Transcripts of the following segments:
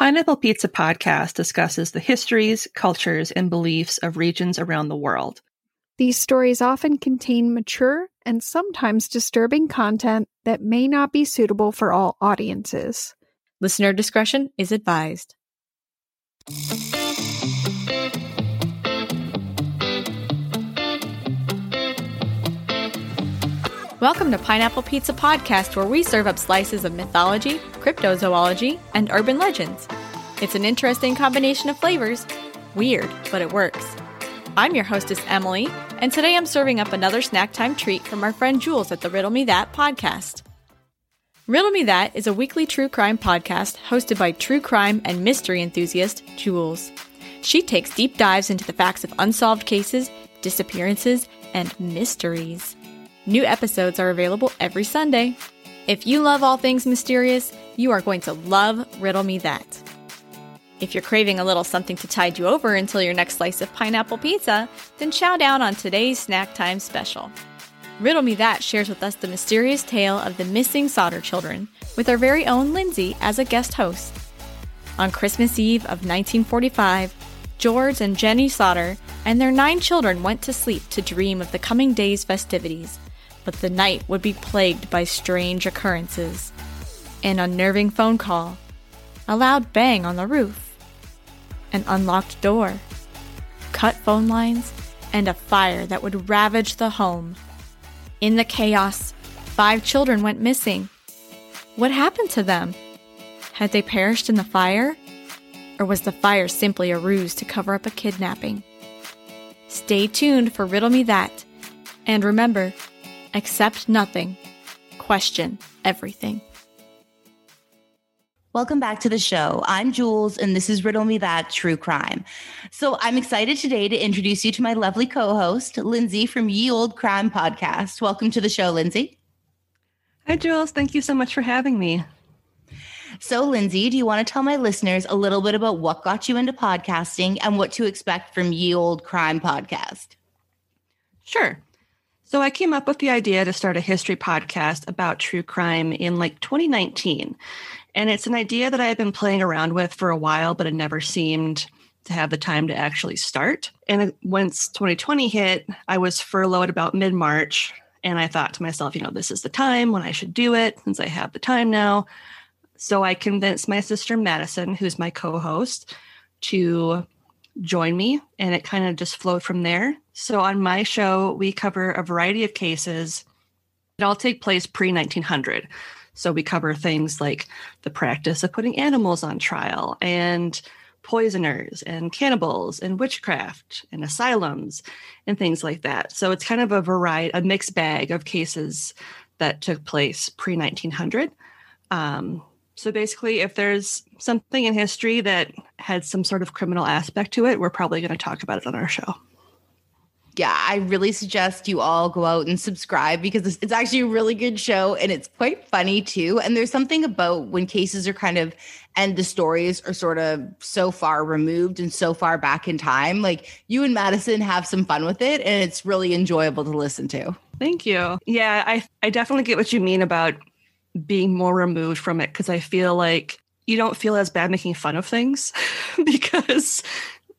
Pineapple Pizza podcast discusses the histories, cultures, and beliefs of regions around the world. These stories often contain mature and sometimes disturbing content that may not be suitable for all audiences. Listener discretion is advised. Welcome to Pineapple Pizza Podcast, where we serve up slices of mythology, cryptozoology, and urban legends. It's an interesting combination of flavors. Weird, but it works. I'm your hostess, Emily, and today I'm serving up another snack time treat from our friend Jules at the Riddle Me That podcast. Riddle Me That is a weekly true crime podcast hosted by true crime and mystery enthusiast Jules. She takes deep dives into the facts of unsolved cases, disappearances, and mysteries. New episodes are available every Sunday. If you love all things mysterious, you are going to love Riddle Me That. If you're craving a little something to tide you over until your next slice of pineapple pizza, then chow down on today's snack time special. Riddle Me That shares with us the mysterious tale of the missing Sodder children, with our very own Lindsay as a guest host. On Christmas Eve of 1945, George and Jenny Sodder and their nine children went to sleep to dream of the coming day's festivities, but the night would be plagued by strange occurrences. An unnerving phone call, a loud bang on the roof, an unlocked door, cut phone lines, and a fire that would ravage the home. In the chaos, five children went missing. What happened to them? Had they perished in the fire? Or was the fire simply a ruse to cover up a kidnapping? Stay tuned for Riddle Me That. And remember, accept nothing, question everything. Welcome back to the show. I'm Jules, and this is Riddle Me That True Crime. So I'm excited today to introduce you to my lovely co host, Lindsay from Ye Old Crime Podcast. Welcome to the show, Lindsay. Hi, Jules. Thank you so much for having me. So, Lindsay, do you want to tell my listeners a little bit about what got you into podcasting and what to expect from Ye Old Crime Podcast? Sure. So, I came up with the idea to start a history podcast about true crime in like 2019. And it's an idea that I had been playing around with for a while, but it never seemed to have the time to actually start. And once 2020 hit, I was furloughed about mid March. And I thought to myself, you know, this is the time when I should do it since I have the time now. So I convinced my sister Madison, who's my co host, to join me. And it kind of just flowed from there. So on my show, we cover a variety of cases that all take place pre 1900. So we cover things like the practice of putting animals on trial and poisoners and cannibals and witchcraft and asylums and things like that. So it's kind of a variety, a mixed bag of cases that took place pre 1900. Um, so basically, if there's something in history that had some sort of criminal aspect to it, we're probably going to talk about it on our show yeah, I really suggest you all go out and subscribe because it's, actually a really good show and it's quite funny too. And there's something about when cases are kind of and the stories are sort of so far removed and so far back in time. Like you and Madison have some fun with it and it's really enjoyable to listen to. Thank you. Yeah, I I definitely get what you mean about being more removed from it because I feel like you don't feel as bad making fun of things because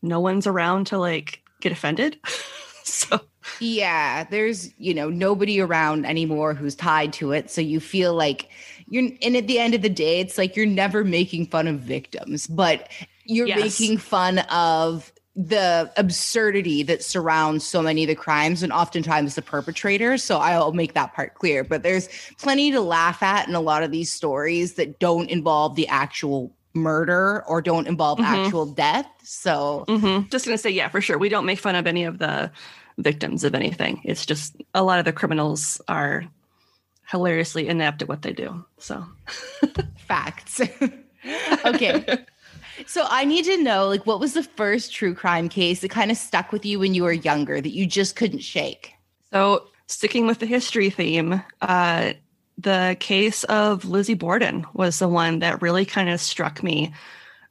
no one's around to like get offended. so yeah there's you know nobody around anymore who's tied to it so you feel like you're and at the end of the day it's like you're never making fun of victims but you're yes. making fun of the absurdity that surrounds so many of the crimes and oftentimes the perpetrators. So I'll make that part clear. But there's plenty to laugh at in a lot of these stories that don't involve the actual murder or don't involve mm-hmm. actual death. So mm-hmm. just gonna say, yeah, for sure. We don't make fun of any of the victims of anything. It's just a lot of the criminals are hilariously inept at what they do. So facts. okay. So I need to know like what was the first true crime case that kind of stuck with you when you were younger that you just couldn't shake? So sticking with the history theme, uh, the case of Lizzie Borden was the one that really kind of struck me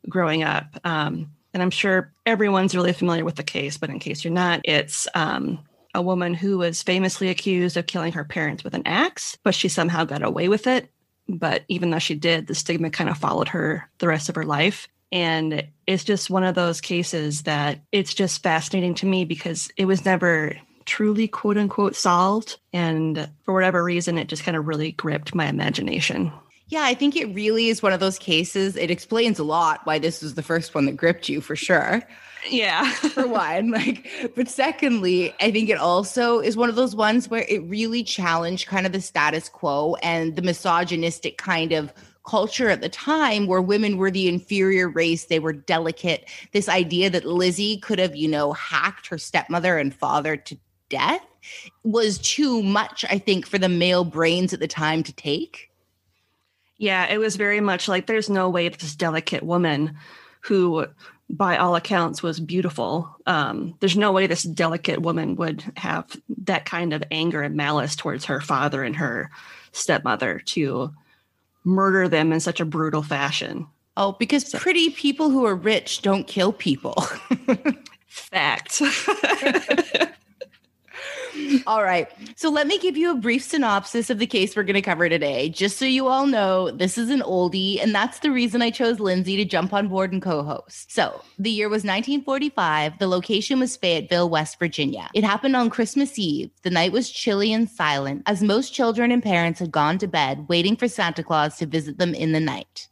growing up. Um, and I'm sure everyone's really familiar with the case, but in case you're not, it's um, a woman who was famously accused of killing her parents with an axe, but she somehow got away with it. But even though she did, the stigma kind of followed her the rest of her life. And it's just one of those cases that it's just fascinating to me because it was never truly quote unquote solved. And for whatever reason, it just kind of really gripped my imagination. Yeah, I think it really is one of those cases. It explains a lot why this was the first one that gripped you for sure. Yeah. for one. Like, but secondly, I think it also is one of those ones where it really challenged kind of the status quo and the misogynistic kind of culture at the time where women were the inferior race, they were delicate. This idea that Lizzie could have, you know, hacked her stepmother and father to death was too much, I think, for the male brains at the time to take. Yeah, it was very much like there's no way this delicate woman who by all accounts was beautiful um, there's no way this delicate woman would have that kind of anger and malice towards her father and her stepmother to murder them in such a brutal fashion oh because so. pretty people who are rich don't kill people fact all right. So let me give you a brief synopsis of the case we're going to cover today. Just so you all know, this is an oldie, and that's the reason I chose Lindsay to jump on board and co host. So the year was 1945. The location was Fayetteville, West Virginia. It happened on Christmas Eve. The night was chilly and silent, as most children and parents had gone to bed, waiting for Santa Claus to visit them in the night.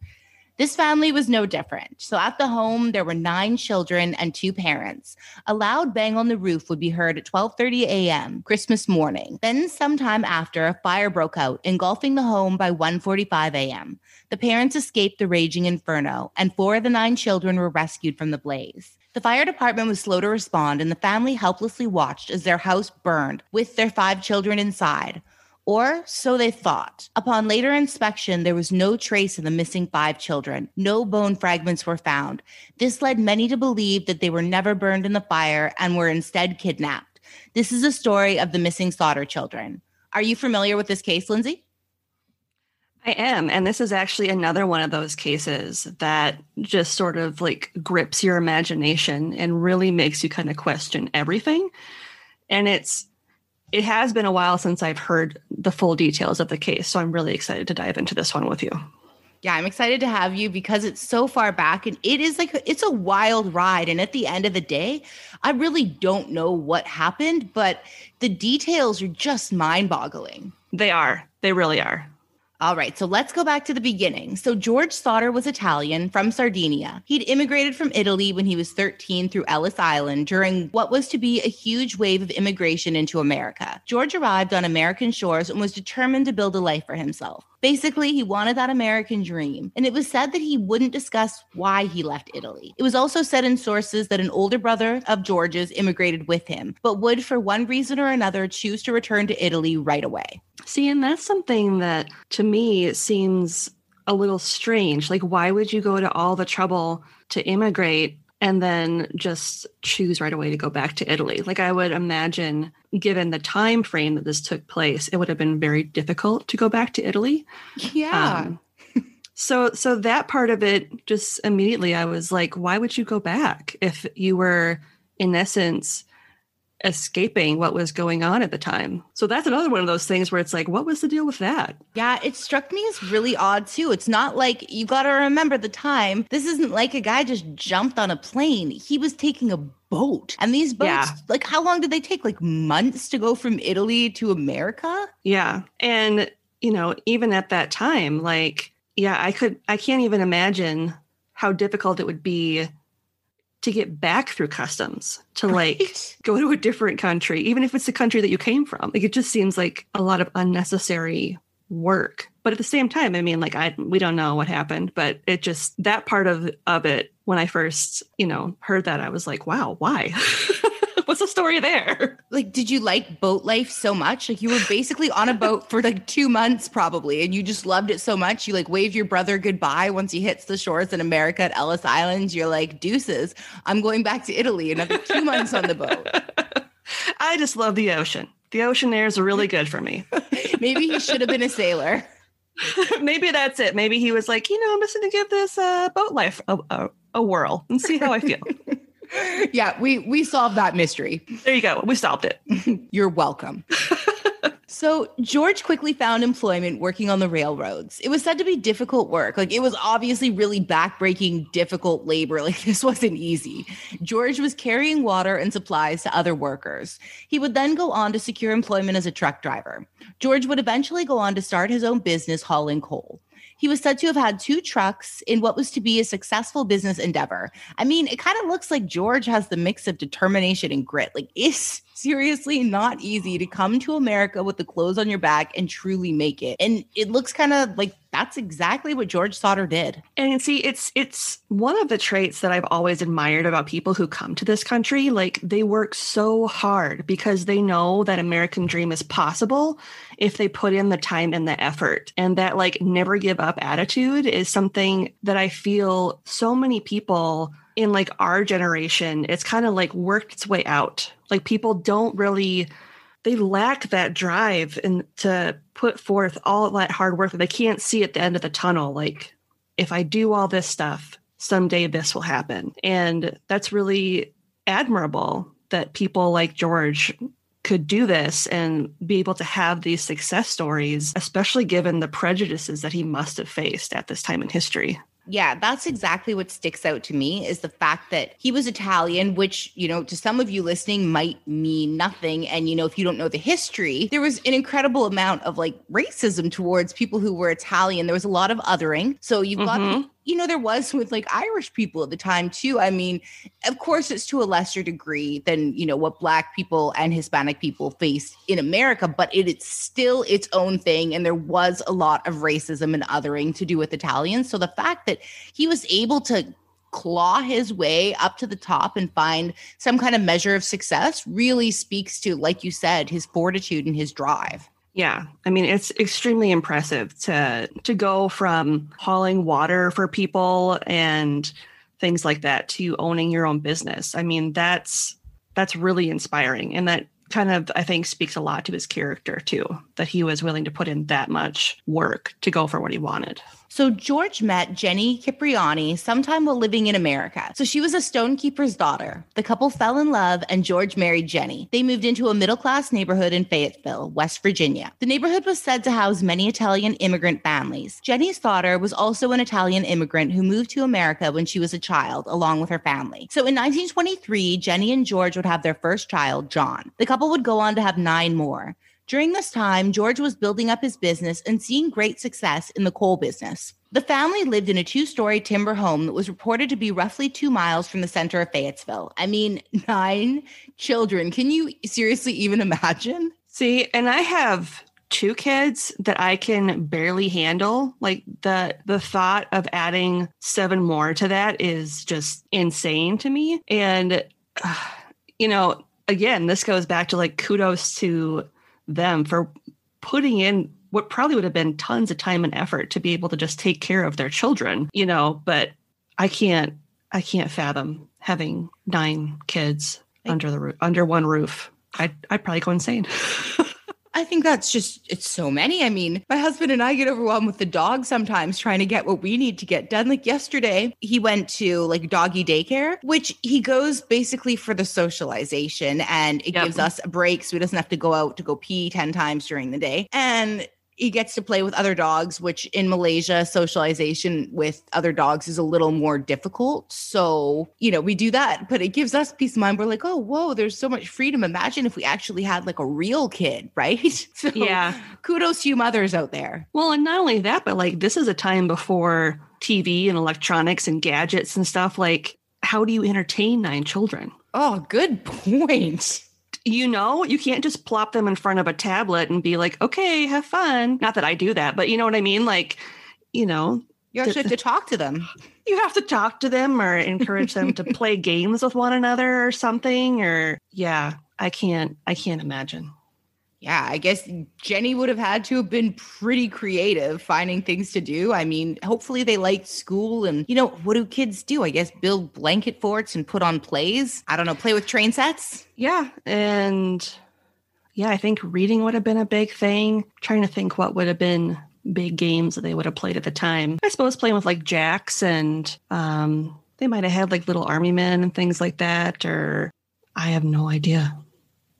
This family was no different. So at the home, there were nine children and two parents. A loud bang on the roof would be heard at 12:30 a.m. Christmas morning. Then sometime after, a fire broke out, engulfing the home by 1:45 a.m. The parents escaped the raging inferno, and four of the nine children were rescued from the blaze. The fire department was slow to respond, and the family helplessly watched as their house burned with their five children inside or so they thought. Upon later inspection, there was no trace of the missing five children. No bone fragments were found. This led many to believe that they were never burned in the fire and were instead kidnapped. This is a story of the missing Sodder children. Are you familiar with this case, Lindsay? I am. And this is actually another one of those cases that just sort of like grips your imagination and really makes you kind of question everything. And it's it has been a while since I've heard the full details of the case. So I'm really excited to dive into this one with you. Yeah, I'm excited to have you because it's so far back and it is like it's a wild ride. And at the end of the day, I really don't know what happened, but the details are just mind boggling. They are. They really are. All right, so let's go back to the beginning. So, George Sodder was Italian from Sardinia. He'd immigrated from Italy when he was 13 through Ellis Island during what was to be a huge wave of immigration into America. George arrived on American shores and was determined to build a life for himself. Basically, he wanted that American dream, and it was said that he wouldn't discuss why he left Italy. It was also said in sources that an older brother of George's immigrated with him, but would, for one reason or another, choose to return to Italy right away. See, and that's something that to me it seems a little strange. Like, why would you go to all the trouble to immigrate and then just choose right away to go back to Italy. Like I would imagine given the time frame that this took place, it would have been very difficult to go back to Italy. Yeah. Um, so so that part of it just immediately I was like why would you go back if you were in essence escaping what was going on at the time. So that's another one of those things where it's like, what was the deal with that? Yeah, it struck me as really odd too. It's not like you got to remember the time. This isn't like a guy just jumped on a plane. He was taking a boat. And these boats, yeah. like, how long did they take? Like months to go from Italy to America? Yeah. And, you know, even at that time, like, yeah, I could, I can't even imagine how difficult it would be to get back through customs to right. like go to a different country even if it's the country that you came from. Like it just seems like a lot of unnecessary work. But at the same time i mean like i we don't know what happened but it just that part of of it when i first you know heard that i was like wow why What's the story there? Like, did you like boat life so much? Like, you were basically on a boat for like two months, probably, and you just loved it so much. You like wave your brother goodbye once he hits the shores in America at Ellis Island. You're like, deuces, I'm going back to Italy. Another two months on the boat. I just love the ocean. The ocean airs are really good for me. Maybe he should have been a sailor. Maybe that's it. Maybe he was like, you know, I'm just going to give this uh, boat life a, a, a whirl and see how I feel yeah, we we solved that mystery. There you go. We solved it. You're welcome. So, George quickly found employment working on the railroads. It was said to be difficult work. Like, it was obviously really backbreaking, difficult labor. Like, this wasn't easy. George was carrying water and supplies to other workers. He would then go on to secure employment as a truck driver. George would eventually go on to start his own business hauling coal. He was said to have had two trucks in what was to be a successful business endeavor. I mean, it kind of looks like George has the mix of determination and grit. Like, it's seriously not easy to come to America with the clothes on your back and truly make it. And it looks kind of like that's exactly what George Sodder did. And see, it's it's one of the traits that I've always admired about people who come to this country. Like they work so hard because they know that American dream is possible if they put in the time and the effort. And that like never give up attitude is something that I feel so many people in like our generation, it's kind of like worked its way out. Like people don't really they lack that drive and to put forth all that hard work. that They can't see at the end of the tunnel. Like if I do all this stuff, someday this will happen. And that's really admirable that people like George could do this and be able to have these success stories, especially given the prejudices that he must have faced at this time in history. Yeah, that's exactly what sticks out to me is the fact that he was Italian, which, you know, to some of you listening might mean nothing. And, you know, if you don't know the history, there was an incredible amount of like racism towards people who were Italian. There was a lot of othering. So you've mm-hmm. got you know, there was with like Irish people at the time too. I mean, of course, it's to a lesser degree than, you know, what Black people and Hispanic people faced in America, but it is still its own thing. And there was a lot of racism and othering to do with Italians. So the fact that he was able to claw his way up to the top and find some kind of measure of success really speaks to, like you said, his fortitude and his drive. Yeah, I mean it's extremely impressive to to go from hauling water for people and things like that to owning your own business. I mean that's that's really inspiring and that kind of I think speaks a lot to his character too that he was willing to put in that much work to go for what he wanted. So George met Jenny Cipriani sometime while living in America. So she was a stonekeeper's daughter. The couple fell in love and George married Jenny. They moved into a middle-class neighborhood in Fayetteville, West Virginia. The neighborhood was said to house many Italian immigrant families. Jenny's daughter was also an Italian immigrant who moved to America when she was a child along with her family. So in 1923, Jenny and George would have their first child, John. The couple would go on to have 9 more. During this time, George was building up his business and seeing great success in the coal business. The family lived in a two story timber home that was reported to be roughly two miles from the center of Fayetteville. I mean, nine children. Can you seriously even imagine? See, and I have two kids that I can barely handle. Like the the thought of adding seven more to that is just insane to me. And uh, you know, again, this goes back to like kudos to them for putting in what probably would have been tons of time and effort to be able to just take care of their children, you know, but I can't I can't fathom having nine kids under the roof, under one roof. I'd I'd probably go insane. I think that's just, it's so many. I mean, my husband and I get overwhelmed with the dog sometimes trying to get what we need to get done. Like yesterday, he went to like doggy daycare, which he goes basically for the socialization and it yep. gives us a break so he doesn't have to go out to go pee 10 times during the day. And he gets to play with other dogs, which in Malaysia, socialization with other dogs is a little more difficult. So, you know, we do that, but it gives us peace of mind. We're like, oh, whoa, there's so much freedom. Imagine if we actually had like a real kid, right? So, yeah. Kudos to you mothers out there. Well, and not only that, but like this is a time before TV and electronics and gadgets and stuff. Like, how do you entertain nine children? Oh, good point you know, you can't just plop them in front of a tablet and be like, okay, have fun. Not that I do that, but you know what I mean? Like, you know, you actually have to talk to them. You have to talk to them or encourage them to play games with one another or something. Or, yeah, I can't, I can't imagine yeah, I guess Jenny would have had to have been pretty creative finding things to do. I mean, hopefully they liked school and, you know, what do kids do? I guess build blanket forts and put on plays. I don't know, play with train sets. Yeah. And yeah, I think reading would have been a big thing. trying to think what would have been big games that they would have played at the time. I suppose playing with like jacks and um, they might have had like little army men and things like that. Or I have no idea.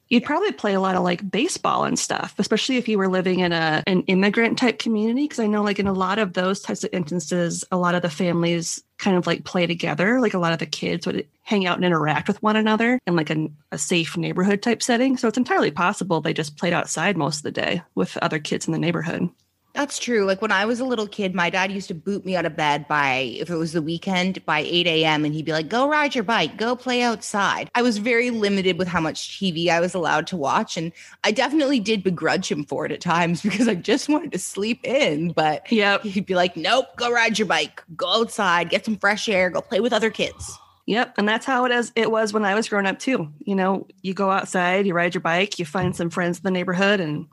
You'd probably play a lot of like baseball and stuff, especially if you were living in a an immigrant type community. Because I know like in a lot of those types of instances, a lot of the families kind of like play together. Like a lot of the kids would hang out and interact with one another in like a, a safe neighborhood type setting. So it's entirely possible they just played outside most of the day with other kids in the neighborhood. That's true. Like when I was a little kid, my dad used to boot me out of bed by, if it was the weekend, by 8 a.m. And he'd be like, go ride your bike, go play outside. I was very limited with how much TV I was allowed to watch. And I definitely did begrudge him for it at times because I just wanted to sleep in. But yep. he'd be like, nope, go ride your bike, go outside, get some fresh air, go play with other kids. Yep. And that's how it is it was when I was growing up too. You know, you go outside, you ride your bike, you find some friends in the neighborhood and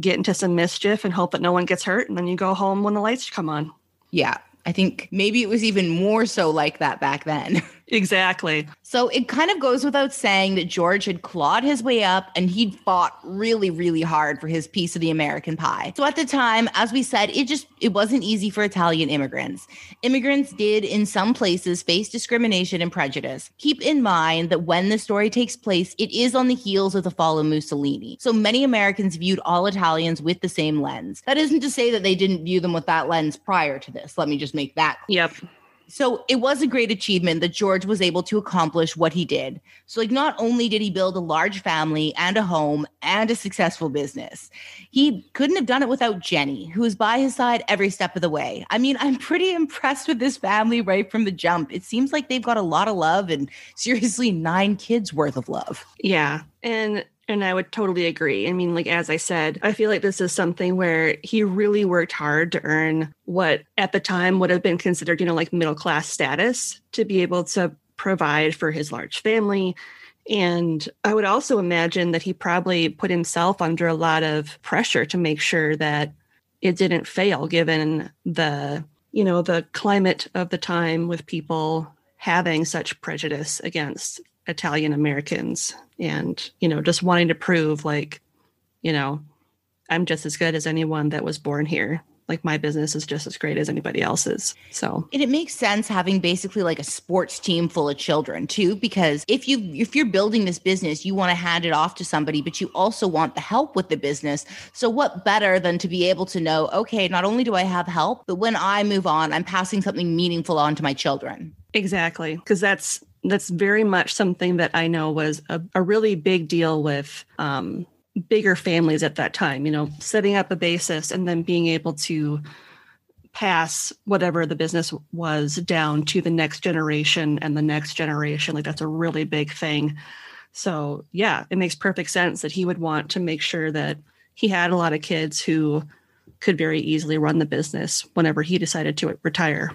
get into some mischief and hope that no one gets hurt. And then you go home when the lights come on. Yeah. I think maybe it was even more so like that back then. Exactly. So it kind of goes without saying that George had clawed his way up and he'd fought really, really hard for his piece of the American pie. So at the time, as we said, it just it wasn't easy for Italian immigrants. Immigrants did in some places face discrimination and prejudice. Keep in mind that when the story takes place, it is on the heels of the fall of Mussolini. So many Americans viewed all Italians with the same lens. That isn't to say that they didn't view them with that lens prior to this. Let me just make that. Clear. Yep. So it was a great achievement that George was able to accomplish what he did. So, like, not only did he build a large family and a home and a successful business, he couldn't have done it without Jenny, who was by his side every step of the way. I mean, I'm pretty impressed with this family right from the jump. It seems like they've got a lot of love and seriously nine kids worth of love. Yeah. And and I would totally agree. I mean, like, as I said, I feel like this is something where he really worked hard to earn what at the time would have been considered, you know, like middle class status to be able to provide for his large family. And I would also imagine that he probably put himself under a lot of pressure to make sure that it didn't fail, given the, you know, the climate of the time with people having such prejudice against Italian Americans and, you know, just wanting to prove like, you know, I'm just as good as anyone that was born here. Like my business is just as great as anybody else's. So and it makes sense having basically like a sports team full of children too, because if you if you're building this business, you want to hand it off to somebody, but you also want the help with the business. So what better than to be able to know, okay, not only do I have help, but when I move on, I'm passing something meaningful on to my children. Exactly. Because that's that's very much something that I know was a, a really big deal with um, bigger families at that time, you know, setting up a basis and then being able to pass whatever the business was down to the next generation and the next generation. Like that's a really big thing. So, yeah, it makes perfect sense that he would want to make sure that he had a lot of kids who could very easily run the business whenever he decided to retire.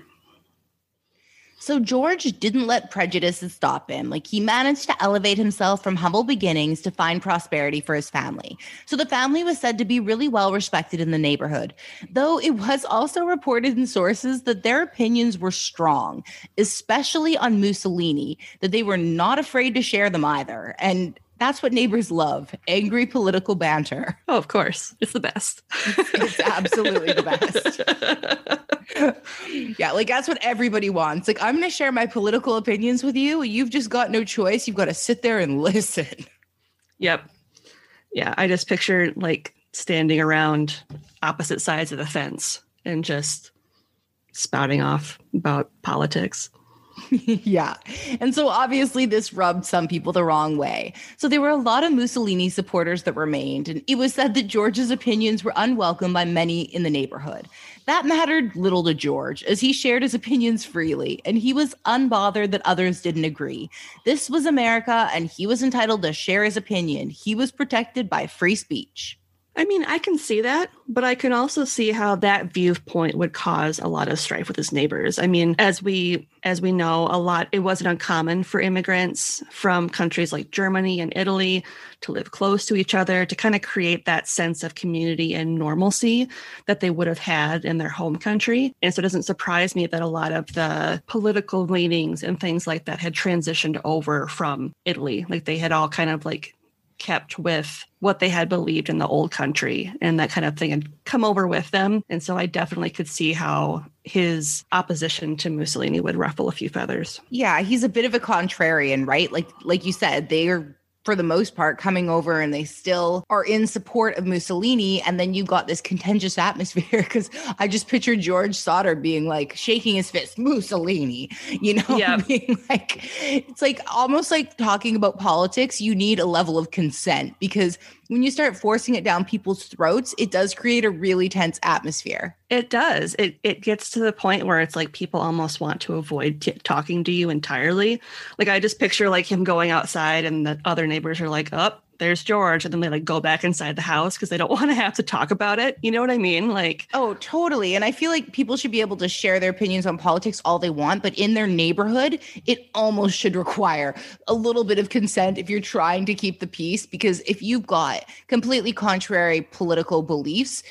So George didn't let prejudices stop him. Like he managed to elevate himself from humble beginnings to find prosperity for his family. So the family was said to be really well respected in the neighborhood. Though it was also reported in sources that their opinions were strong, especially on Mussolini, that they were not afraid to share them either. And that's what neighbors love angry political banter. Oh, of course. It's the best. it's, it's absolutely the best. yeah, like that's what everybody wants. Like, I'm going to share my political opinions with you. You've just got no choice. You've got to sit there and listen. Yep. Yeah. I just picture like standing around opposite sides of the fence and just spouting off about politics. yeah. And so obviously this rubbed some people the wrong way. So there were a lot of Mussolini supporters that remained, and it was said that George's opinions were unwelcome by many in the neighborhood. That mattered little to George, as he shared his opinions freely, and he was unbothered that others didn't agree. This was America, and he was entitled to share his opinion. He was protected by free speech. I mean, I can see that, but I can also see how that viewpoint would cause a lot of strife with his neighbors. I mean, as we as we know, a lot it wasn't uncommon for immigrants from countries like Germany and Italy to live close to each other to kind of create that sense of community and normalcy that they would have had in their home country. And so it doesn't surprise me that a lot of the political leanings and things like that had transitioned over from Italy. Like they had all kind of like kept with what they had believed in the old country and that kind of thing and come over with them. And so I definitely could see how his opposition to Mussolini would ruffle a few feathers. Yeah, he's a bit of a contrarian, right? Like like you said, they are for the most part coming over and they still are in support of Mussolini. And then you got this contentious atmosphere because I just pictured George Sodder being like shaking his fist, Mussolini, you know, yeah. being like, it's like almost like talking about politics. You need a level of consent because when you start forcing it down people's throats, it does create a really tense atmosphere. It does. It it gets to the point where it's like people almost want to avoid t- talking to you entirely. Like I just picture like him going outside and the other neighbors are like, "Up, oh, there's George," and then they like go back inside the house because they don't want to have to talk about it. You know what I mean? Like, oh, totally. And I feel like people should be able to share their opinions on politics all they want, but in their neighborhood, it almost should require a little bit of consent if you're trying to keep the peace. Because if you've got completely contrary political beliefs,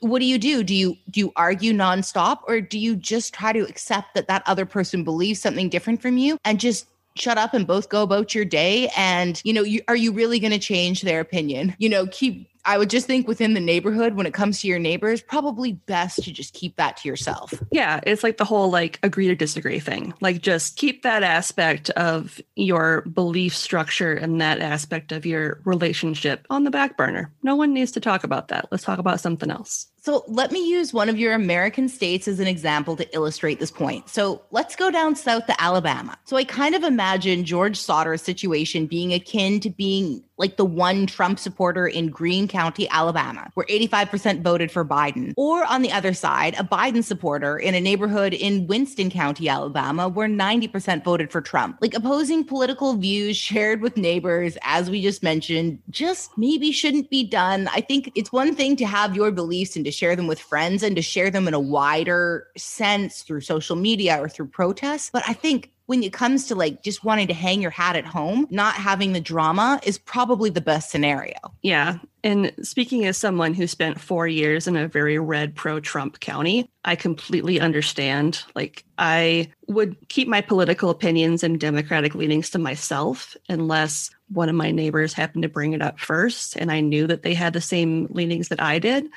what do you do do you do you argue nonstop or do you just try to accept that that other person believes something different from you and just shut up and both go about your day and you know you, are you really going to change their opinion you know keep I would just think within the neighborhood, when it comes to your neighbors, probably best to just keep that to yourself. Yeah, it's like the whole like agree to disagree thing. Like just keep that aspect of your belief structure and that aspect of your relationship on the back burner. No one needs to talk about that. Let's talk about something else. So let me use one of your American states as an example to illustrate this point. So let's go down south to Alabama. So I kind of imagine George Sodder's situation being akin to being like the one Trump supporter in Greene County, Alabama, where 85% voted for Biden. Or on the other side, a Biden supporter in a neighborhood in Winston County, Alabama, where 90% voted for Trump. Like opposing political views shared with neighbors, as we just mentioned, just maybe shouldn't be done. I think it's one thing to have your beliefs and to share them with friends and to share them in a wider sense through social media or through protests. But I think when it comes to like just wanting to hang your hat at home, not having the drama is probably the best scenario. Yeah. And speaking as someone who spent four years in a very red pro Trump county, I completely understand. Like, I would keep my political opinions and Democratic leanings to myself unless one of my neighbors happened to bring it up first and I knew that they had the same leanings that I did.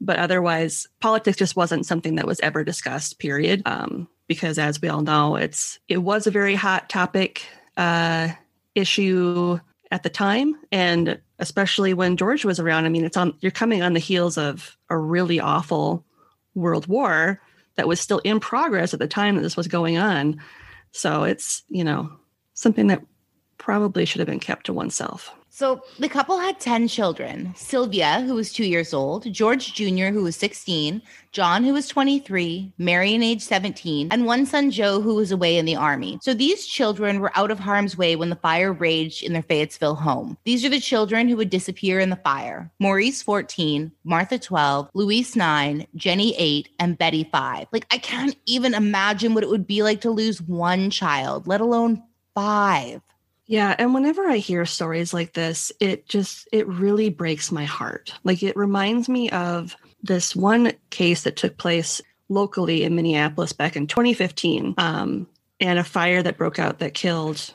But otherwise, politics just wasn't something that was ever discussed, period. Um, because as we all know, it's it was a very hot topic uh, issue at the time, and especially when George was around. I mean, it's on you're coming on the heels of a really awful world war that was still in progress at the time that this was going on. So it's you know something that probably should have been kept to oneself. So the couple had 10 children Sylvia, who was two years old, George Jr., who was 16, John, who was 23, Marion, age 17, and one son, Joe, who was away in the army. So these children were out of harm's way when the fire raged in their Fayetteville home. These are the children who would disappear in the fire Maurice, 14, Martha, 12, Louise, 9, Jenny, 8, and Betty, 5. Like, I can't even imagine what it would be like to lose one child, let alone five. Yeah, and whenever I hear stories like this, it just it really breaks my heart. Like it reminds me of this one case that took place locally in Minneapolis back in 2015, um, and a fire that broke out that killed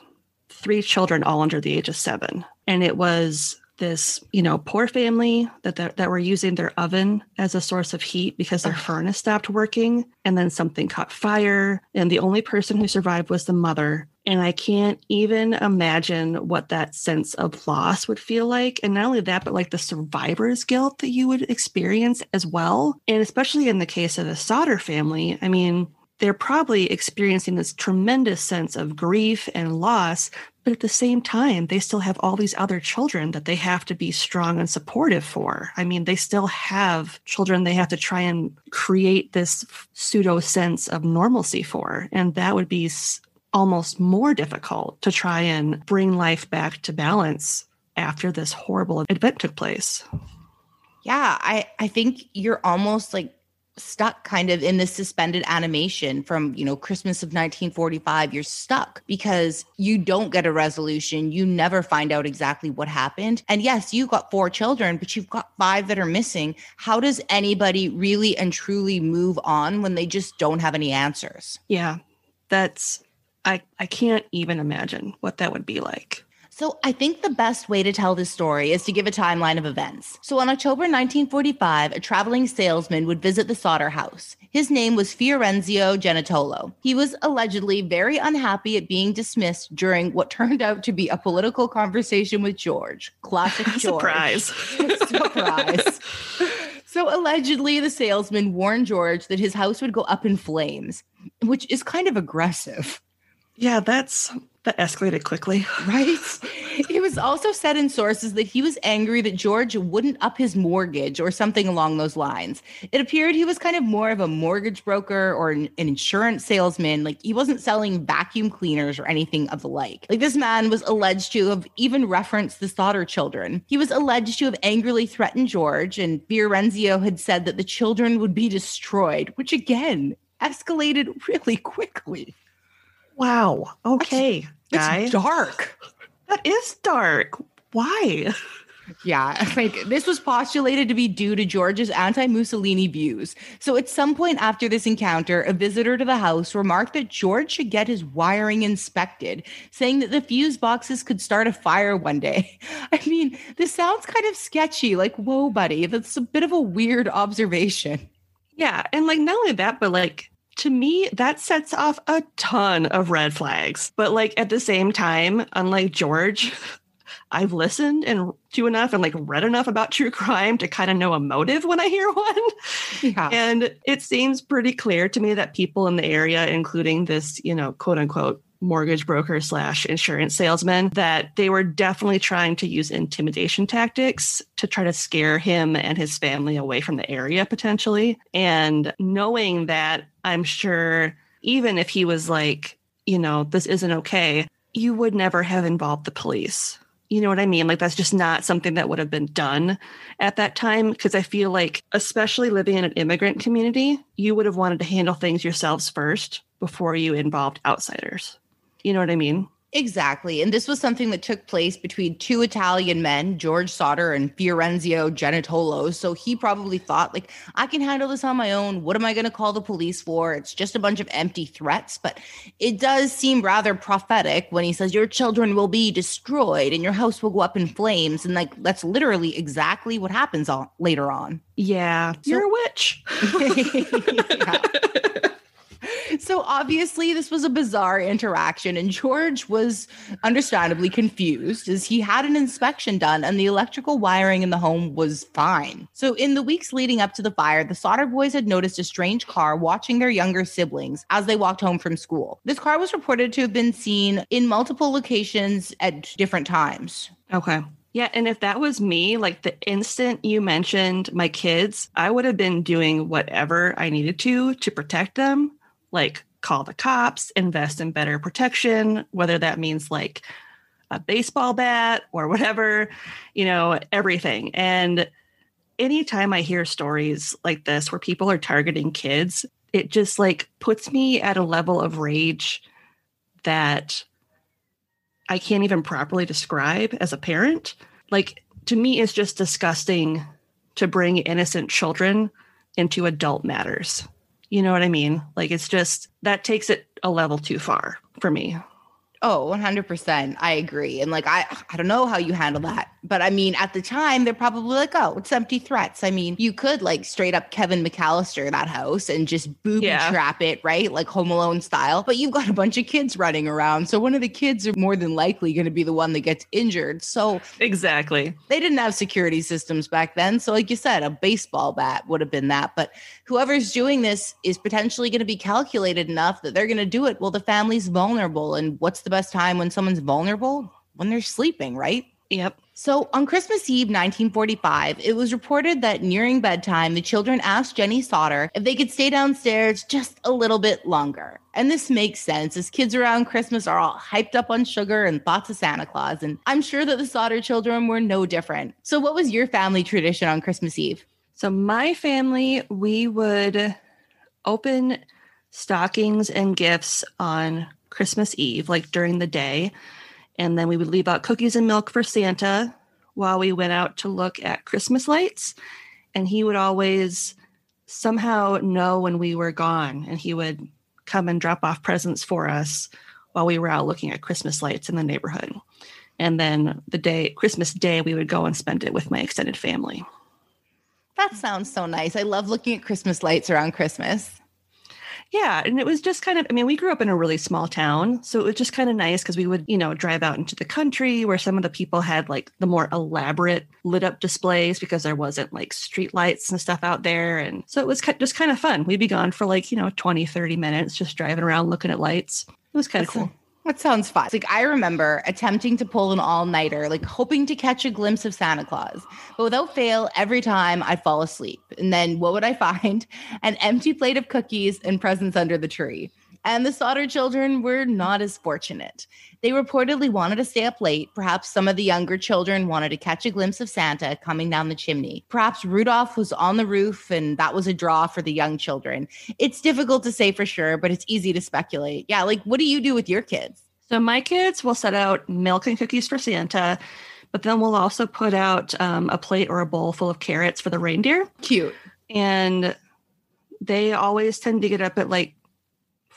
three children, all under the age of seven. And it was this, you know, poor family that, that that were using their oven as a source of heat because their furnace stopped working, and then something caught fire, and the only person who survived was the mother and I can't even imagine what that sense of loss would feel like. And not only that, but like the survivor's guilt that you would experience as well. And especially in the case of the Sodder family, I mean, they're probably experiencing this tremendous sense of grief and loss, but at the same time, they still have all these other children that they have to be strong and supportive for. I mean, they still have children they have to try and create this pseudo sense of normalcy for. And that would be almost more difficult to try and bring life back to balance after this horrible event took place. Yeah, I I think you're almost like stuck kind of in this suspended animation from you know christmas of 1945 you're stuck because you don't get a resolution. You never find out exactly what happened. And yes you've got four children but you've got five that are missing. How does anybody really and truly move on when they just don't have any answers? Yeah that's I, I can't even imagine what that would be like. So I think the best way to tell this story is to give a timeline of events. So on October 1945, a traveling salesman would visit the Sodder house. His name was Fiorenzio Genitolo. He was allegedly very unhappy at being dismissed during what turned out to be a political conversation with George. Classic George. Surprise. Surprise. So allegedly, the salesman warned George that his house would go up in flames, which is kind of aggressive. Yeah, that's that escalated quickly. Right? it was also said in sources that he was angry that George wouldn't up his mortgage or something along those lines. It appeared he was kind of more of a mortgage broker or an, an insurance salesman. Like he wasn't selling vacuum cleaners or anything of the like. Like this man was alleged to have even referenced the Sodder children. He was alleged to have angrily threatened George, and Fiorenzio had said that the children would be destroyed, which again escalated really quickly. Wow. Okay, That's, guy. dark. That is dark. Why? Yeah, like this was postulated to be due to George's anti Mussolini views. So, at some point after this encounter, a visitor to the house remarked that George should get his wiring inspected, saying that the fuse boxes could start a fire one day. I mean, this sounds kind of sketchy. Like, whoa, buddy, that's a bit of a weird observation. Yeah. And like, not only that, but like, to me, that sets off a ton of red flags. But like at the same time, unlike George, I've listened and to enough and like read enough about true crime to kind of know a motive when I hear one. Yeah. And it seems pretty clear to me that people in the area, including this, you know, quote unquote mortgage broker slash insurance salesman that they were definitely trying to use intimidation tactics to try to scare him and his family away from the area potentially. And knowing that, I'm sure even if he was like, you know, this isn't okay, you would never have involved the police. You know what I mean? Like, that's just not something that would have been done at that time. Because I feel like, especially living in an immigrant community, you would have wanted to handle things yourselves first before you involved outsiders. You know what I mean? Exactly. And this was something that took place between two Italian men, George Sodder and Fiorenzio Genitolo. So he probably thought, like, I can handle this on my own. What am I going to call the police for? It's just a bunch of empty threats. But it does seem rather prophetic when he says, Your children will be destroyed and your house will go up in flames. And, like, that's literally exactly what happens on, later on. Yeah. So- You're a witch. yeah. So obviously, this was a bizarre interaction, and George was understandably confused as he had an inspection done and the electrical wiring in the home was fine. So, in the weeks leading up to the fire, the Sodder boys had noticed a strange car watching their younger siblings as they walked home from school. This car was reported to have been seen in multiple locations at different times. Okay. Yeah, and if that was me, like the instant you mentioned my kids, I would have been doing whatever I needed to to protect them like call the cops, invest in better protection, whether that means like a baseball bat or whatever, you know, everything. And anytime I hear stories like this where people are targeting kids, it just like puts me at a level of rage that I can't even properly describe as a parent. Like to me, it's just disgusting to bring innocent children into adult matters. You know what I mean? Like it's just that takes it a level too far for me. Oh, 100%. I agree. And like, I, I don't know how you handle that. But I mean, at the time, they're probably like, oh, it's empty threats. I mean, you could like straight up Kevin McAllister that house and just booby yeah. trap it, right? Like Home Alone style. But you've got a bunch of kids running around. So one of the kids are more than likely going to be the one that gets injured. So exactly. They didn't have security systems back then. So, like you said, a baseball bat would have been that. But whoever's doing this is potentially going to be calculated enough that they're going to do it while the family's vulnerable. And what's the best time when someone's vulnerable? When they're sleeping, right? Yep. So on Christmas Eve 1945, it was reported that nearing bedtime, the children asked Jenny Sodder if they could stay downstairs just a little bit longer. And this makes sense as kids around Christmas are all hyped up on sugar and thoughts of Santa Claus. And I'm sure that the Sodder children were no different. So, what was your family tradition on Christmas Eve? So, my family, we would open stockings and gifts on Christmas Eve, like during the day. And then we would leave out cookies and milk for Santa while we went out to look at Christmas lights. And he would always somehow know when we were gone and he would come and drop off presents for us while we were out looking at Christmas lights in the neighborhood. And then the day, Christmas Day, we would go and spend it with my extended family. That sounds so nice. I love looking at Christmas lights around Christmas. Yeah. And it was just kind of, I mean, we grew up in a really small town. So it was just kind of nice because we would, you know, drive out into the country where some of the people had like the more elaborate lit up displays because there wasn't like street lights and stuff out there. And so it was just kind of fun. We'd be gone for like, you know, 20, 30 minutes just driving around looking at lights. It was kind of cool. That sounds fun. Like I remember attempting to pull an all-nighter, like hoping to catch a glimpse of Santa Claus. But without fail, every time I'd fall asleep. And then what would I find? An empty plate of cookies and presents under the tree. And the Sodder children were not as fortunate. They reportedly wanted to stay up late. Perhaps some of the younger children wanted to catch a glimpse of Santa coming down the chimney. Perhaps Rudolph was on the roof and that was a draw for the young children. It's difficult to say for sure, but it's easy to speculate. Yeah, like what do you do with your kids? So my kids will set out milk and cookies for Santa, but then we'll also put out um, a plate or a bowl full of carrots for the reindeer. Cute. And they always tend to get up at like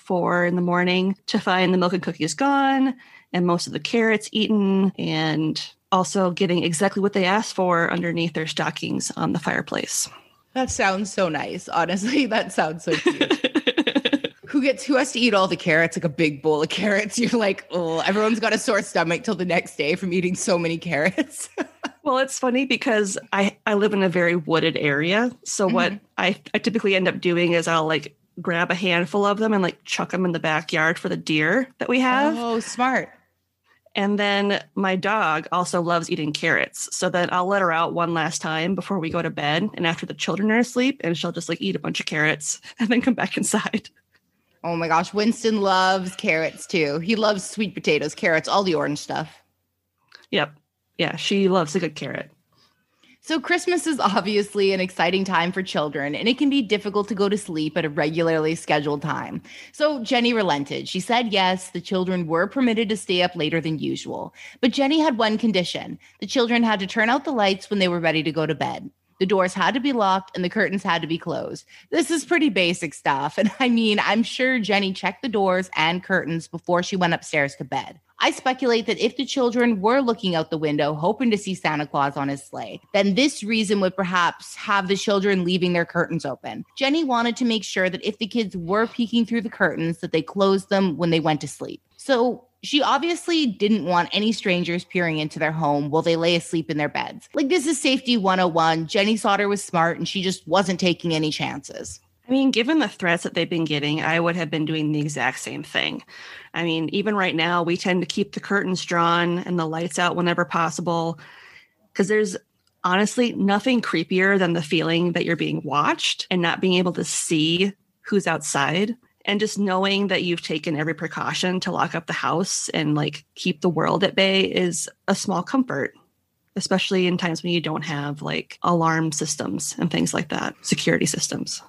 four in the morning to find the milk and cookies gone and most of the carrots eaten and also getting exactly what they asked for underneath their stockings on the fireplace. That sounds so nice. Honestly, that sounds so cute. who gets who has to eat all the carrots like a big bowl of carrots you're like oh everyone's got a sore stomach till the next day from eating so many carrots well it's funny because i i live in a very wooded area so mm-hmm. what i i typically end up doing is i'll like grab a handful of them and like chuck them in the backyard for the deer that we have. Oh, smart. And then my dog also loves eating carrots. So then I'll let her out one last time before we go to bed and after the children are asleep, and she'll just like eat a bunch of carrots and then come back inside. Oh my gosh. Winston loves carrots too. He loves sweet potatoes, carrots, all the orange stuff. Yep. Yeah. She loves a good carrot. So, Christmas is obviously an exciting time for children, and it can be difficult to go to sleep at a regularly scheduled time. So, Jenny relented. She said yes, the children were permitted to stay up later than usual. But Jenny had one condition the children had to turn out the lights when they were ready to go to bed. The doors had to be locked and the curtains had to be closed. This is pretty basic stuff. And I mean, I'm sure Jenny checked the doors and curtains before she went upstairs to bed. I speculate that if the children were looking out the window, hoping to see Santa Claus on his sleigh, then this reason would perhaps have the children leaving their curtains open. Jenny wanted to make sure that if the kids were peeking through the curtains, that they closed them when they went to sleep. So she obviously didn't want any strangers peering into their home while they lay asleep in their beds. Like, this is safety 101. Jenny Sodder was smart and she just wasn't taking any chances. I mean, given the threats that they've been getting, I would have been doing the exact same thing. I mean, even right now, we tend to keep the curtains drawn and the lights out whenever possible because there's honestly nothing creepier than the feeling that you're being watched and not being able to see who's outside. And just knowing that you've taken every precaution to lock up the house and like keep the world at bay is a small comfort especially in times when you don't have like alarm systems and things like that, security systems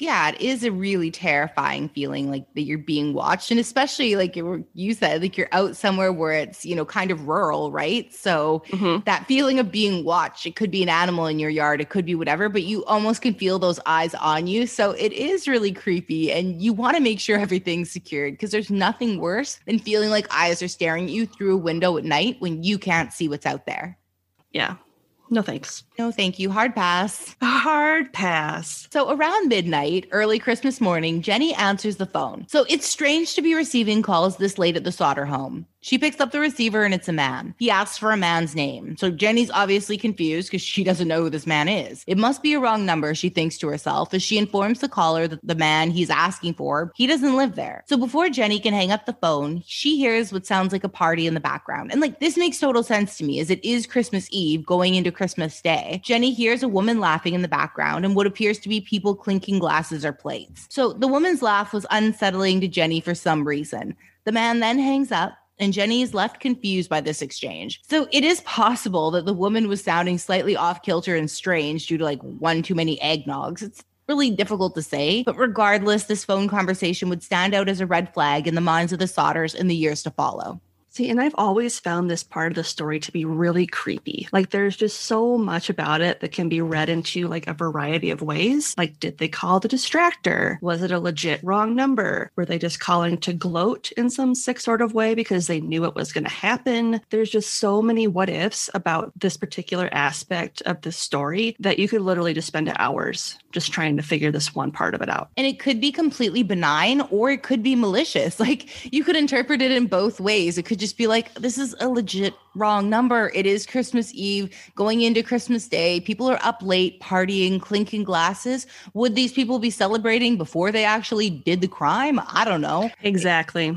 yeah, it is a really terrifying feeling like that you're being watched. And especially like you said, like you're out somewhere where it's, you know, kind of rural, right? So mm-hmm. that feeling of being watched, it could be an animal in your yard, it could be whatever, but you almost can feel those eyes on you. So it is really creepy. And you want to make sure everything's secured because there's nothing worse than feeling like eyes are staring at you through a window at night when you can't see what's out there. Yeah, no thanks. No, thank you. Hard pass. Hard pass. So around midnight, early Christmas morning, Jenny answers the phone. So it's strange to be receiving calls this late at the Sodder home. She picks up the receiver and it's a man. He asks for a man's name. So Jenny's obviously confused because she doesn't know who this man is. It must be a wrong number, she thinks to herself as she informs the caller that the man he's asking for, he doesn't live there. So before Jenny can hang up the phone, she hears what sounds like a party in the background. And like this makes total sense to me as it is Christmas Eve going into Christmas Day. Jenny hears a woman laughing in the background and what appears to be people clinking glasses or plates. So the woman's laugh was unsettling to Jenny for some reason. The man then hangs up and Jenny is left confused by this exchange. So it is possible that the woman was sounding slightly off kilter and strange due to like one too many eggnogs. It's really difficult to say, but regardless, this phone conversation would stand out as a red flag in the minds of the Sodders in the years to follow. See, and I've always found this part of the story to be really creepy. Like there's just so much about it that can be read into like a variety of ways. Like, did they call the distractor? Was it a legit wrong number? Were they just calling to gloat in some sick sort of way because they knew it was going to happen? There's just so many what ifs about this particular aspect of the story that you could literally just spend hours just trying to figure this one part of it out. And it could be completely benign or it could be malicious. Like you could interpret it in both ways. It could just be like, this is a legit wrong number. It is Christmas Eve, going into Christmas Day. People are up late, partying, clinking glasses. Would these people be celebrating before they actually did the crime? I don't know. Exactly.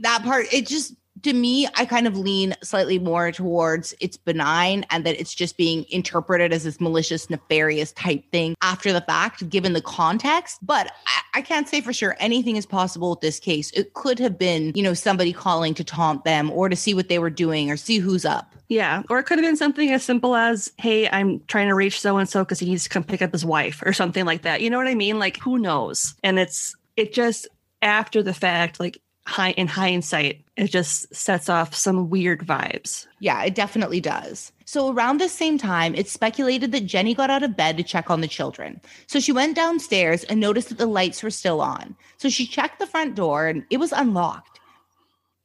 That part, it just to me, I kind of lean slightly more towards it's benign and that it's just being interpreted as this malicious, nefarious type thing after the fact, given the context. But I, I, can't say for sure anything is possible with this case. It could have been, you know, somebody calling to taunt them or to see what they were doing or see who's up. Yeah. Or it could have been something as simple as, hey, I'm trying to reach so and so because he needs to come pick up his wife or something like that. You know what I mean? Like, who knows? And it's, it just, after the fact, like high in hindsight, it just sets off some weird vibes. Yeah, it definitely does. So around the same time, it's speculated that Jenny got out of bed to check on the children. So she went downstairs and noticed that the lights were still on. So she checked the front door and it was unlocked.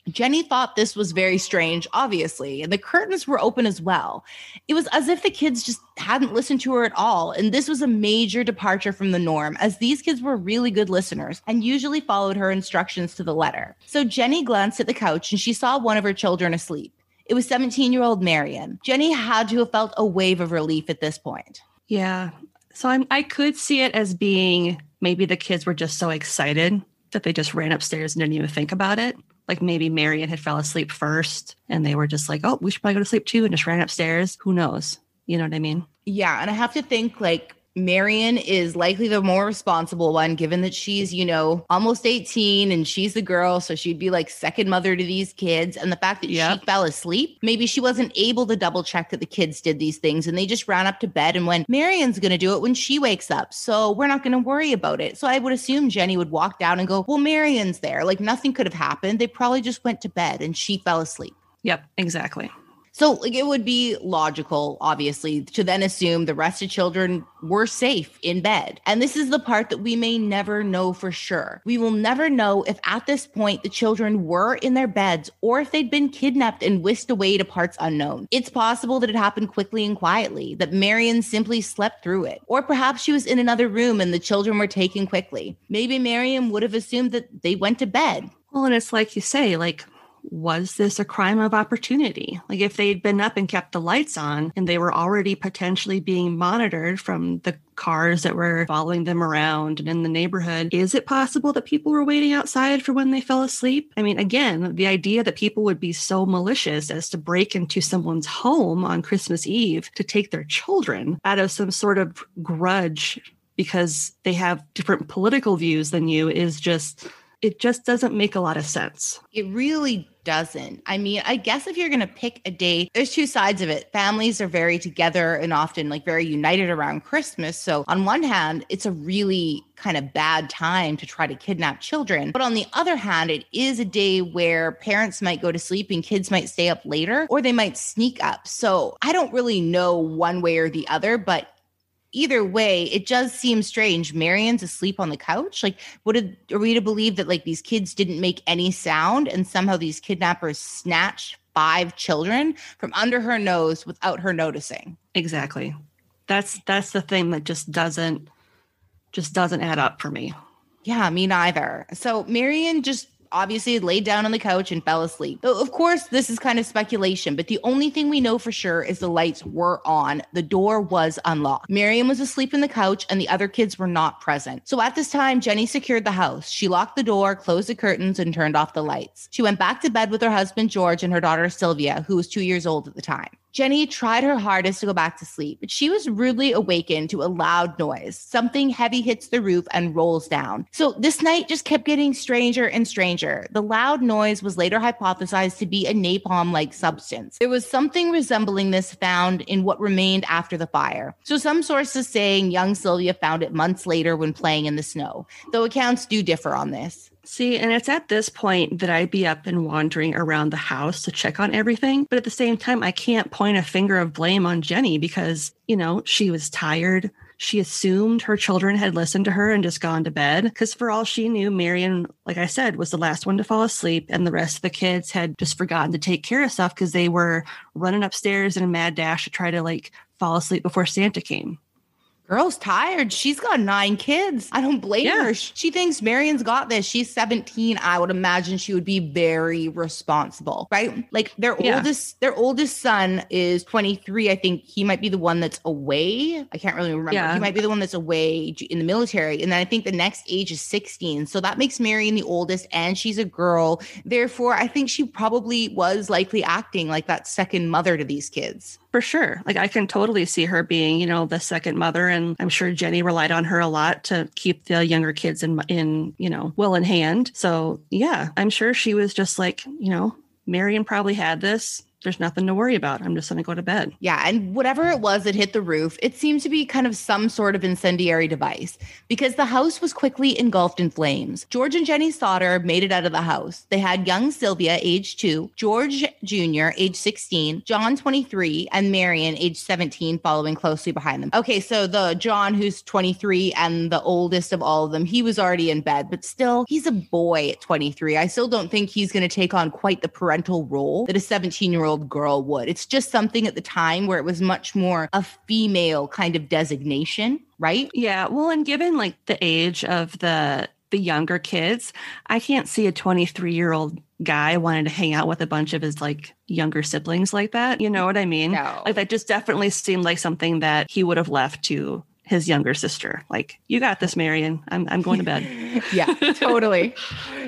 Jenny thought this was very strange, obviously, and the curtains were open as well. It was as if the kids just hadn't listened to her at all. And this was a major departure from the norm, as these kids were really good listeners and usually followed her instructions to the letter. So Jenny glanced at the couch and she saw one of her children asleep. It was 17 year old Marion. Jenny had to have felt a wave of relief at this point. Yeah. So I'm, I could see it as being maybe the kids were just so excited that they just ran upstairs and didn't even think about it like maybe Marion had fell asleep first and they were just like, oh, we should probably go to sleep too and just ran upstairs. Who knows? You know what I mean? Yeah. And I have to think like Marion is likely the more responsible one, given that she's, you know, almost 18 and she's the girl. So she'd be like second mother to these kids. And the fact that yep. she fell asleep, maybe she wasn't able to double check that the kids did these things and they just ran up to bed and went, Marion's going to do it when she wakes up. So we're not going to worry about it. So I would assume Jenny would walk down and go, Well, Marion's there. Like nothing could have happened. They probably just went to bed and she fell asleep. Yep, exactly. So like it would be logical, obviously, to then assume the rest of children were safe in bed. And this is the part that we may never know for sure. We will never know if at this point the children were in their beds or if they'd been kidnapped and whisked away to parts unknown. It's possible that it happened quickly and quietly, that Marion simply slept through it. Or perhaps she was in another room and the children were taken quickly. Maybe Marion would have assumed that they went to bed. Well, and it's like you say, like was this a crime of opportunity? Like if they'd been up and kept the lights on and they were already potentially being monitored from the cars that were following them around and in the neighborhood, is it possible that people were waiting outside for when they fell asleep? I mean, again, the idea that people would be so malicious as to break into someone's home on Christmas Eve to take their children out of some sort of grudge because they have different political views than you is just it just doesn't make a lot of sense. It really doesn't. I mean, I guess if you're going to pick a day, there's two sides of it. Families are very together and often like very united around Christmas. So, on one hand, it's a really kind of bad time to try to kidnap children. But on the other hand, it is a day where parents might go to sleep and kids might stay up later or they might sneak up. So, I don't really know one way or the other, but either way, it does seem strange. Marion's asleep on the couch. Like, would are we to believe that like these kids didn't make any sound and somehow these kidnappers snatched five children from under her nose without her noticing? Exactly. That's that's the thing that just doesn't just doesn't add up for me. Yeah, me neither. So Marion just obviously laid down on the couch and fell asleep. Of course, this is kind of speculation, but the only thing we know for sure is the lights were on. The door was unlocked. Marion was asleep in the couch and the other kids were not present. So at this time, Jenny secured the house. She locked the door, closed the curtains, and turned off the lights. She went back to bed with her husband, George, and her daughter, Sylvia, who was two years old at the time. Jenny tried her hardest to go back to sleep, but she was rudely awakened to a loud noise. Something heavy hits the roof and rolls down. So this night just kept getting stranger and stranger. The loud noise was later hypothesized to be a napalm like substance. There was something resembling this found in what remained after the fire. So some sources saying young Sylvia found it months later when playing in the snow, though accounts do differ on this. See, and it's at this point that I'd be up and wandering around the house to check on everything. But at the same time, I can't point a finger of blame on Jenny because, you know, she was tired. She assumed her children had listened to her and just gone to bed. Because for all she knew, Marion, like I said, was the last one to fall asleep. And the rest of the kids had just forgotten to take care of stuff because they were running upstairs in a mad dash to try to like fall asleep before Santa came. Girl's tired. She's got nine kids. I don't blame yeah. her. She thinks Marion's got this. She's 17. I would imagine she would be very responsible, right? Like their yeah. oldest, their oldest son is 23. I think he might be the one that's away. I can't really remember. Yeah. He might be the one that's away in the military. And then I think the next age is 16. So that makes Marion the oldest, and she's a girl. Therefore, I think she probably was likely acting like that second mother to these kids for sure. Like I can totally see her being, you know, the second mother, and I'm sure Jenny relied on her a lot to keep the younger kids in, in you know, well in hand. So yeah, I'm sure she was just like, you know, Marion probably had this there's nothing to worry about. I'm just going to go to bed. Yeah. And whatever it was that hit the roof, it seemed to be kind of some sort of incendiary device because the house was quickly engulfed in flames. George and Jenny Sodder made it out of the house. They had young Sylvia, age two, George Jr., age 16, John, 23, and Marion, age 17, following closely behind them. Okay. So the John, who's 23 and the oldest of all of them, he was already in bed, but still, he's a boy at 23. I still don't think he's going to take on quite the parental role that a 17 year old old girl would. It's just something at the time where it was much more a female kind of designation, right? Yeah. Well, and given like the age of the the younger kids, I can't see a 23 year old guy wanting to hang out with a bunch of his like younger siblings like that. You know what I mean? No. Like that just definitely seemed like something that he would have left to his younger sister. Like, you got this, Marion. I'm, I'm going to bed. yeah, totally.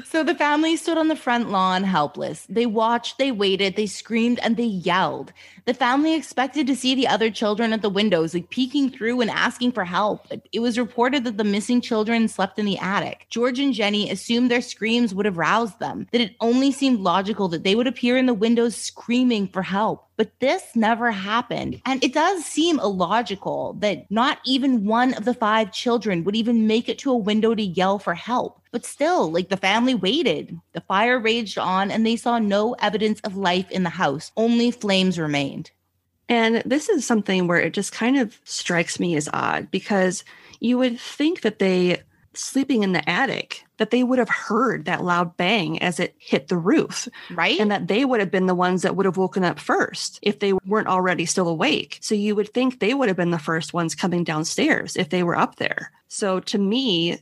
So the family stood on the front lawn helpless. They watched, they waited, they screamed, and they yelled. The family expected to see the other children at the windows, like peeking through and asking for help. It was reported that the missing children slept in the attic. George and Jenny assumed their screams would have roused them, that it only seemed logical that they would appear in the windows screaming for help. But this never happened. And it does seem illogical that not even one of the five children would even make it to a window to yell for help. But still, like the family waited. The fire raged on and they saw no evidence of life in the house, only flames remained. And this is something where it just kind of strikes me as odd because you would think that they, sleeping in the attic, that they would have heard that loud bang as it hit the roof. Right. And that they would have been the ones that would have woken up first if they weren't already still awake. So you would think they would have been the first ones coming downstairs if they were up there. So to me,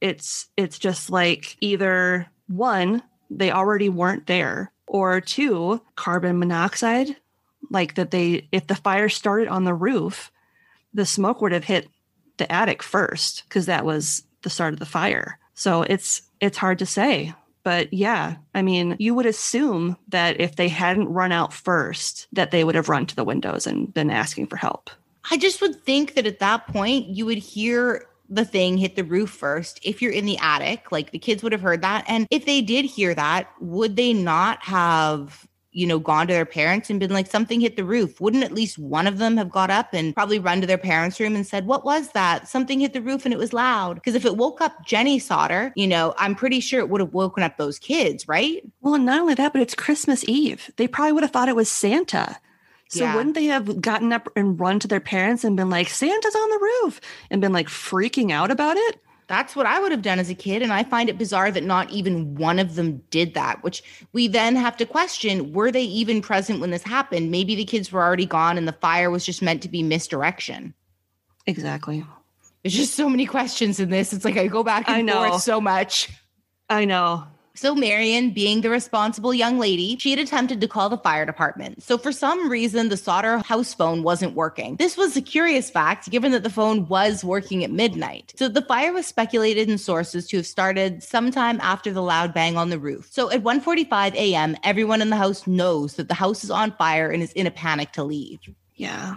it's it's just like either one they already weren't there or two carbon monoxide like that they if the fire started on the roof the smoke would have hit the attic first because that was the start of the fire so it's it's hard to say but yeah i mean you would assume that if they hadn't run out first that they would have run to the windows and been asking for help i just would think that at that point you would hear the thing hit the roof first. If you're in the attic, like the kids would have heard that. And if they did hear that, would they not have you know, gone to their parents and been like, something hit the roof. Wouldn't at least one of them have got up and probably run to their parents' room and said, What was that? Something hit the roof and it was loud. Because if it woke up Jenny Sodder, you know, I'm pretty sure it would have woken up those kids, right? Well, not only that, but it's Christmas Eve. They probably would have thought it was Santa. So yeah. wouldn't they have gotten up and run to their parents and been like, Santa's on the roof and been like freaking out about it? That's what I would have done as a kid. And I find it bizarre that not even one of them did that, which we then have to question were they even present when this happened? Maybe the kids were already gone and the fire was just meant to be misdirection. Exactly. There's just so many questions in this. It's like I go back and I know. forth so much. I know. So, Marion, being the responsible young lady, she had attempted to call the fire department. So, for some reason, the Sodder house phone wasn't working. This was a curious fact, given that the phone was working at midnight. So, the fire was speculated in sources to have started sometime after the loud bang on the roof. So, at 1:45 a.m., everyone in the house knows that the house is on fire and is in a panic to leave. Yeah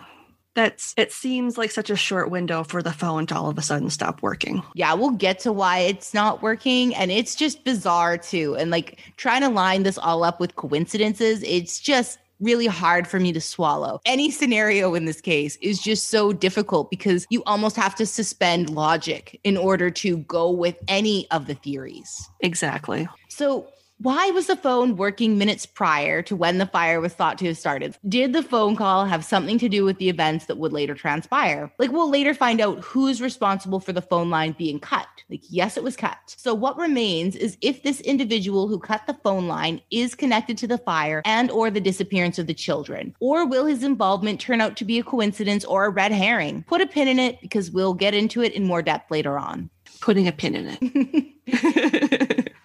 that's it seems like such a short window for the phone to all of a sudden stop working. Yeah, we'll get to why it's not working and it's just bizarre too. And like trying to line this all up with coincidences, it's just really hard for me to swallow. Any scenario in this case is just so difficult because you almost have to suspend logic in order to go with any of the theories. Exactly. So, why was the phone working minutes prior to when the fire was thought to have started? Did the phone call have something to do with the events that would later transpire? Like, we'll later find out who's responsible for the phone line being cut. Like, yes, it was cut. So, what remains is if this individual who cut the phone line is connected to the fire and or the disappearance of the children, or will his involvement turn out to be a coincidence or a red herring? Put a pin in it because we'll get into it in more depth later on. Putting a pin in it.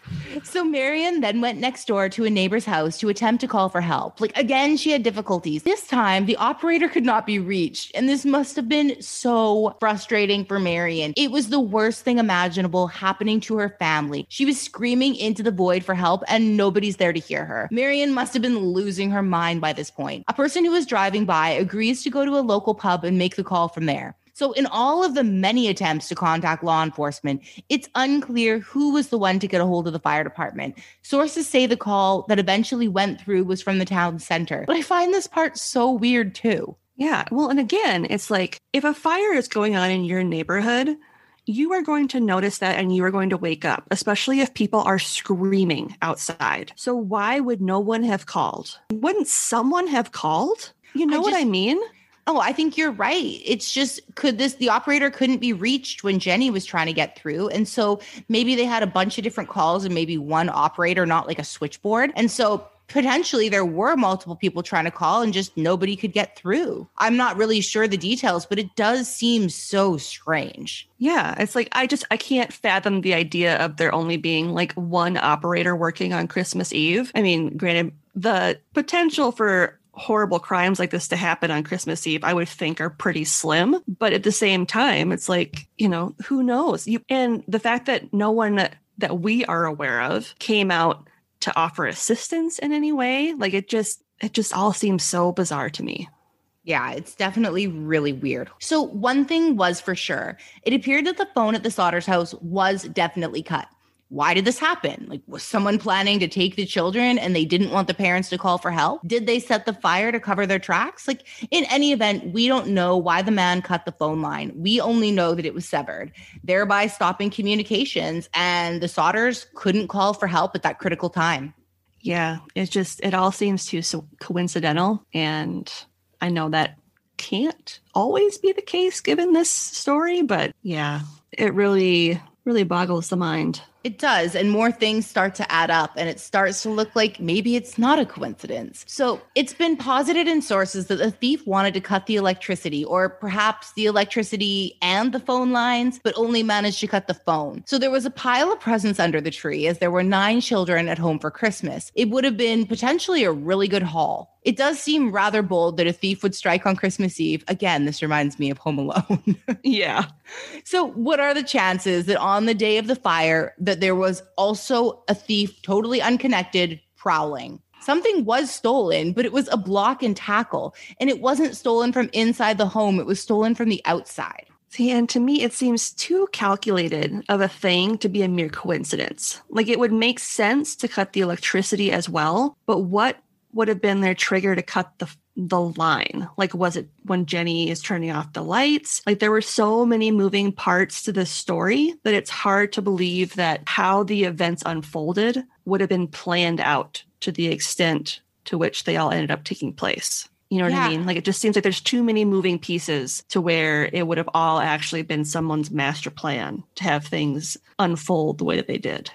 So Marion then went next door to a neighbor's house to attempt to call for help. Like again, she had difficulties. This time, the operator could not be reached, and this must have been so frustrating for Marion. It was the worst thing imaginable happening to her family. She was screaming into the void for help, and nobody's there to hear her. Marion must have been losing her mind by this point. A person who was driving by agrees to go to a local pub and make the call from there. So, in all of the many attempts to contact law enforcement, it's unclear who was the one to get a hold of the fire department. Sources say the call that eventually went through was from the town center. But I find this part so weird too. Yeah. Well, and again, it's like if a fire is going on in your neighborhood, you are going to notice that and you are going to wake up, especially if people are screaming outside. So, why would no one have called? Wouldn't someone have called? You know I just, what I mean? Oh, I think you're right. It's just could this the operator couldn't be reached when Jenny was trying to get through. And so maybe they had a bunch of different calls and maybe one operator, not like a switchboard. And so potentially there were multiple people trying to call and just nobody could get through. I'm not really sure the details, but it does seem so strange. Yeah, it's like I just I can't fathom the idea of there only being like one operator working on Christmas Eve. I mean, granted the potential for horrible crimes like this to happen on Christmas Eve, I would think are pretty slim. But at the same time, it's like, you know, who knows? You, and the fact that no one that, we are aware of came out to offer assistance in any way, like it just, it just all seems so bizarre to me. Yeah, it's definitely really weird. So, one thing was for sure it appeared that the phone at the Sodders house was definitely cut why did this happen? Like, was someone planning to take the children and they didn't want the parents to call for help? Did they set the fire to cover their tracks? Like, in any event, we don't know why the man cut the phone line. We only know that it was severed, thereby stopping communications, and the Sodders couldn't call for help at that critical time. Yeah, it just, it all seems too so coincidental. And I know that can't always be the case given this story, but yeah, it really, really boggles the mind. It does. And more things start to add up, and it starts to look like maybe it's not a coincidence. So it's been posited in sources that the thief wanted to cut the electricity, or perhaps the electricity and the phone lines, but only managed to cut the phone. So there was a pile of presents under the tree as there were nine children at home for Christmas. It would have been potentially a really good haul. It does seem rather bold that a thief would strike on Christmas Eve. Again, this reminds me of Home Alone. yeah. So, what are the chances that on the day of the fire that there was also a thief totally unconnected prowling? Something was stolen, but it was a block and tackle, and it wasn't stolen from inside the home, it was stolen from the outside. See, and to me, it seems too calculated of a thing to be a mere coincidence. Like it would make sense to cut the electricity as well, but what would have been their trigger to cut the the line? Like, was it when Jenny is turning off the lights? Like, there were so many moving parts to this story that it's hard to believe that how the events unfolded would have been planned out to the extent to which they all ended up taking place. You know what yeah. I mean? Like, it just seems like there's too many moving pieces to where it would have all actually been someone's master plan to have things unfold the way that they did.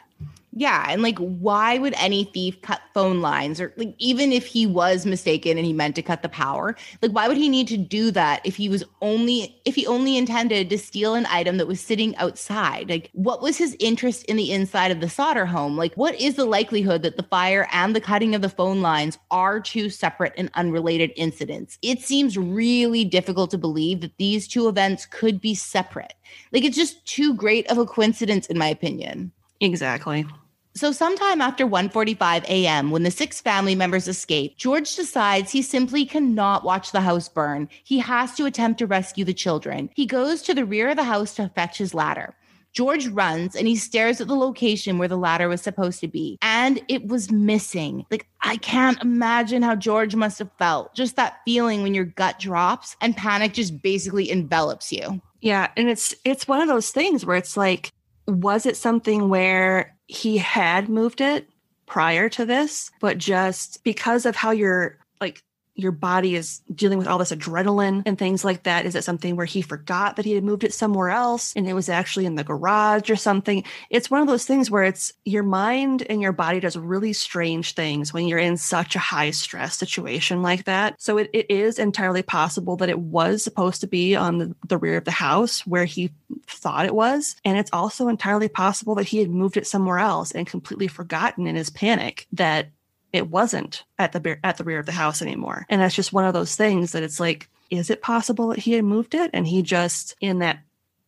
Yeah. And like, why would any thief cut phone lines or like, even if he was mistaken and he meant to cut the power, like, why would he need to do that if he was only, if he only intended to steal an item that was sitting outside? Like, what was his interest in the inside of the Sodder home? Like, what is the likelihood that the fire and the cutting of the phone lines are two separate and unrelated incidents? It seems really difficult to believe that these two events could be separate. Like, it's just too great of a coincidence, in my opinion. Exactly. So sometime after 1:45 a.m. when the six family members escape, George decides he simply cannot watch the house burn. He has to attempt to rescue the children. He goes to the rear of the house to fetch his ladder. George runs and he stares at the location where the ladder was supposed to be, and it was missing. Like, I can't imagine how George must have felt. Just that feeling when your gut drops and panic just basically envelops you. Yeah, and it's it's one of those things where it's like was it something where he had moved it prior to this, but just because of how you're like your body is dealing with all this adrenaline and things like that? Is it something where he forgot that he had moved it somewhere else and it was actually in the garage or something? It's one of those things where it's your mind and your body does really strange things when you're in such a high stress situation like that. So it, it is entirely possible that it was supposed to be on the, the rear of the house where he thought it was. And it's also entirely possible that he had moved it somewhere else and completely forgotten in his panic that it wasn't at the at the rear of the house anymore. And that's just one of those things that it's like, is it possible that he had moved it and he just in that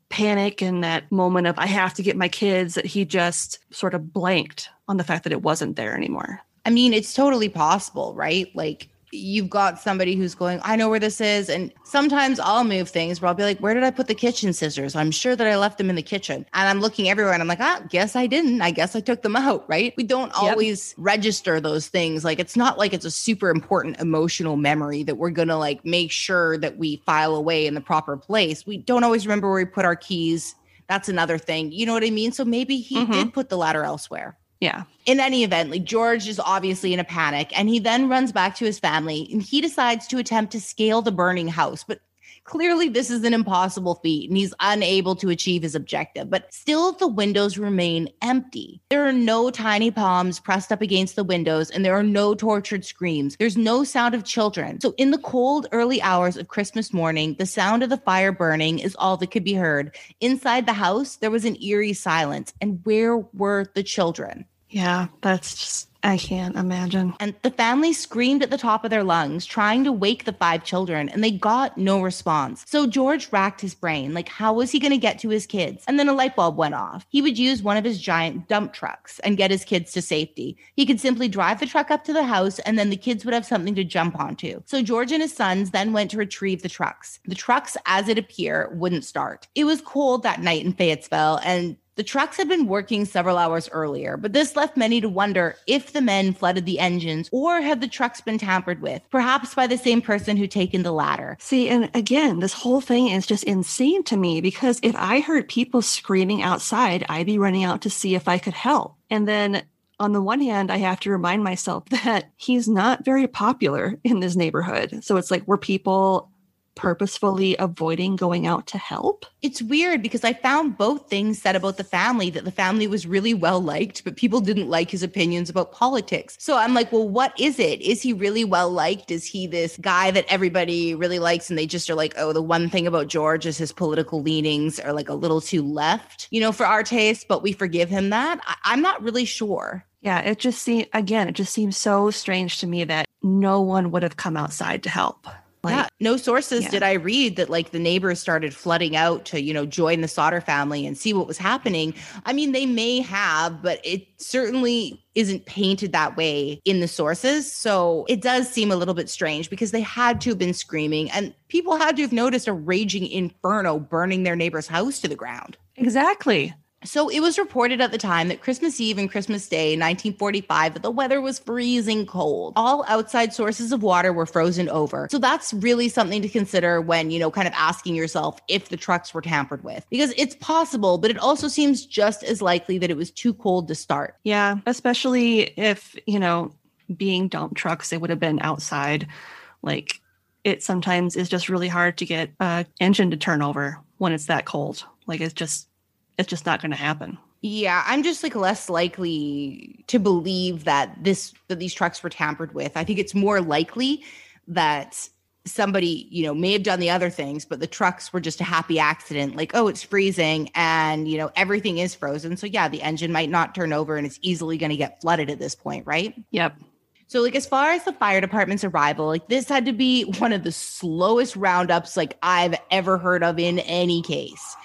panic and that moment of I have to get my kids that he just sort of blanked on the fact that it wasn't there anymore. I mean, it's totally possible, right? Like you've got somebody who's going, I know where this is. And sometimes I'll move things where I'll be like, where did I put the kitchen scissors? I'm sure that I left them in the kitchen. And I'm looking everywhere and I'm like, ah, guess I didn't. I guess I took them out, right? We don't yep. always register those things. Like it's not like it's a super important emotional memory that we're going to like make sure that we file away in the proper place. We don't always remember where we put our keys. That's another thing. You know what I mean? So maybe he mm-hmm. did put the ladder elsewhere. Yeah. In any event, like George is obviously in a panic and he then runs back to his family and he decides to attempt to scale the burning house. But clearly, this is an impossible feat and he's unable to achieve his objective. But still, the windows remain empty. There are no tiny palms pressed up against the windows and there are no tortured screams. There's no sound of children. So, in the cold, early hours of Christmas morning, the sound of the fire burning is all that could be heard. Inside the house, there was an eerie silence. And where were the children? Yeah, that's just, I can't imagine. And the family screamed at the top of their lungs, trying to wake the five children, and they got no response. So George racked his brain like, how was he going to get to his kids? And then a light bulb went off. He would use one of his giant dump trucks and get his kids to safety. He could simply drive the truck up to the house, and then the kids would have something to jump onto. So George and his sons then went to retrieve the trucks. The trucks, as it appeared, wouldn't start. It was cold that night in Fayetteville, and the trucks had been working several hours earlier, but this left many to wonder if the men flooded the engines or had the trucks been tampered with, perhaps by the same person who'd taken the ladder. See, and again, this whole thing is just insane to me because if I heard people screaming outside, I'd be running out to see if I could help. And then on the one hand, I have to remind myself that he's not very popular in this neighborhood. So it's like, were people purposefully avoiding going out to help. It's weird because I found both things said about the family that the family was really well liked, but people didn't like his opinions about politics. So I'm like, well, what is it? Is he really well liked? Is he this guy that everybody really likes and they just are like, oh, the one thing about George is his political leanings are like a little too left, you know, for our taste, but we forgive him that? I- I'm not really sure. Yeah, it just seems, again, it just seems so strange to me that no one would have come outside to help. Like, yeah, no sources yeah. did I read that like the neighbors started flooding out to, you know, join the Sodder family and see what was happening. I mean, they may have, but it certainly isn't painted that way in the sources. So it does seem a little bit strange because they had to have been screaming and people had to have noticed a raging inferno burning their neighbor's house to the ground. Exactly. So it was reported at the time that Christmas Eve and Christmas Day, 1945, that the weather was freezing cold. All outside sources of water were frozen over. So that's really something to consider when, you know, kind of asking yourself if the trucks were tampered with. Because it's possible, but it also seems just as likely that it was too cold to start. Yeah, especially if, you know, being dump trucks, they would have been outside. Like it sometimes is just really hard to get a engine to turn over when it's that cold. Like it's just it's just not going to happen. Yeah, I'm just like less likely to believe that this that these trucks were tampered with. I think it's more likely that somebody, you know, may have done the other things, but the trucks were just a happy accident. Like, oh, it's freezing and, you know, everything is frozen. So yeah, the engine might not turn over and it's easily going to get flooded at this point, right? Yep. So, like, as far as the fire department's arrival, like, this had to be one of the slowest roundups, like, I've ever heard of in any case.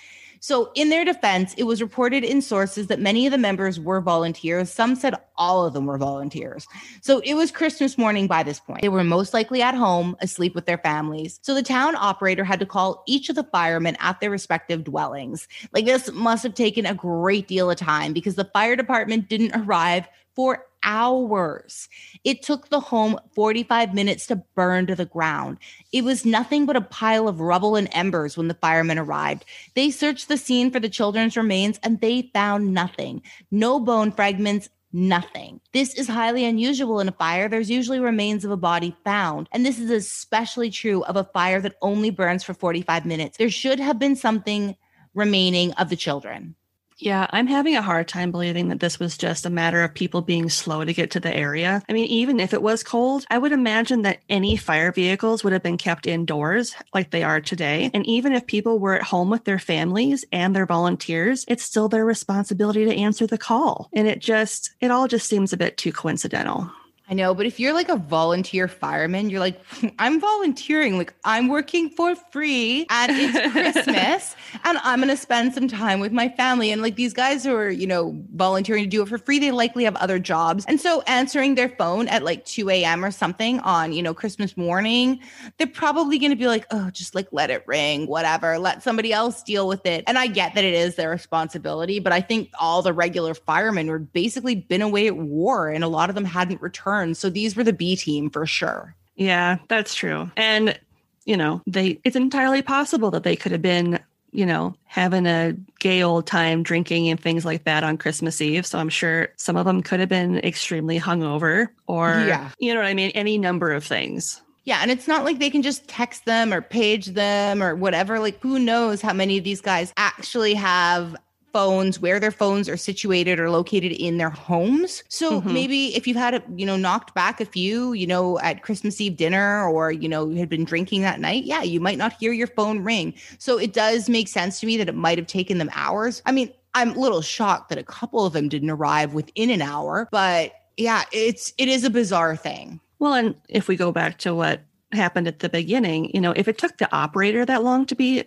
So, in their defense, it was reported in sources that many of the members were volunteers. Some said all of them were volunteers. So, it was Christmas morning by this point. They were most likely at home, asleep with their families. So, the town operator had to call each of the firemen at their respective dwellings. Like, this must have taken a great deal of time because the fire department didn't arrive for hours. It took the home 45 minutes to burn to the ground. It was nothing but a pile of rubble and embers when the firemen arrived. They searched the scene for the children's remains and they found nothing. No bone fragments, nothing. This is highly unusual in a fire. There's usually remains of a body found. And this is especially true of a fire that only burns for 45 minutes. There should have been something remaining of the children. Yeah, I'm having a hard time believing that this was just a matter of people being slow to get to the area. I mean, even if it was cold, I would imagine that any fire vehicles would have been kept indoors like they are today. And even if people were at home with their families and their volunteers, it's still their responsibility to answer the call. And it just, it all just seems a bit too coincidental. I know, but if you're like a volunteer fireman, you're like, I'm volunteering, like I'm working for free and it's Christmas and I'm going to spend some time with my family. And like these guys who are, you know, volunteering to do it for free, they likely have other jobs. And so answering their phone at like 2 a.m. or something on, you know, Christmas morning, they're probably going to be like, oh, just like let it ring, whatever, let somebody else deal with it. And I get that it is their responsibility, but I think all the regular firemen were basically been away at war and a lot of them hadn't returned so these were the B team for sure. Yeah, that's true. And, you know, they it's entirely possible that they could have been you know, having a gay old time drinking and things like that on Christmas Eve. So I'm sure some of them could have been extremely hungover or, yeah. you know what I mean? Any number of things. Yeah. And it's not like they can just text them or page them or whatever. Like, who knows how many of these guys actually have phones, where their phones are situated or located in their homes. So mm-hmm. maybe if you've had a, you know, knocked back a few, you know, at Christmas Eve dinner or, you know, you had been drinking that night, yeah, you might not hear your phone ring. So it does make sense to me that it might have taken them hours. I mean, I'm a little shocked that a couple of them didn't arrive within an hour, but yeah, it's it is a bizarre thing. Well, and if we go back to what happened at the beginning, you know, if it took the operator that long to be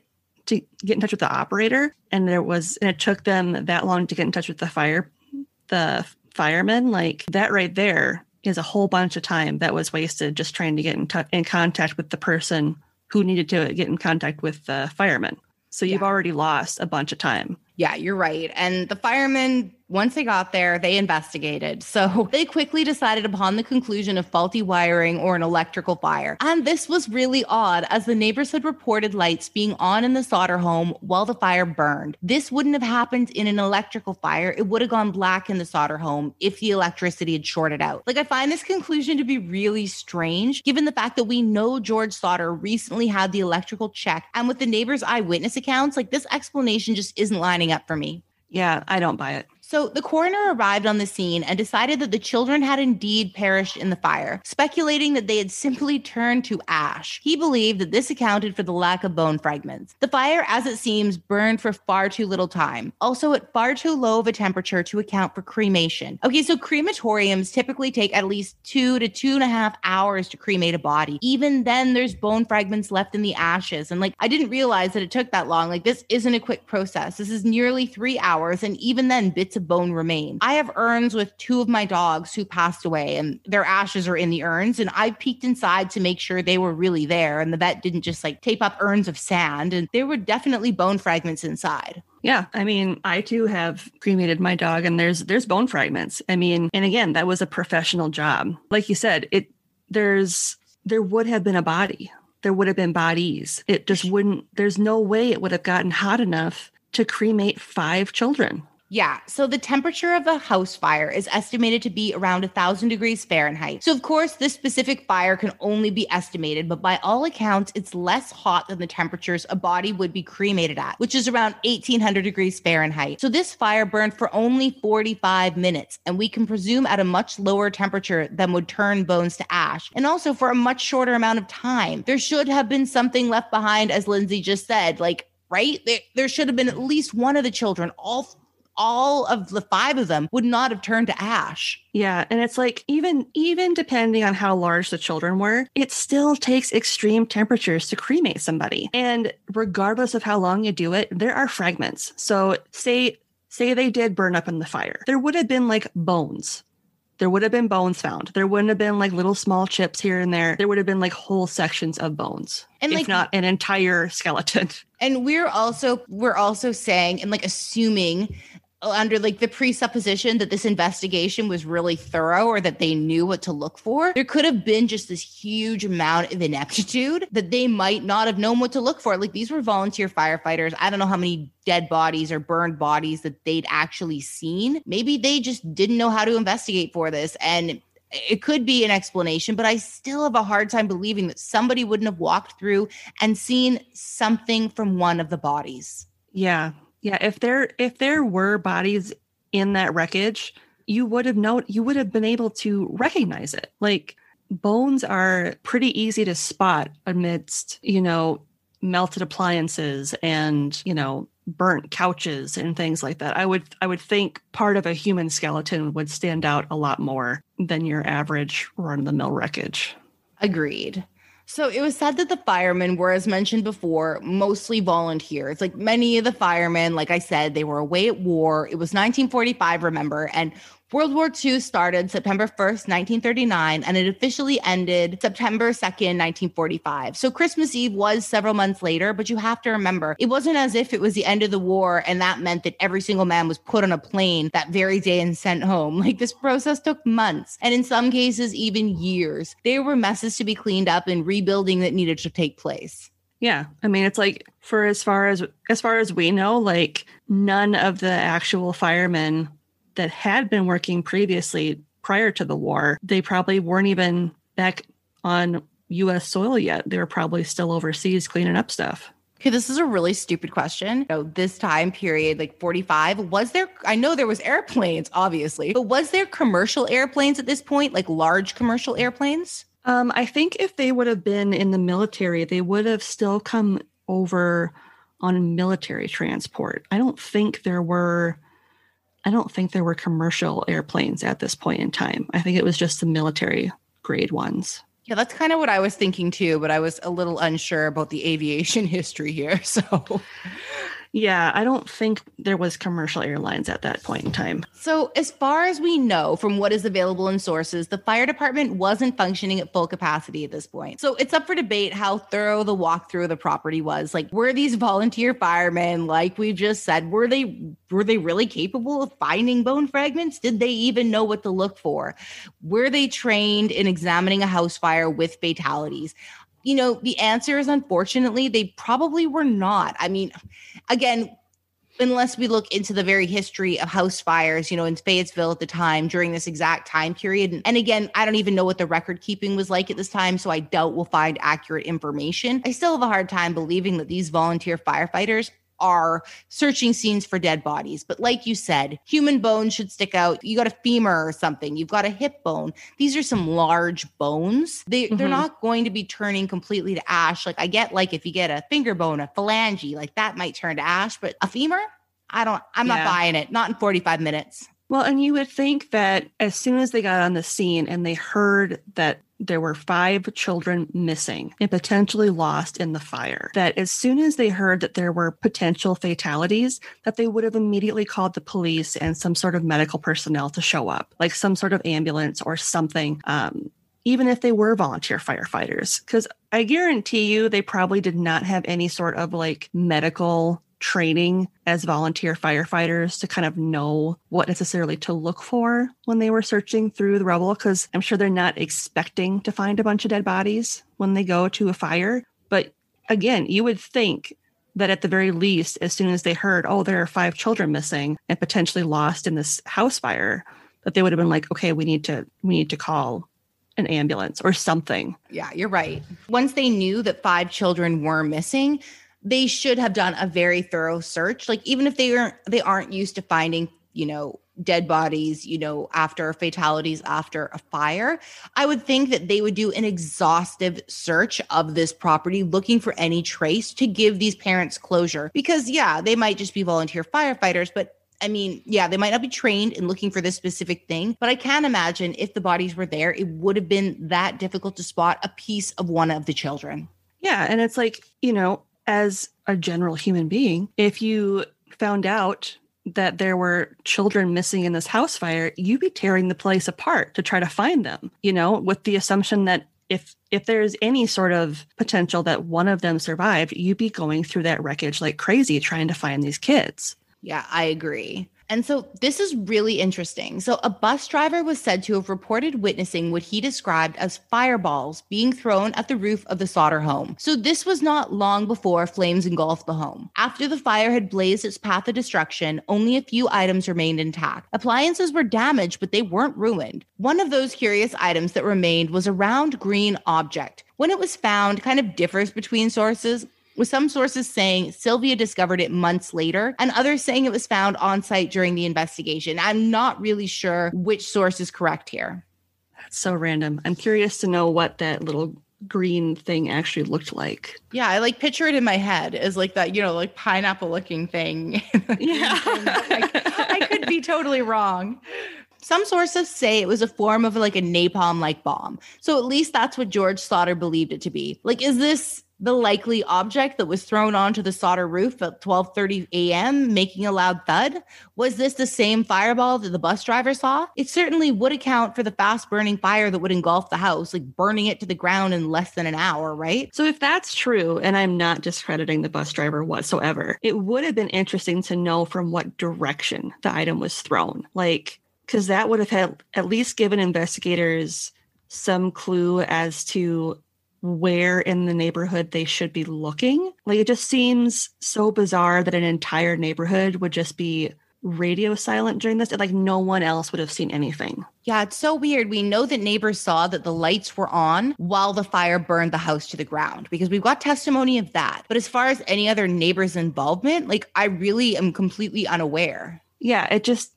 to get in touch with the operator. And there was and it took them that long to get in touch with the fire the firemen. Like that right there is a whole bunch of time that was wasted just trying to get in, t- in contact with the person who needed to get in contact with the firemen. So you've yeah. already lost a bunch of time. Yeah you're right. And the firemen once they got there, they investigated. So they quickly decided upon the conclusion of faulty wiring or an electrical fire. And this was really odd as the neighbors had reported lights being on in the Sodder home while the fire burned. This wouldn't have happened in an electrical fire. It would have gone black in the Sodder home if the electricity had shorted out. Like, I find this conclusion to be really strange given the fact that we know George Sodder recently had the electrical check. And with the neighbors' eyewitness accounts, like, this explanation just isn't lining up for me. Yeah, I don't buy it. So the coroner arrived on the scene and decided that the children had indeed perished in the fire, speculating that they had simply turned to ash. He believed that this accounted for the lack of bone fragments. The fire, as it seems, burned for far too little time, also at far too low of a temperature to account for cremation. Okay, so crematoriums typically take at least two to two and a half hours to cremate a body. Even then, there's bone fragments left in the ashes. And like, I didn't realize that it took that long. Like, this isn't a quick process. This is nearly three hours. And even then, bits of bone remain. I have urns with two of my dogs who passed away, and their ashes are in the urns. And I peeked inside to make sure they were really there. And the vet didn't just like tape up urns of sand, and there were definitely bone fragments inside. Yeah, I mean, I too have cremated my dog and there's there's bone fragments. I mean, and again, that was a professional job. Like you said, it there's there would have been a body. There would have been bodies. It just wouldn't there's no way it would have gotten hot enough to cremate five children. Yeah. So the temperature of a house fire is estimated to be around a thousand degrees Fahrenheit. So of course, this specific fire can only be estimated, but by all accounts, it's less hot than the temperatures a body would be cremated at, which is around 1800 degrees Fahrenheit. So this fire burned for only 45 minutes, and we can presume at a much lower temperature than would turn bones to ash, and also for a much shorter amount of time. There should have been something left behind, as Lindsay just said, like right? There, there should have been at least one of the children, all all of the five of them would not have turned to ash. Yeah, and it's like even even depending on how large the children were, it still takes extreme temperatures to cremate somebody. And regardless of how long you do it, there are fragments. So say say they did burn up in the fire. There would have been like bones there would have been bones found. There wouldn't have been like little small chips here and there. There would have been like whole sections of bones, and if like, not an entire skeleton. And we're also we're also saying and like assuming under like the presupposition that this investigation was really thorough or that they knew what to look for, there could have been just this huge amount of ineptitude that they might not have known what to look for. Like these were volunteer firefighters. I don't know how many dead bodies or burned bodies that they'd actually seen. Maybe they just didn't know how to investigate for this. And it could be an explanation, but I still have a hard time believing that somebody wouldn't have walked through and seen something from one of the bodies. Yeah, yeah, if there if there were bodies in that wreckage, you would have known you would have been able to recognize it. Like bones are pretty easy to spot amidst, you know, melted appliances and, you know, burnt couches and things like that. I would I would think part of a human skeleton would stand out a lot more than your average run of the mill wreckage. Agreed. So it was said that the firemen were, as mentioned before, mostly volunteers. Like many of the firemen, like I said, they were away at war. It was 1945, remember, and World War II started September 1st, 1939, and it officially ended September 2nd, 1945. So Christmas Eve was several months later, but you have to remember, it wasn't as if it was the end of the war and that meant that every single man was put on a plane that very day and sent home. Like this process took months, and in some cases, even years. There were messes to be cleaned up and rebuilding that needed to take place. Yeah. I mean, it's like for as far as as far as we know, like none of the actual firemen that had been working previously prior to the war, they probably weren't even back on US soil yet. They were probably still overseas cleaning up stuff. Okay, this is a really stupid question. So this time period, like 45, was there I know there was airplanes, obviously, but was there commercial airplanes at this point, like large commercial airplanes? Um, I think if they would have been in the military, they would have still come over on military transport. I don't think there were I don't think there were commercial airplanes at this point in time. I think it was just the military grade ones. Yeah, that's kind of what I was thinking too, but I was a little unsure about the aviation history here. So yeah, I don't think there was commercial airlines at that point in time. So, as far as we know from what is available in sources, the fire department wasn't functioning at full capacity at this point. So, it's up for debate how thorough the walkthrough of the property was. Like, were these volunteer firemen, like we just said, were they were they really capable of finding bone fragments? Did they even know what to look for? Were they trained in examining a house fire with fatalities? You know, the answer is unfortunately, they probably were not. I mean, again, unless we look into the very history of house fires, you know, in Fayetteville at the time during this exact time period. And again, I don't even know what the record keeping was like at this time, so I doubt we'll find accurate information. I still have a hard time believing that these volunteer firefighters are searching scenes for dead bodies. But like you said, human bones should stick out. You got a femur or something, you've got a hip bone. These are some large bones. They, mm-hmm. They're not going to be turning completely to ash. Like I get like if you get a finger bone, a phalange, like that might turn to ash, but a femur, I don't, I'm yeah. not buying it. Not in 45 minutes. Well, and you would think that as soon as they got on the scene and they heard that there were five children missing and potentially lost in the fire. That as soon as they heard that there were potential fatalities, that they would have immediately called the police and some sort of medical personnel to show up, like some sort of ambulance or something. Um, even if they were volunteer firefighters, because I guarantee you they probably did not have any sort of like medical training as volunteer firefighters to kind of know what necessarily to look for when they were searching through the rubble because I'm sure they're not expecting to find a bunch of dead bodies when they go to a fire. But again, you would think that at the very least, as soon as they heard, oh, there are five children missing and potentially lost in this house fire, that they would have been like, okay, we need to we need to call an ambulance or something. Yeah, you're right. Once they knew that five children were missing, they should have done a very thorough search. Like even if they aren't they aren't used to finding, you know, dead bodies, you know, after fatalities after a fire, I would think that they would do an exhaustive search of this property looking for any trace to give these parents closure. Because yeah, they might just be volunteer firefighters, but I mean, yeah, they might not be trained in looking for this specific thing, but I can imagine if the bodies were there, it would have been that difficult to spot a piece of one of the children. Yeah. And it's like, you know, as a general human being, if you found out that there were children missing in this house fire, you'd be tearing the place apart to try to find them, you know, with the assumption that if if there's any sort of potential that one of them survived, you'd be going through that wreckage like crazy trying to find these kids. Yeah, I agree. And so this is really interesting. So, a bus driver was said to have reported witnessing what he described as fireballs being thrown at the roof of the Sodder home. So, this was not long before flames engulfed the home. After the fire had blazed its path of destruction, only a few items remained intact. Appliances were damaged, but they weren't ruined. One of those curious items that remained was a round green object. When it was found, kind of differs between sources with some sources saying Sylvia discovered it months later, and others saying it was found on site during the investigation. I'm not really sure which source is correct here. That's so random. I'm curious to know what that little green thing actually looked like. Yeah, I like picture it in my head as like that, you know, like pineapple looking thing. Yeah. I could be totally wrong. Some sources say it was a form of like a napalm like bomb. So at least that's what George Sodder believed it to be. Like, is this the likely object that was thrown onto the Sodder roof at 12:30 a.m., making a loud thud? Was this the same fireball that the bus driver saw? It certainly would account for the fast-burning fire that would engulf the house, like burning it to the ground in less than an hour, right? So if that's true, and I'm not discrediting the bus driver whatsoever, it would have been interesting to know from what direction the item was thrown. Like because that would have had at least given investigators some clue as to where in the neighborhood they should be looking. Like it just seems so bizarre that an entire neighborhood would just be radio silent during this and like no one else would have seen anything. Yeah, it's so weird. We know that neighbors saw that the lights were on while the fire burned the house to the ground because we've got testimony of that. But as far as any other neighbors' involvement, like I really am completely unaware. Yeah, it just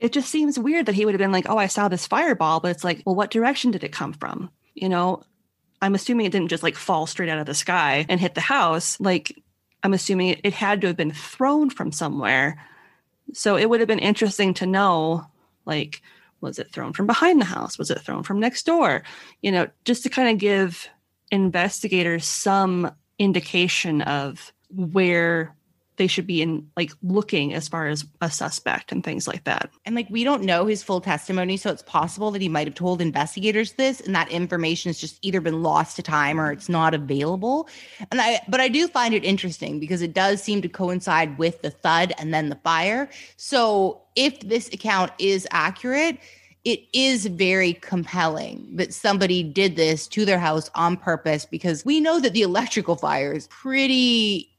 it just seems weird that he would have been like, "Oh, I saw this fireball," but it's like, "Well, what direction did it come from?" You know, I'm assuming it didn't just like fall straight out of the sky and hit the house. Like, I'm assuming it, it had to have been thrown from somewhere. So it would have been interesting to know, like, was it thrown from behind the house? Was it thrown from next door? You know, just to kind of give investigators some indication of where they should be in like looking as far as a suspect and things like that. And like we don't know his full testimony, so it's possible that he might have told investigators this and that information has just either been lost to time or it's not available. And I but I do find it interesting because it does seem to coincide with the thud and then the fire. So if this account is accurate, it is very compelling that somebody did this to their house on purpose because we know that the electrical fire is pretty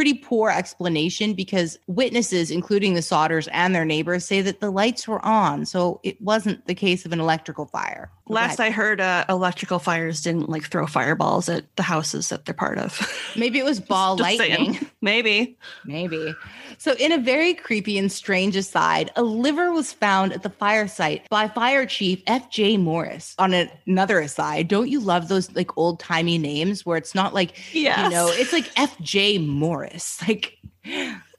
pretty poor explanation because witnesses, including the Sodders and their neighbors, say that the lights were on. So it wasn't the case of an electrical fire. Last I heard, uh, electrical fires didn't like throw fireballs at the houses that they're part of. Maybe it was ball lightning. Saying. Maybe. Maybe. So, in a very creepy and strange aside, a liver was found at the fire site by Fire Chief F.J. Morris. On a, another aside, don't you love those like old timey names where it's not like, yes. you know, it's like F.J. Morris. Like,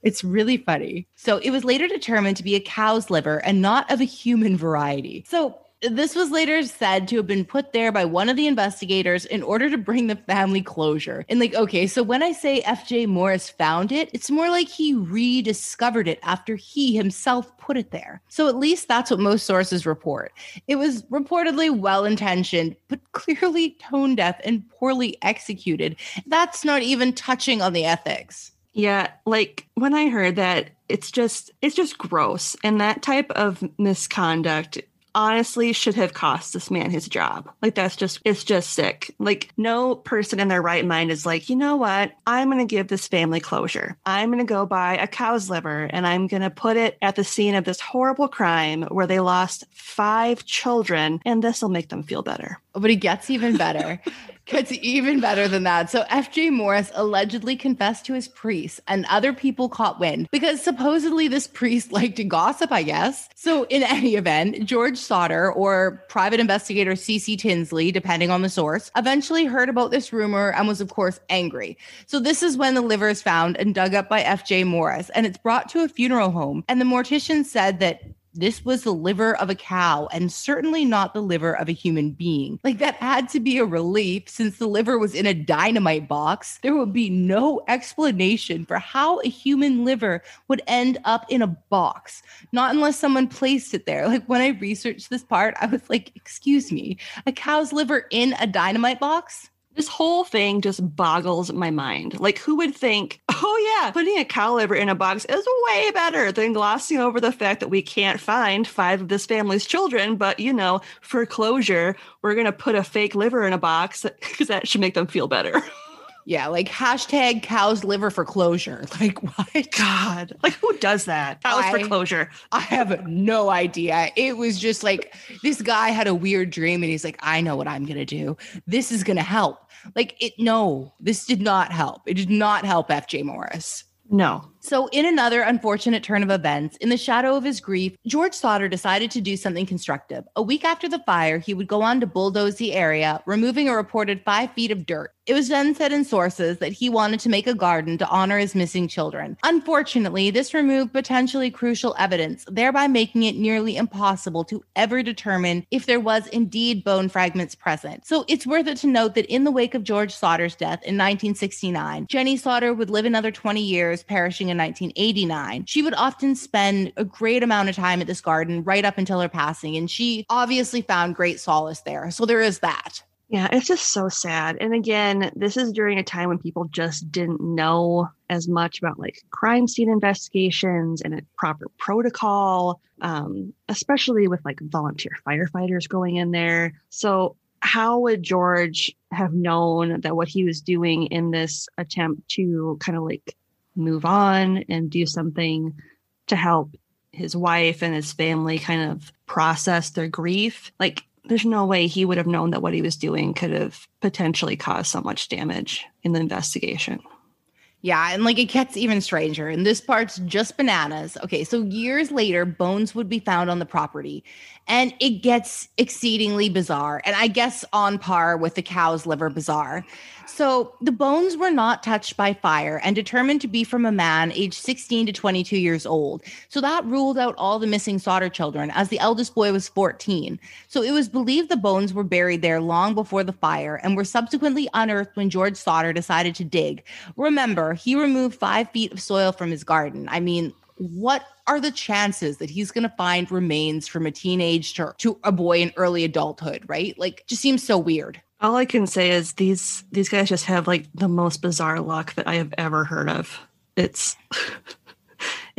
it's really funny. So it was later determined to be a cow's liver and not of a human variety. So this was later said to have been put there by one of the investigators in order to bring the family closure. And like, okay, so when I say FJ Morris found it, it's more like he rediscovered it after he himself put it there. So at least that's what most sources report. It was reportedly well intentioned, but clearly tone deaf and poorly executed. That's not even touching on the ethics. Yeah, like when I heard that, it's just it's just gross. And that type of misconduct honestly should have cost this man his job. Like that's just it's just sick. Like no person in their right mind is like, "You know what? I'm going to give this family closure. I'm going to go buy a cow's liver and I'm going to put it at the scene of this horrible crime where they lost 5 children and this will make them feel better." But it gets even better. Gets even better than that. So FJ Morris allegedly confessed to his priest, and other people caught wind because supposedly this priest liked to gossip, I guess. So in any event, George Sodder or private investigator CC Tinsley, depending on the source, eventually heard about this rumor and was of course angry. So this is when the liver is found and dug up by FJ Morris, and it's brought to a funeral home. And the mortician said that this was the liver of a cow and certainly not the liver of a human being. Like that had to be a relief since the liver was in a dynamite box. There would be no explanation for how a human liver would end up in a box, not unless someone placed it there. Like when I researched this part, I was like, excuse me, a cow's liver in a dynamite box? This whole thing just boggles my mind. Like, who would think, oh, yeah, putting a cow liver in a box is way better than glossing over the fact that we can't find five of this family's children. But, you know, for closure, we're going to put a fake liver in a box because that should make them feel better. Yeah, like hashtag cow's liver for closure. Like what? God, like who does that? Cows I, for closure. I have no idea. It was just like this guy had a weird dream and he's like, I know what I'm gonna do. This is gonna help. Like it. No, this did not help. It did not help FJ Morris. No. So, in another unfortunate turn of events, in the shadow of his grief, George Sodder decided to do something constructive. A week after the fire, he would go on to bulldoze the area, removing a reported five feet of dirt. It was then said in sources that he wanted to make a garden to honor his missing children. Unfortunately, this removed potentially crucial evidence, thereby making it nearly impossible to ever determine if there was indeed bone fragments present. So, it's worth it to note that in the wake of George Sodder's death in 1969, Jenny Sodder would live another 20 years, perishing in 1989. She would often spend a great amount of time at this garden right up until her passing, and she obviously found great solace there. So there is that. Yeah, it's just so sad. And again, this is during a time when people just didn't know as much about like crime scene investigations and a proper protocol, um, especially with like volunteer firefighters going in there. So, how would George have known that what he was doing in this attempt to kind of like move on and do something to help his wife and his family kind of process their grief. Like, there's no way he would have known that what he was doing could have potentially caused so much damage in the investigation. Yeah, and like it gets even stranger. And this part's just bananas. Okay, so years later, bones would be found on the property, and it gets exceedingly bizarre. And I guess on par with the cow's liver bizarre. So the bones were not touched by fire and determined to be from a man aged 16 to 22 years old. So that ruled out all the missing Sodder children, as the eldest boy was 14. So it was believed the bones were buried there long before the fire and were subsequently unearthed when George Sodder decided to dig. Remember, he removed five feet of soil from his garden. I mean, what are the chances that he's going to find remains from a teenage to, to a boy in early adulthood, right? Like, just seems so weird. All I can say is these these guys just have like the most bizarre luck that I have ever heard of. It's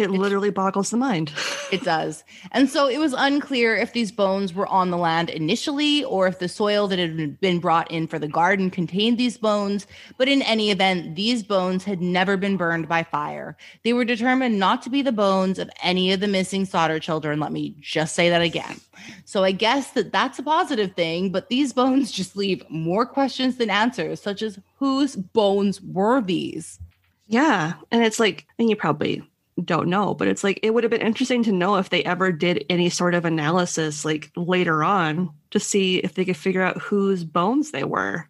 it literally boggles the mind. It does. And so it was unclear if these bones were on the land initially or if the soil that had been brought in for the garden contained these bones. But in any event, these bones had never been burned by fire. They were determined not to be the bones of any of the missing Sodder children. Let me just say that again. So I guess that that's a positive thing, but these bones just leave more questions than answers, such as whose bones were these? Yeah. And it's like, and you probably don't know but it's like it would have been interesting to know if they ever did any sort of analysis like later on to see if they could figure out whose bones they were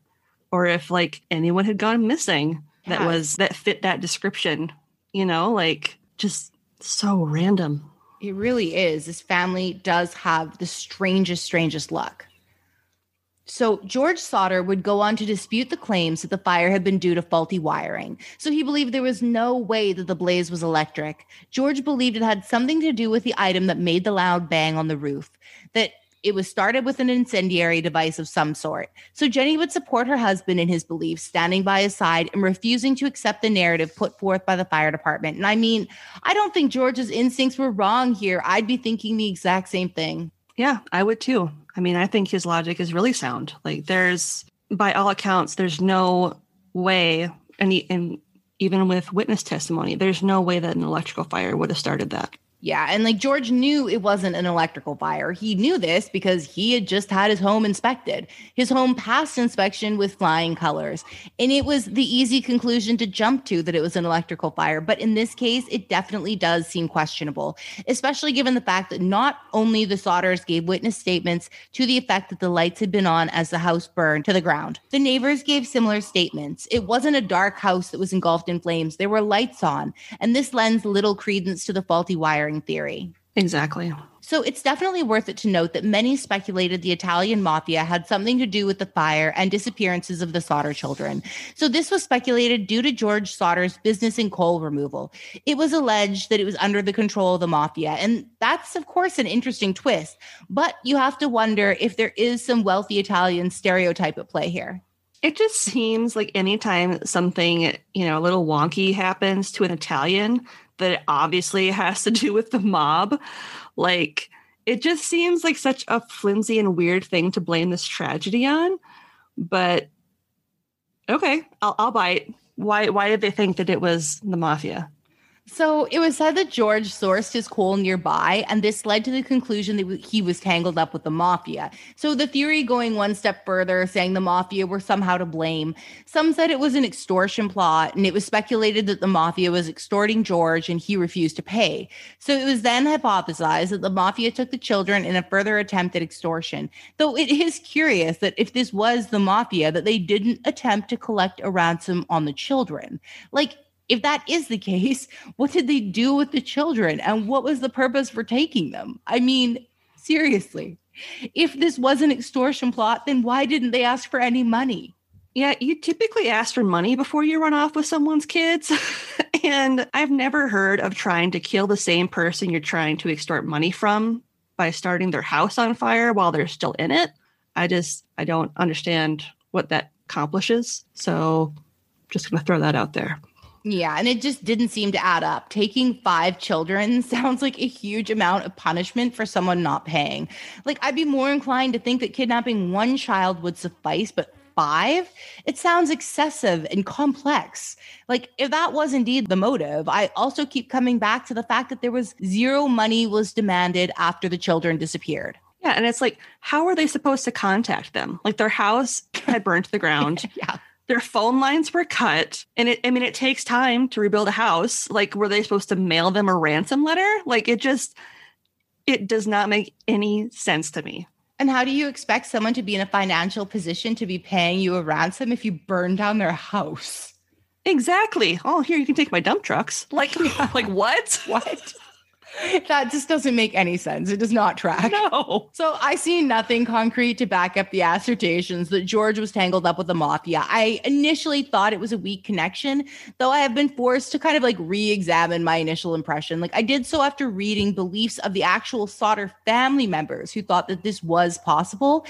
or if like anyone had gone missing yeah. that was that fit that description you know like just so random. It really is. This family does have the strangest strangest luck so, George Sodder would go on to dispute the claims that the fire had been due to faulty wiring. So, he believed there was no way that the blaze was electric. George believed it had something to do with the item that made the loud bang on the roof, that it was started with an incendiary device of some sort. So, Jenny would support her husband in his beliefs, standing by his side and refusing to accept the narrative put forth by the fire department. And I mean, I don't think George's instincts were wrong here. I'd be thinking the exact same thing. Yeah, I would too. I mean, I think his logic is really sound. Like, there's, by all accounts, there's no way, and, he, and even with witness testimony, there's no way that an electrical fire would have started that. Yeah. And like George knew it wasn't an electrical fire. He knew this because he had just had his home inspected. His home passed inspection with flying colors. And it was the easy conclusion to jump to that it was an electrical fire. But in this case, it definitely does seem questionable, especially given the fact that not only the Sodders gave witness statements to the effect that the lights had been on as the house burned to the ground, the neighbors gave similar statements. It wasn't a dark house that was engulfed in flames, there were lights on. And this lends little credence to the faulty wiring theory. Exactly. So it's definitely worth it to note that many speculated the Italian mafia had something to do with the fire and disappearances of the Sodder children. So this was speculated due to George Sodder's business in coal removal. It was alleged that it was under the control of the mafia. And that's, of course, an interesting twist. But you have to wonder if there is some wealthy Italian stereotype at play here. It just seems like anytime something, you know, a little wonky happens to an Italian, that it obviously has to do with the mob. Like, it just seems like such a flimsy and weird thing to blame this tragedy on. But okay, I'll, I'll buy it. Why? Why did they think that it was the mafia? So it was said that George sourced his coal nearby, and this led to the conclusion that he was tangled up with the mafia. So the theory going one step further, saying the mafia were somehow to blame. Some said it was an extortion plot, and it was speculated that the mafia was extorting George and he refused to pay. So it was then hypothesized that the mafia took the children in a further attempt at extortion. Though it is curious that if this was the mafia, that they didn't attempt to collect a ransom on the children. Like, if that is the case, what did they do with the children and what was the purpose for taking them? I mean, seriously, if this was an extortion plot, then why didn't they ask for any money? Yeah, you typically ask for money before you run off with someone's kids. and I've never heard of trying to kill the same person you're trying to extort money from by starting their house on fire while they're still in it. I just, I don't understand what that accomplishes. So just going to throw that out there. Yeah, and it just didn't seem to add up. Taking five children sounds like a huge amount of punishment for someone not paying. Like, I'd be more inclined to think that kidnapping one child would suffice, but five? It sounds excessive and complex. Like, if that was indeed the motive, I also keep coming back to the fact that there was zero money was demanded after the children disappeared. Yeah, and it's like, how are they supposed to contact them? Like, their house had burned to the ground. yeah their phone lines were cut and it i mean it takes time to rebuild a house. Like were they supposed to mail them a ransom letter? Like it just it does not make any sense to me. And how do you expect someone to be in a financial position to be paying you a ransom if you burn down their house? Exactly. Oh here you can take my dump trucks. Like like what? What that just doesn't make any sense. It does not track. No. So I see nothing concrete to back up the assertions that George was tangled up with the mafia. I initially thought it was a weak connection, though I have been forced to kind of like re examine my initial impression. Like I did so after reading beliefs of the actual Sodder family members who thought that this was possible.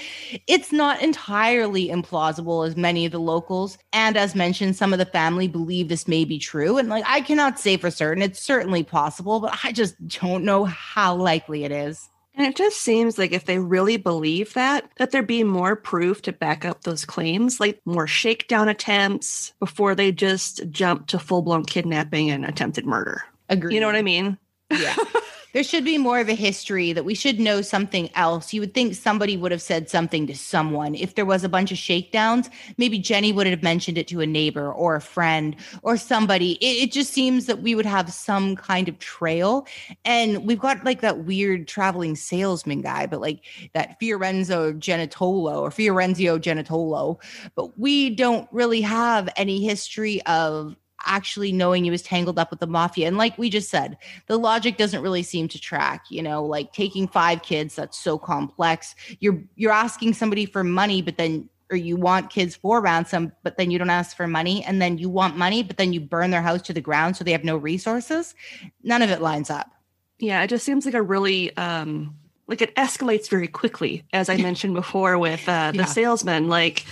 It's not entirely implausible as many of the locals. And as mentioned, some of the family believe this may be true. And like I cannot say for certain, it's certainly possible, but I just don't know how likely it is. And it just seems like if they really believe that, that there'd be more proof to back up those claims, like more shakedown attempts before they just jump to full blown kidnapping and attempted murder. Agree. You know what I mean? Yeah. there should be more of a history that we should know something else. You would think somebody would have said something to someone. If there was a bunch of shakedowns, maybe Jenny would have mentioned it to a neighbor or a friend or somebody. It, it just seems that we would have some kind of trail. And we've got like that weird traveling salesman guy, but like that Fiorenzo Genitolo or Fiorenzio Genitolo. But we don't really have any history of actually knowing he was tangled up with the mafia. And like we just said, the logic doesn't really seem to track, you know, like taking five kids, that's so complex. You're you're asking somebody for money, but then or you want kids for ransom, but then you don't ask for money, and then you want money, but then you burn their house to the ground so they have no resources. None of it lines up. Yeah, it just seems like a really um like it escalates very quickly, as I mentioned before with uh the yeah. salesman, like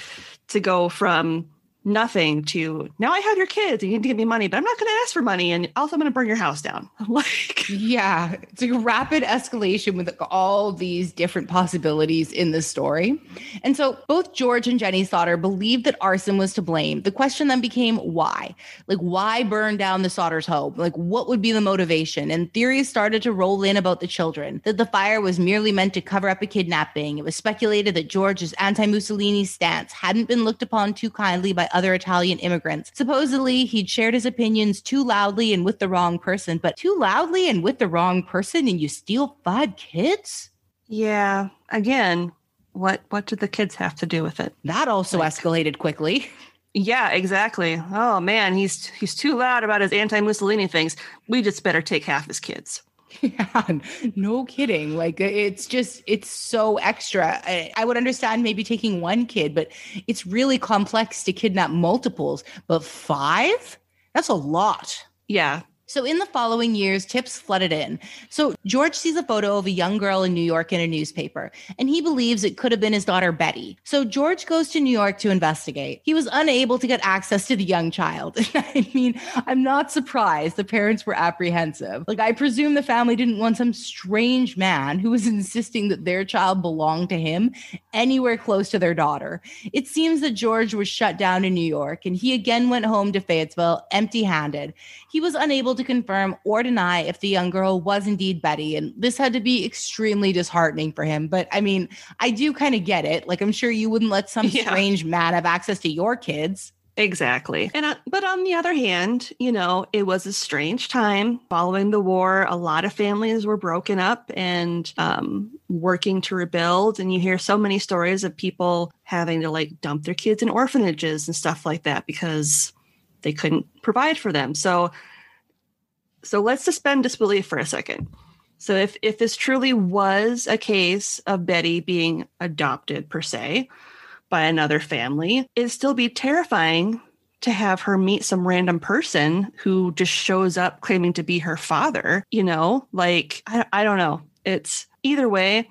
to go from nothing to now I have your kids. You need to give me money, but I'm not going to ask for money. And also, I'm going to burn your house down. like, yeah, it's a rapid escalation with all these different possibilities in the story. And so both George and Jenny Sodder believed that arson was to blame. The question then became why? Like, why burn down the Sodders' home? Like, what would be the motivation? And theories started to roll in about the children that the fire was merely meant to cover up a kidnapping. It was speculated that George's anti Mussolini stance hadn't been looked upon too kindly by other Italian immigrants. Supposedly, he'd shared his opinions too loudly and with the wrong person, but too loudly and with the wrong person, and you steal five kids? Yeah. Again, what what did the kids have to do with it? That also like, escalated quickly. Yeah, exactly. Oh man, he's he's too loud about his anti-Mussolini things. We just better take half his kids. Yeah, no kidding. Like uh, it's just it's so extra. I, I, would understand maybe taking one kid, but it's really complex to kidnap multiples. But five? That's a lot. Yeah, so, in the following years, tips flooded in. So, George sees a photo of a young girl in New York in a newspaper, and he believes it could have been his daughter, Betty. So, George goes to New York to investigate. He was unable to get access to the young child. I mean, I'm not surprised the parents were apprehensive. Like, I presume the family didn't want some strange man who was insisting that their child belonged to him anywhere close to their daughter. It seems that George was shut down in New York, and he again went home to Fayetteville empty handed. He was unable to to confirm or deny if the young girl was indeed Betty. And this had to be extremely disheartening for him. But I mean, I do kind of get it. Like, I'm sure you wouldn't let some yeah. strange man have access to your kids. Exactly. And uh, but on the other hand, you know, it was a strange time following the war. A lot of families were broken up and um, working to rebuild. And you hear so many stories of people having to like dump their kids in orphanages and stuff like that because they couldn't provide for them. So so let's suspend disbelief for a second. So if if this truly was a case of Betty being adopted per se by another family, it'd still be terrifying to have her meet some random person who just shows up claiming to be her father. You know, like I, I don't know. It's either way.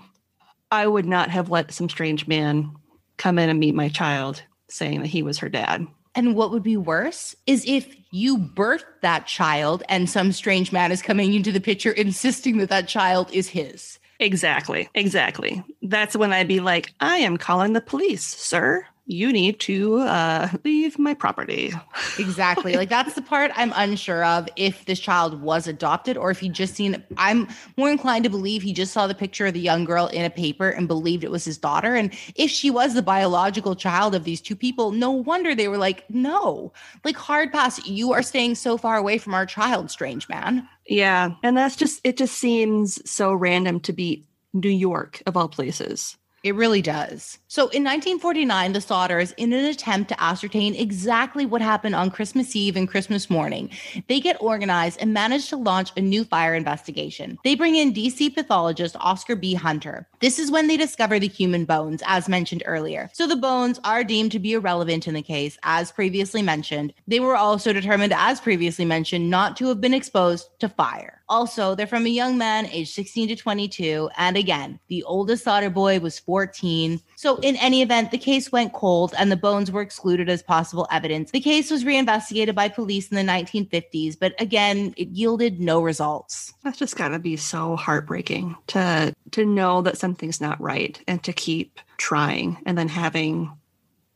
I would not have let some strange man come in and meet my child saying that he was her dad. And what would be worse is if you birthed that child and some strange man is coming into the picture insisting that that child is his. Exactly. Exactly. That's when I'd be like, I am calling the police, sir you need to uh, leave my property. exactly. like that's the part I'm unsure of if this child was adopted or if he just seen. I'm more inclined to believe he just saw the picture of the young girl in a paper and believed it was his daughter. And if she was the biological child of these two people, no wonder they were like, no, like hard pass. You are staying so far away from our child, strange man. Yeah. And that's just, it just seems so random to be New York of all places. It really does. So in 1949, the Sodders, in an attempt to ascertain exactly what happened on Christmas Eve and Christmas morning, they get organized and manage to launch a new fire investigation. They bring in DC pathologist Oscar B. Hunter. This is when they discover the human bones, as mentioned earlier. So the bones are deemed to be irrelevant in the case, as previously mentioned. They were also determined, as previously mentioned, not to have been exposed to fire. Also, they're from a young man aged 16 to 22. And again, the oldest Sodder boy was 14. So, in any event, the case went cold and the bones were excluded as possible evidence. The case was reinvestigated by police in the 1950s, but again, it yielded no results. That's just got to be so heartbreaking to to know that something's not right and to keep trying and then having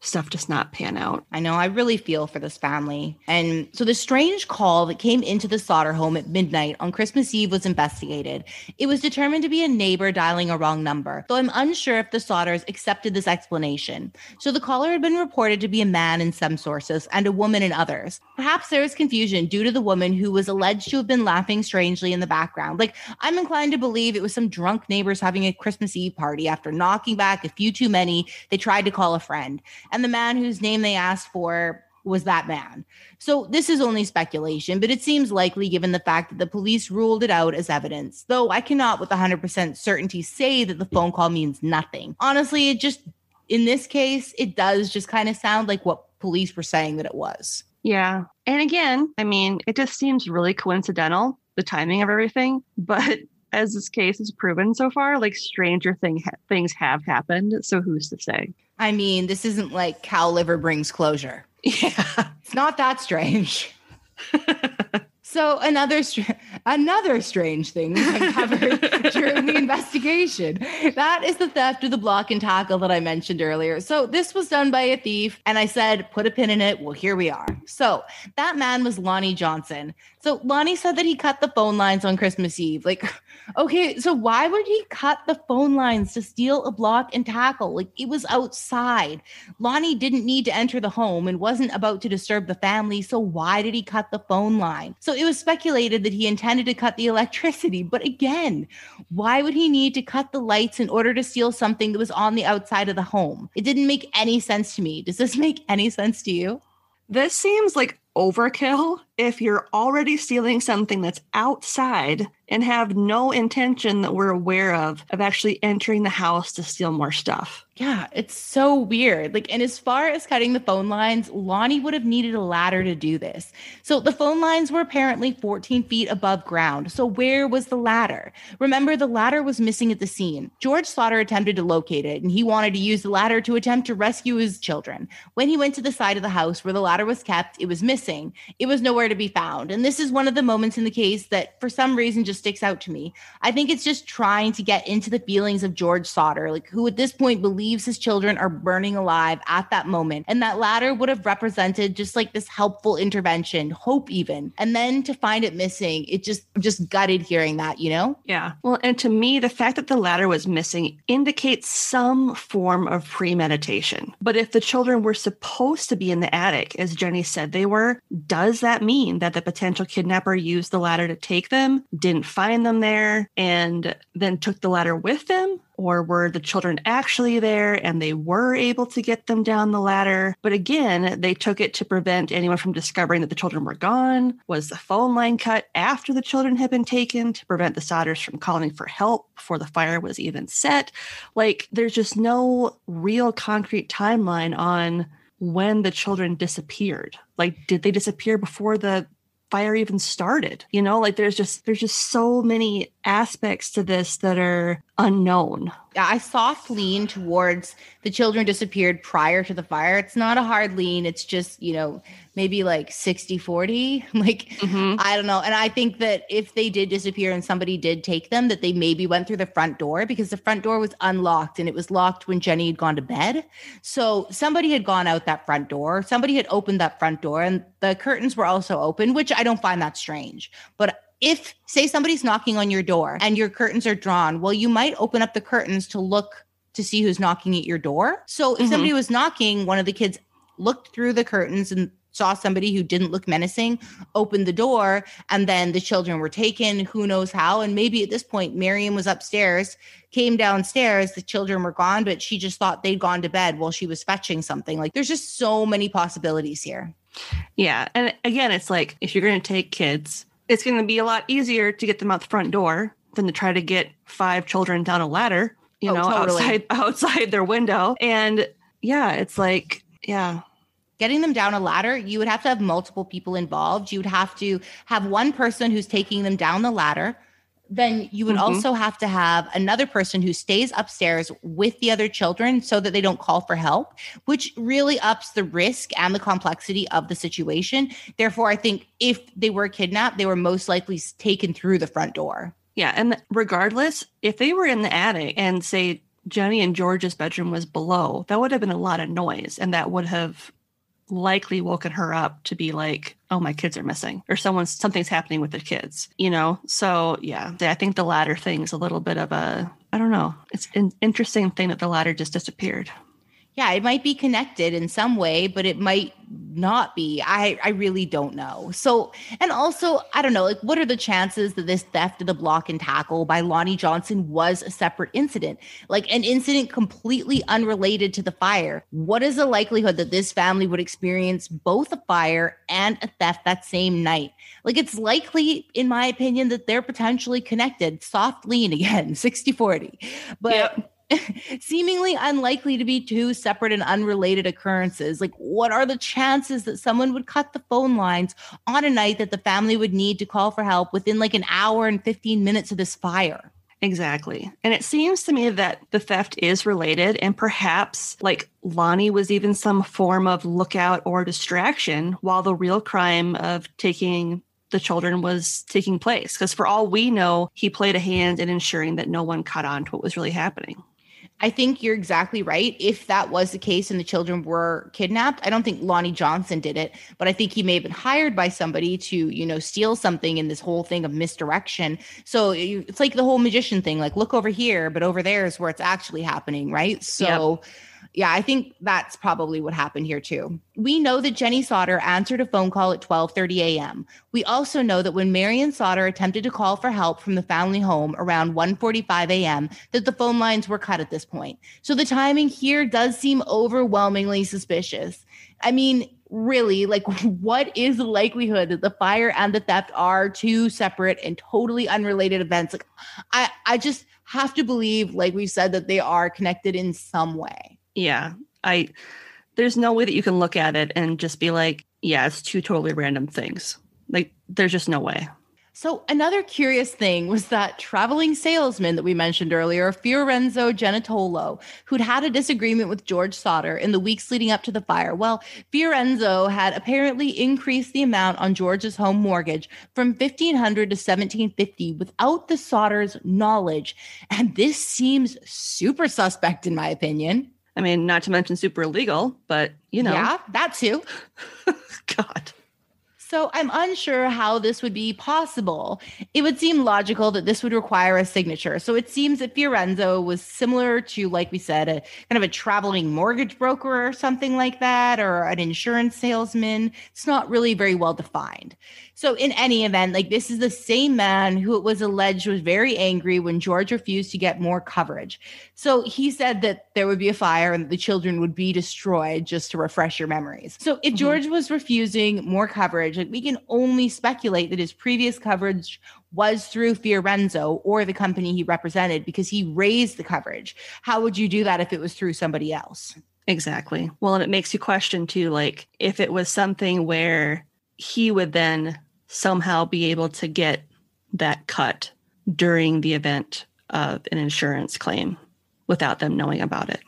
stuff does not pan out. I know. I really feel for this family. And so the strange call that came into the Sodder home at midnight on Christmas Eve was investigated. It was determined to be a neighbor dialing a wrong number, though I'm unsure if the Sodders accepted this explanation. So the caller had been reported to be a man in some sources and a woman in others. Perhaps there was confusion due to the woman who was alleged to have been laughing strangely in the background. Like, I'm inclined to believe it was some drunk neighbors having a Christmas Eve party. After knocking back a few too many, they tried to call a friend and the man whose name they asked for was that man. So this is only speculation, but it seems likely given the fact that the police ruled it out as evidence, though I cannot with 100% certainty say that the phone call means nothing. Honestly, it just, in this case, it does just kind of sound like what police were saying that it was. Yeah. And again, I mean, it just seems really coincidental, the timing of everything, but as this case is proven so far, like stranger thing ha- things have happened. So who's to say? I mean, this isn't like cow liver brings closure. Yeah. It's not that strange. So another str- another strange thing we uncovered during the investigation. That is the theft of the block and tackle that I mentioned earlier. So this was done by a thief, and I said, put a pin in it. Well, here we are. So that man was Lonnie Johnson. So Lonnie said that he cut the phone lines on Christmas Eve. Like, okay, so why would he cut the phone lines to steal a block and tackle? Like it was outside. Lonnie didn't need to enter the home and wasn't about to disturb the family. So why did he cut the phone line? So it was speculated that he intended to cut the electricity. But again, why would he need to cut the lights in order to steal something that was on the outside of the home? It didn't make any sense to me. Does this make any sense to you? This seems like overkill if you're already stealing something that's outside and have no intention that we're aware of of actually entering the house to steal more stuff. Yeah, it's so weird. Like, and as far as cutting the phone lines, Lonnie would have needed a ladder to do this. So the phone lines were apparently 14 feet above ground. So where was the ladder? Remember, the ladder was missing at the scene. George Sodder attempted to locate it, and he wanted to use the ladder to attempt to rescue his children. When he went to the side of the house where the ladder was kept, it was missing. It was nowhere to be found. And this is one of the moments in the case that, for some reason, just sticks out to me. I think it's just trying to get into the feelings of George Sodder, like who at this point believes believes his children are burning alive at that moment. And that ladder would have represented just like this helpful intervention, hope even. And then to find it missing, it just just gutted hearing that, you know? Yeah. Well, and to me, the fact that the ladder was missing indicates some form of premeditation. But if the children were supposed to be in the attic, as Jenny said they were, does that mean that the potential kidnapper used the ladder to take them, didn't find them there, and then took the ladder with them? or were the children actually there and they were able to get them down the ladder? But again, they took it to prevent anyone from discovering that the children were gone. Was the phone line cut after the children had been taken to prevent the Sodders from calling for help before the fire was even set? Like, there's just no real concrete timeline on when the children disappeared. Like, did they disappear before the fire even started you know? Like there's just there's just so many aspects to this that are unknown. I soft lean towards the children disappeared prior to the fire. It's not a hard lean. It's just you know maybe like 60 40 like mm-hmm. i don't know. And i think that if they did disappear and somebody did take them that they maybe went through the front door because the front door was unlocked and it was locked when jenny had gone to bed. So somebody had gone out that front door. Somebody had opened that front door and the curtains were also open which i don't find that strange. But if say somebody's knocking on your door and your curtains are drawn well you might open up the curtains to look to see who's knocking at your door so if mm-hmm. somebody was knocking one of the kids looked through the curtains and saw somebody who didn't look menacing, opened the door, and then the children were taken, who knows how. And maybe at this point, Marion was upstairs, came downstairs, the children were gone, but she just thought they'd gone to bed while she was fetching something. Like there's just so many possibilities here. Yeah. And again, it's like if you're going to take kids, it's going to be a lot easier to get them out the front door than to try to get five children down a ladder, you oh, know, totally. outside outside their window. And yeah, it's like, yeah, getting them down a ladder, you would have to have multiple people involved. You would have to have one person who's taking them down the ladder. Then you would mm-hmm. also have to have another person who stays upstairs with the other children so that they don't call for help, which really ups the risk and the complexity of the situation. Therefore, I think if they were kidnapped, they were most likely taken through the front door. Yeah. And regardless, if they were in the attic and say Jenny and George's bedroom was below, that would have been a lot of noise and that would have likely woken her up to be like, oh, my kids are missing or someone's something's happening with the kids, you know? So yeah, I think the latter thing's a little bit of a, I don't know. It's an interesting thing that the ladder just disappeared yeah, it might be connected in some way, but it might not be. I I really don't know. So, and also, I don't know, like what are the chances that this theft of the block and tackle by Lonnie Johnson was a separate incident? Like an incident completely unrelated to the fire. What is the likelihood that this family would experience both a fire and a theft that same night? Like it's likely in my opinion that they're potentially connected. Soft lean again, 60/40. But yep seemingly unlikely to be two separate and unrelated occurrences. Like, what are the chances that someone would cut the phone lines on a night that the family would need to call for help within like an hour and 15 minutes of this fire? Exactly. And it seems to me that the theft is related, and perhaps like Lonnie was even some form of lookout or distraction while the real crime of taking the children was taking place. Because for all we know, he played a hand in ensuring that no one caught on to what was really happening. I think you're exactly right. If that was the case and the children were kidnapped, I don't think Lonnie Johnson did it, but I think he may have been hired by somebody to, you know, steal something in this whole thing of misdirection. So it's like the whole magician thing like, look over here, but over there is where it's actually happening, right? So, yep yeah, I think that's probably what happened here too. We know that Jenny Sodder answered a phone call at 12:30 a.m. We also know that when Marion Sodder attempted to call for help from the family home around 1:45 a.m., that the phone lines were cut at this point. So the timing here does seem overwhelmingly suspicious. I mean, really, like what is the likelihood that the fire and the theft are two separate and totally unrelated events? Like I I just have to believe like we said that they are connected in some way. Yeah. I there's no way that you can look at it and just be like, yeah, it's two totally random things. Like there's just no way. So another curious thing was that traveling salesman that we mentioned earlier, Fiorenzo Genitolo, who'd had a disagreement with George Sodder in the weeks leading up to the fire. Well, Fiorenzo had apparently increased the amount on George's home mortgage from 1500 to 1750 without the Sodders' knowledge. And this seems super suspect in my opinion. I mean, not to mention super illegal, but you know. Yeah, that too. God. So I'm unsure how this would be possible. It would seem logical that this would require a signature. So it seems that Fiorenzo was similar to, like we said, a kind of a traveling mortgage broker or something like that, or an insurance salesman. It's not really very well defined. So, in any event, like this is the same man who it was alleged was very angry when George refused to get more coverage. So, he said that there would be a fire and the children would be destroyed just to refresh your memories. So, if mm-hmm. George was refusing more coverage, like we can only speculate that his previous coverage was through Fiorenzo or the company he represented because he raised the coverage. How would you do that if it was through somebody else? Exactly. Well, and it makes you question too, like if it was something where he would then somehow be able to get that cut during the event of an insurance claim without them knowing about it.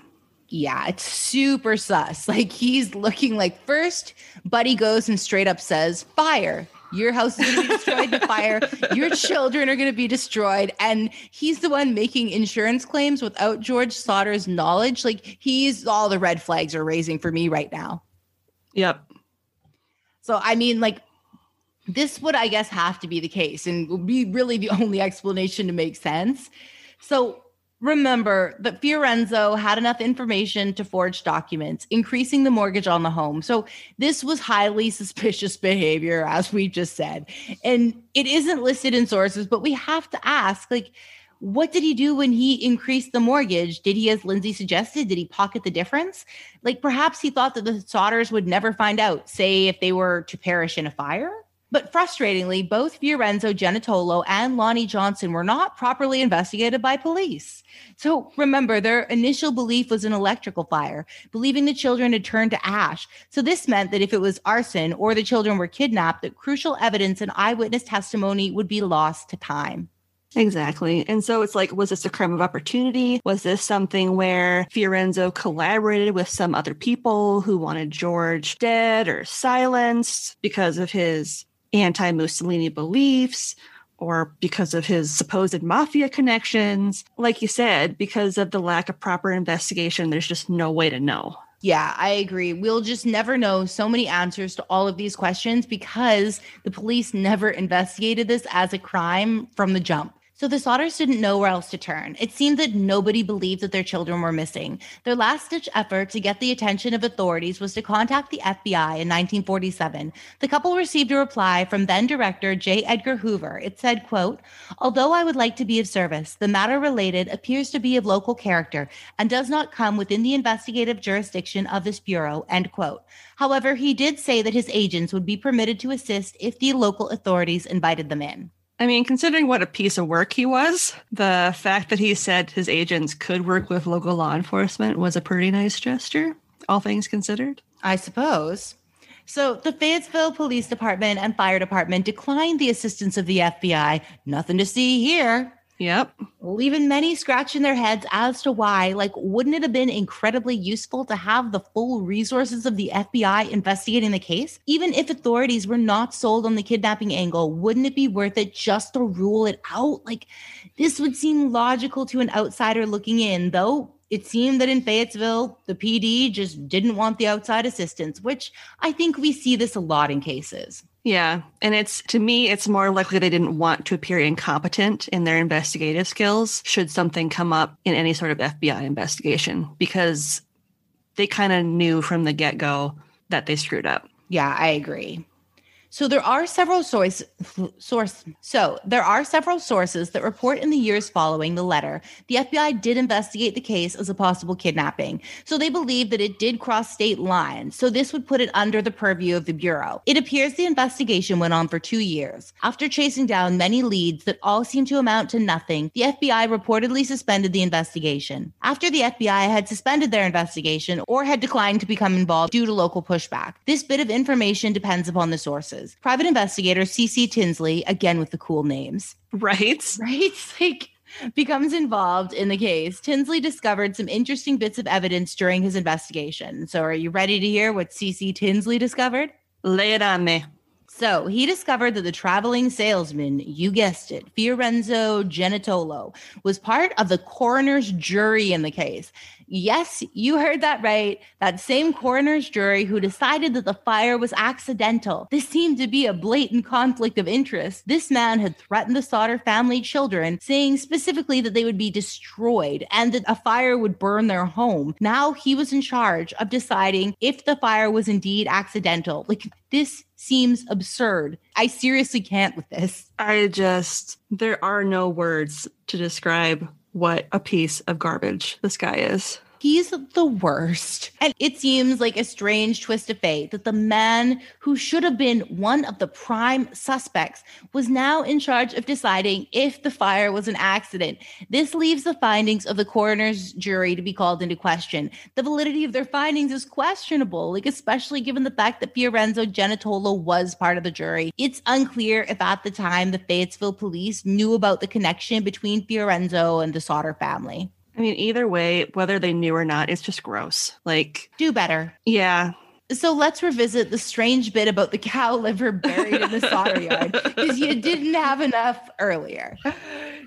Yeah, it's super sus. Like he's looking like first, Buddy goes and straight up says, Fire. Your house is going to be destroyed to fire. Your children are going to be destroyed. And he's the one making insurance claims without George Sodder's knowledge. Like he's all the red flags are raising for me right now. Yep. So, I mean, like, this would, I guess, have to be the case and would be really the only explanation to make sense. So, remember that Fiorenzo had enough information to forge documents, increasing the mortgage on the home. So, this was highly suspicious behavior, as we just said. And it isn't listed in sources, but we have to ask, like, what did he do when he increased the mortgage? Did he, as Lindsay suggested, did he pocket the difference? Like perhaps he thought that the Sodders would never find out, say if they were to perish in a fire? But frustratingly, both Fiorenzo Genitolo and Lonnie Johnson were not properly investigated by police. So remember, their initial belief was an electrical fire, believing the children had turned to ash. So this meant that if it was arson or the children were kidnapped, that crucial evidence and eyewitness testimony would be lost to time. Exactly. And so it's like, was this a crime of opportunity? Was this something where Fiorenzo collaborated with some other people who wanted George dead or silenced because of his anti Mussolini beliefs? Or because of his supposed mafia connections. Like you said, because of the lack of proper investigation, there's just no way to know. Yeah, I agree. We'll just never know so many answers to all of these questions because the police never investigated this as a crime from the jump. So the Sodders didn't know where else to turn. It seemed that nobody believed that their children were missing. Their last ditch effort to get the attention of authorities was to contact the FBI in 1947. The couple received a reply from then director J. Edgar Hoover. It said, quote, although I would like to be of service, the matter related appears to be of local character and does not come within the investigative jurisdiction of this Bureau, end quote. However, he did say that his agents would be permitted to assist if the local authorities invited them in. I mean, considering what a piece of work he was, the fact that he said his agents could work with local law enforcement was a pretty nice gesture, all things considered. I suppose. So, the Fayetteville Police Department and Fire Department declined the assistance of the FBI. Nothing to see here. Yep. Leaving many scratching their heads as to why. Like, wouldn't it have been incredibly useful to have the full resources of the FBI investigating the case? Even if authorities were not sold on the kidnapping angle, wouldn't it be worth it just to rule it out? Like, this would seem logical to an outsider looking in, though it seemed that in Fayetteville, the PD just didn't want the outside assistance, which I think we see this a lot in cases. Yeah. And it's to me, it's more likely they didn't want to appear incompetent in their investigative skills should something come up in any sort of FBI investigation because they kind of knew from the get go that they screwed up. Yeah, I agree. So there are several source, source so there are several sources that report in the years following the letter the FBI did investigate the case as a possible kidnapping. So they believe that it did cross state lines. So this would put it under the purview of the bureau. It appears the investigation went on for 2 years. After chasing down many leads that all seemed to amount to nothing, the FBI reportedly suspended the investigation. After the FBI had suspended their investigation or had declined to become involved due to local pushback. This bit of information depends upon the sources. Private investigator CC Tinsley, again with the cool names. Right. Right? Like, becomes involved in the case. Tinsley discovered some interesting bits of evidence during his investigation. So, are you ready to hear what CC Tinsley discovered? Lay it on me. So he discovered that the traveling salesman, you guessed it, Fiorenzo Genitolo, was part of the coroner's jury in the case. Yes, you heard that right. That same coroner's jury who decided that the fire was accidental. This seemed to be a blatant conflict of interest. This man had threatened the Sodder family children, saying specifically that they would be destroyed and that a fire would burn their home. Now he was in charge of deciding if the fire was indeed accidental. Like, this seems absurd. I seriously can't with this. I just, there are no words to describe what a piece of garbage this guy is. He's the worst. And it seems like a strange twist of fate that the man who should have been one of the prime suspects was now in charge of deciding if the fire was an accident. This leaves the findings of the coroner's jury to be called into question. The validity of their findings is questionable, like especially given the fact that Fiorenzo Genitolo was part of the jury. It's unclear if at the time the Fayetteville police knew about the connection between Fiorenzo and the Sodder family. I mean, either way, whether they knew or not, it's just gross. Like, do better. Yeah. So let's revisit the strange bit about the cow liver buried in the Sodder yard because you didn't have enough earlier.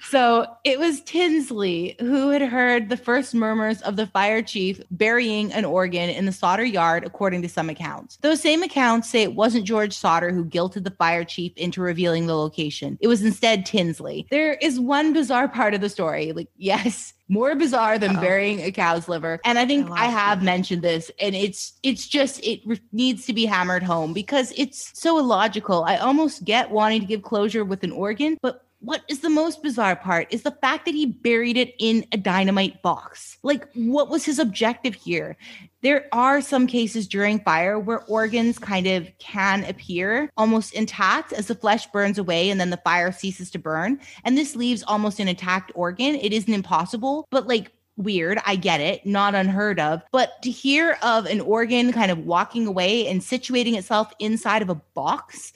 So it was Tinsley who had heard the first murmurs of the fire chief burying an organ in the Sodder yard, according to some accounts. Those same accounts say it wasn't George Sodder who guilted the fire chief into revealing the location. It was instead Tinsley. There is one bizarre part of the story. Like, yes, more bizarre than Uh-oh. burying a cow's liver. And I think I, I have mentioned this and it's it's just it re- needs to be hammered home because it's so illogical. I almost get wanting to give closure with an organ, but what is the most bizarre part is the fact that he buried it in a dynamite box. Like, what was his objective here? There are some cases during fire where organs kind of can appear almost intact as the flesh burns away and then the fire ceases to burn. And this leaves almost an intact organ. It isn't impossible, but like, weird. I get it, not unheard of. But to hear of an organ kind of walking away and situating itself inside of a box,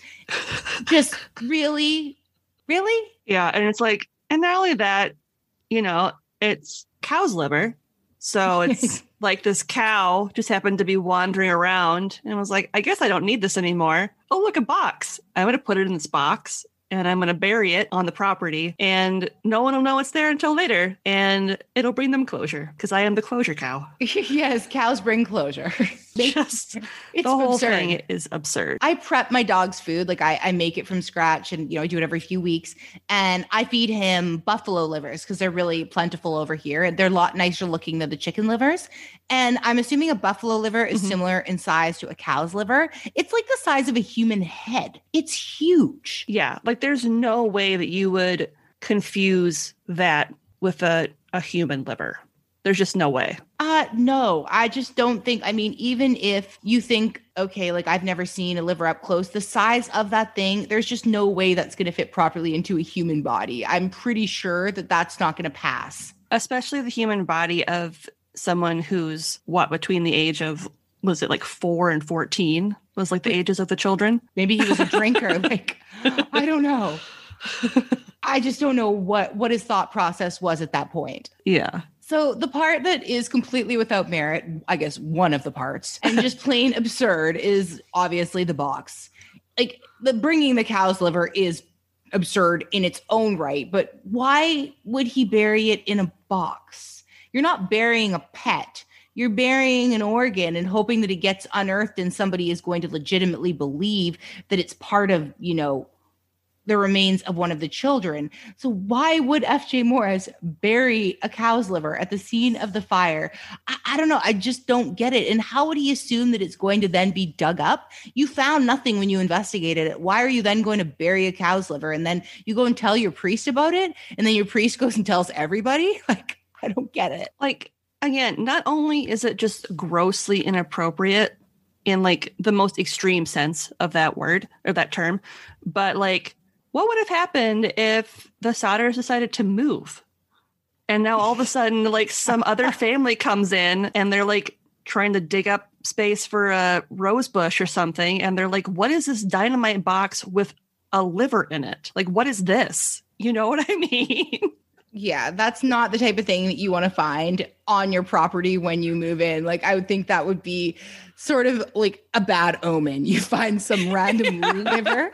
just really, really? Yeah. And it's like, and not only that, you know, it's cow's liver. So it's like this cow just happened to be wandering around and was like, I guess I don't need this anymore. Oh, look, a box. I'm going to put it in this box and I'm going to bury it on the property and no one will know it's there until later and it'll bring them closure because I am the closure cow. yes, cows bring closure. Just it's the whole absurd. thing is absurd. I prep my dog's food, like I, I make it from scratch and you know, I do it every few weeks and I feed him buffalo livers because they're really plentiful over here. And they're a lot nicer looking than the chicken livers. And I'm assuming a buffalo liver is mm-hmm. similar in size to a cow's liver. It's like the size of a human head. It's huge. Yeah, like there's no way that you would confuse that with a, a human liver. There's just no way. Uh no, I just don't think I mean even if you think okay, like I've never seen a liver up close, the size of that thing, there's just no way that's going to fit properly into a human body. I'm pretty sure that that's not going to pass. Especially the human body of someone who's what between the age of was it like 4 and 14 was like the ages of the children. Maybe he was a drinker like I don't know. I just don't know what what his thought process was at that point. Yeah. So the part that is completely without merit, I guess one of the parts, and just plain absurd is obviously the box. Like the bringing the cow's liver is absurd in its own right, but why would he bury it in a box? You're not burying a pet. You're burying an organ and hoping that it gets unearthed and somebody is going to legitimately believe that it's part of, you know, the remains of one of the children. So why would FJ Morris bury a cow's liver at the scene of the fire? I, I, don't know. I just don't get it. And how would he assume that it's going to then be dug up? You found nothing when you investigated it. Why are you then going to bury a cow's liver and then you go and tell your priest about it and then your priest goes and tells everybody? Like I don't get it. Like again, not only is it just grossly inappropriate in like the most extreme sense of that word or that term, but like what would have happened if the Sodders decided to move? And now all of a sudden, like some other family comes in and they're like trying to dig up space for a rose bush or something. And they're like, what is this dynamite box with a liver in it? Like, what is this? You know what I mean? Yeah, that's not the type of thing that you want to find on your property when you move in. Like, I would think that would be sort of like a bad omen. You find some random liver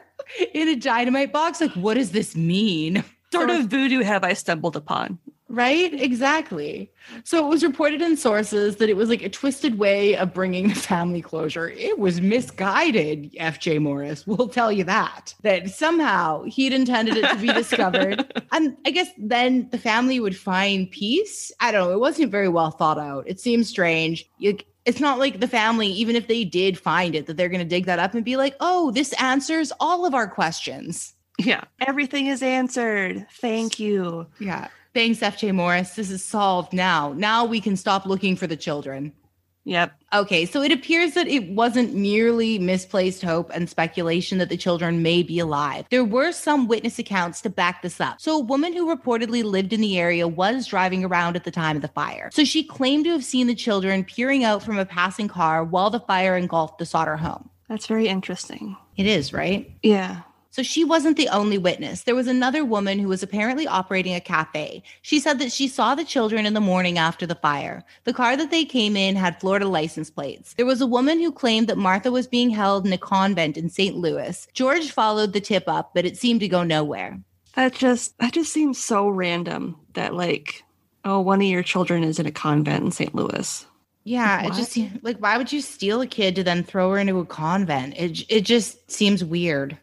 in a dynamite box. Like, what does this mean? Sort of voodoo have I stumbled upon. Right? Exactly. So it was reported in sources that it was like a twisted way of bringing the family closure. It was misguided, FJ Morris. We'll tell you that. That somehow he'd intended it to be discovered. and I guess then the family would find peace. I don't know. It wasn't very well thought out. It seems strange. You, it's not like the family, even if they did find it, that they're going to dig that up and be like, oh, this answers all of our questions. Yeah. Everything is answered. Thank you. Yeah. Thanks, FJ Morris. This is solved now. Now we can stop looking for the children. Yep. Okay, so it appears that it wasn't merely misplaced hope and speculation that the children may be alive. There were some witness accounts to back this up. So, a woman who reportedly lived in the area was driving around at the time of the fire. So, she claimed to have seen the children peering out from a passing car while the fire engulfed the Sodder home. That's very interesting. It is, right? Yeah. So she wasn't the only witness. There was another woman who was apparently operating a cafe. She said that she saw the children in the morning after the fire. The car that they came in had Florida license plates. There was a woman who claimed that Martha was being held in a convent in St. Louis. George followed the tip up, but it seemed to go nowhere. That just that just seems so random that like oh one of your children is in a convent in St. Louis. Yeah, like, it just like why would you steal a kid to then throw her into a convent? It it just seems weird.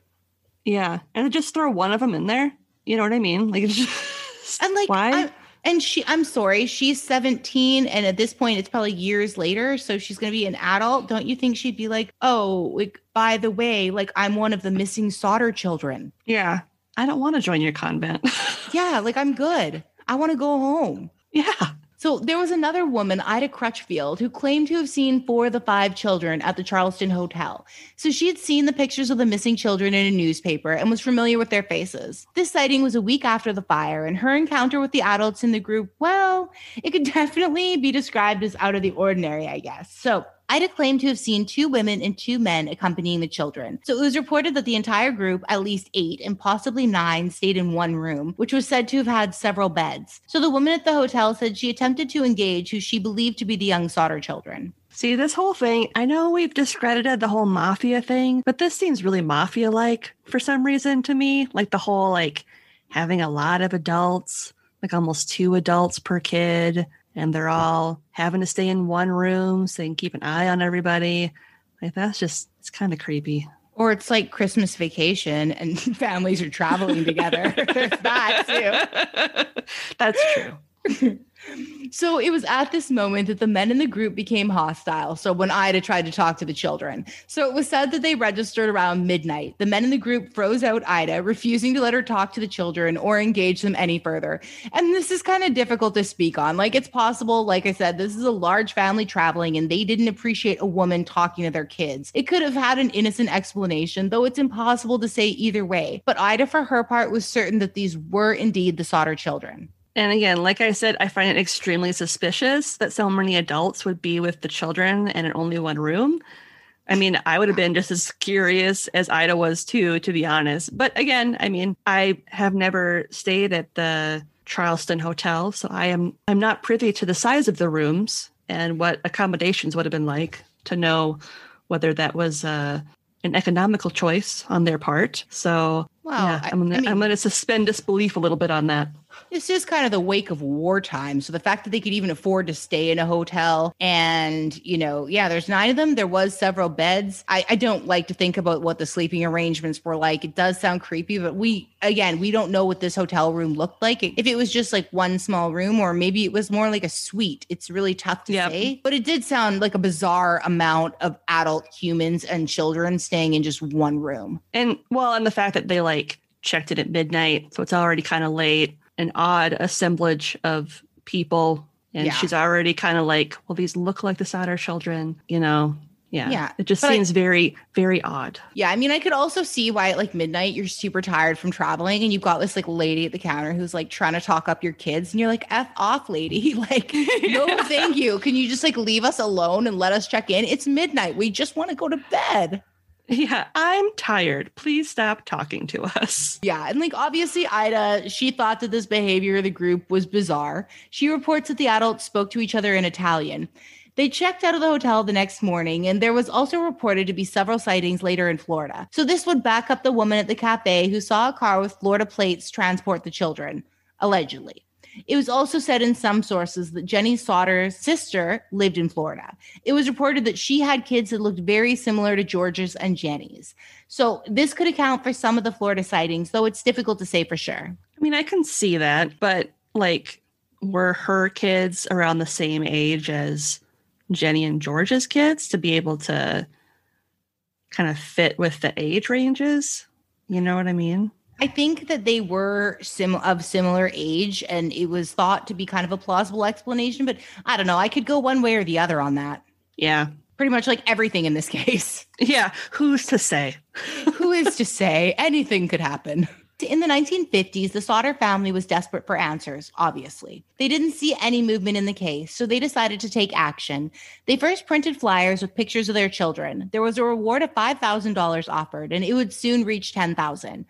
Yeah, and just throw one of them in there. You know what I mean? Like, just, and like why? I'm, and she, I'm sorry, she's 17, and at this point, it's probably years later, so she's gonna be an adult. Don't you think she'd be like, oh, like by the way, like I'm one of the missing Sodder children? Yeah, I don't want to join your convent. yeah, like I'm good. I want to go home. Yeah. So there was another woman, Ida Crutchfield, who claimed to have seen four of the five children at the Charleston Hotel. So she had seen the pictures of the missing children in a newspaper and was familiar with their faces. This sighting was a week after the fire, and her encounter with the adults in the group, well, it could definitely be described as out of the ordinary, I guess. So Ida claimed to have seen two women and two men accompanying the children. So it was reported that the entire group, at least eight and possibly nine, stayed in one room, which was said to have had several beds. So the woman at the hotel said she attempted to engage who she believed to be the young Sodder children. See, this whole thing, I know we've discredited the whole mafia thing, but this seems really mafia like for some reason to me. Like the whole, like, having a lot of adults, like almost two adults per kid, and they're all having to stay in one room so they can keep an eye on everybody. Like that's just it's kind of creepy. Or it's like Christmas vacation and families are traveling together. There's that too. That's true. So it was at this moment that the men in the group became hostile. So when Ida tried to talk to the children. So it was said that they registered around midnight. The men in the group froze out Ida, refusing to let her talk to the children or engage them any further. And this is kind of difficult to speak on. Like it's possible, like I said, this is a large family traveling and they didn't appreciate a woman talking to their kids. It could have had an innocent explanation, though it's impossible to say either way. But Ida, for her part, was certain that these were indeed the Sodder children. And again, like I said, I find it extremely suspicious that so many adults would be with the children and in only one room. I mean, I would have been just as curious as Ida was too, to be honest. But again, I mean, I have never stayed at the Charleston Hotel, so I am I'm not privy to the size of the rooms and what accommodations would have been like to know whether that was uh, an economical choice on their part. So wow, yeah, I'm gonna, I mean, I'm gonna suspend disbelief a little bit on that. This is kind of the wake of wartime. So the fact that they could even afford to stay in a hotel and, you know, yeah, there's nine of them. There was several beds. I, I don't like to think about what the sleeping arrangements were like. It does sound creepy, but we, again, we don't know what this hotel room looked like. If it was just like one small room or maybe it was more like a suite, it's really tough to yep. say. But it did sound like a bizarre amount of adult humans and children staying in just one room. And well, and the fact that they like checked it at midnight. So it's already kind of late an odd assemblage of people. And yeah. she's already kind of like well these look like the Sodder children you know? Yeah. Yeah. It just seems I, very very odd. Yeah i mean i could also see why at like midnight you're super tired from traveling and you've got this like lady at the counter who's like trying to talk up your kids and you're like f off lady. Like no thank you. Can you just like leave us alone and let us check in? It's midnight. We just want to go to bed yeah, I'm tired. Please stop talking to us. Yeah. And like, obviously, Ida, she thought that this behavior of the group was bizarre. She reports that the adults spoke to each other in Italian. They checked out of the hotel the next morning, and there was also reported to be several sightings later in Florida. So, this would back up the woman at the cafe who saw a car with Florida plates transport the children, allegedly. It was also said in some sources that Jenny Sodder's sister lived in Florida. It was reported that she had kids that looked very similar to George's and Jenny's. So this could account for some of the Florida sightings, though it's difficult to say for sure. I mean, I can see that, but like, were her kids around the same age as Jenny and George's kids to be able to kind of fit with the age ranges? You know what I mean? I think that they were sim- of similar age and it was thought to be kind of a plausible explanation, but I don't know. I could go one way or the other on that. Yeah. Pretty much like everything in this case. Yeah. Who's to say? Who is to say? Anything could happen. In the 1950s, the Sodder family was desperate for answers, obviously. They didn't see any movement in the case, so they decided to take action. They first printed flyers with pictures of their children. There was a reward of $5,000 offered, and it would soon reach 10,000.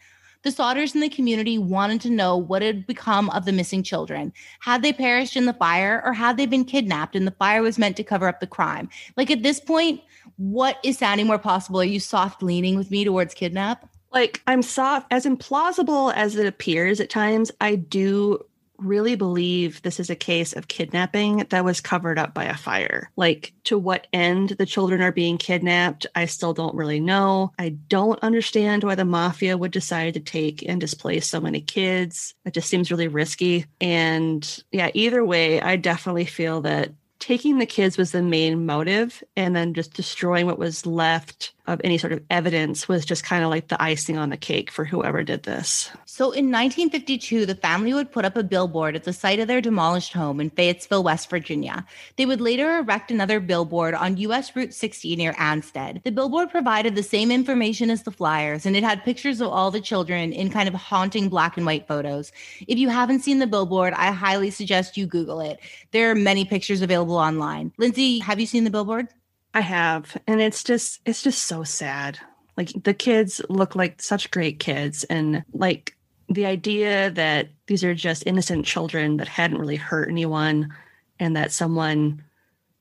The Sodders in the community wanted to know what had become of the missing children. Had they perished in the fire or had they been kidnapped and the fire was meant to cover up the crime? Like at this point, what is sounding more possible? Are you soft leaning with me towards kidnap? Like I'm soft, as implausible as it appears at times, I do really believe this is a case of kidnapping that was covered up by a fire. Like, to what end the children are being kidnapped, I still don't really know. I don't understand why the mafia would decide to take and displace so many kids. It just seems really risky. And yeah, either way, I definitely feel that taking the kids was the main motive and then just destroying what was left of any sort of evidence was just kind of like the icing on the cake for whoever did this. So in 1952, the family would put up a billboard at the site of their demolished home in Fayetteville, West Virginia. They would later erect another billboard on US Route 60 near Ansted. The billboard provided the same information as the flyers, and it had pictures of all the children in kind of haunting black and white photos. If you haven't seen the billboard, I highly suggest you Google it. There are many pictures available online. Lindsay, have you seen the billboard? I have, and it's just it's just so sad. Like the kids look like such great kids and like the idea that these are just innocent children that hadn't really hurt anyone and that someone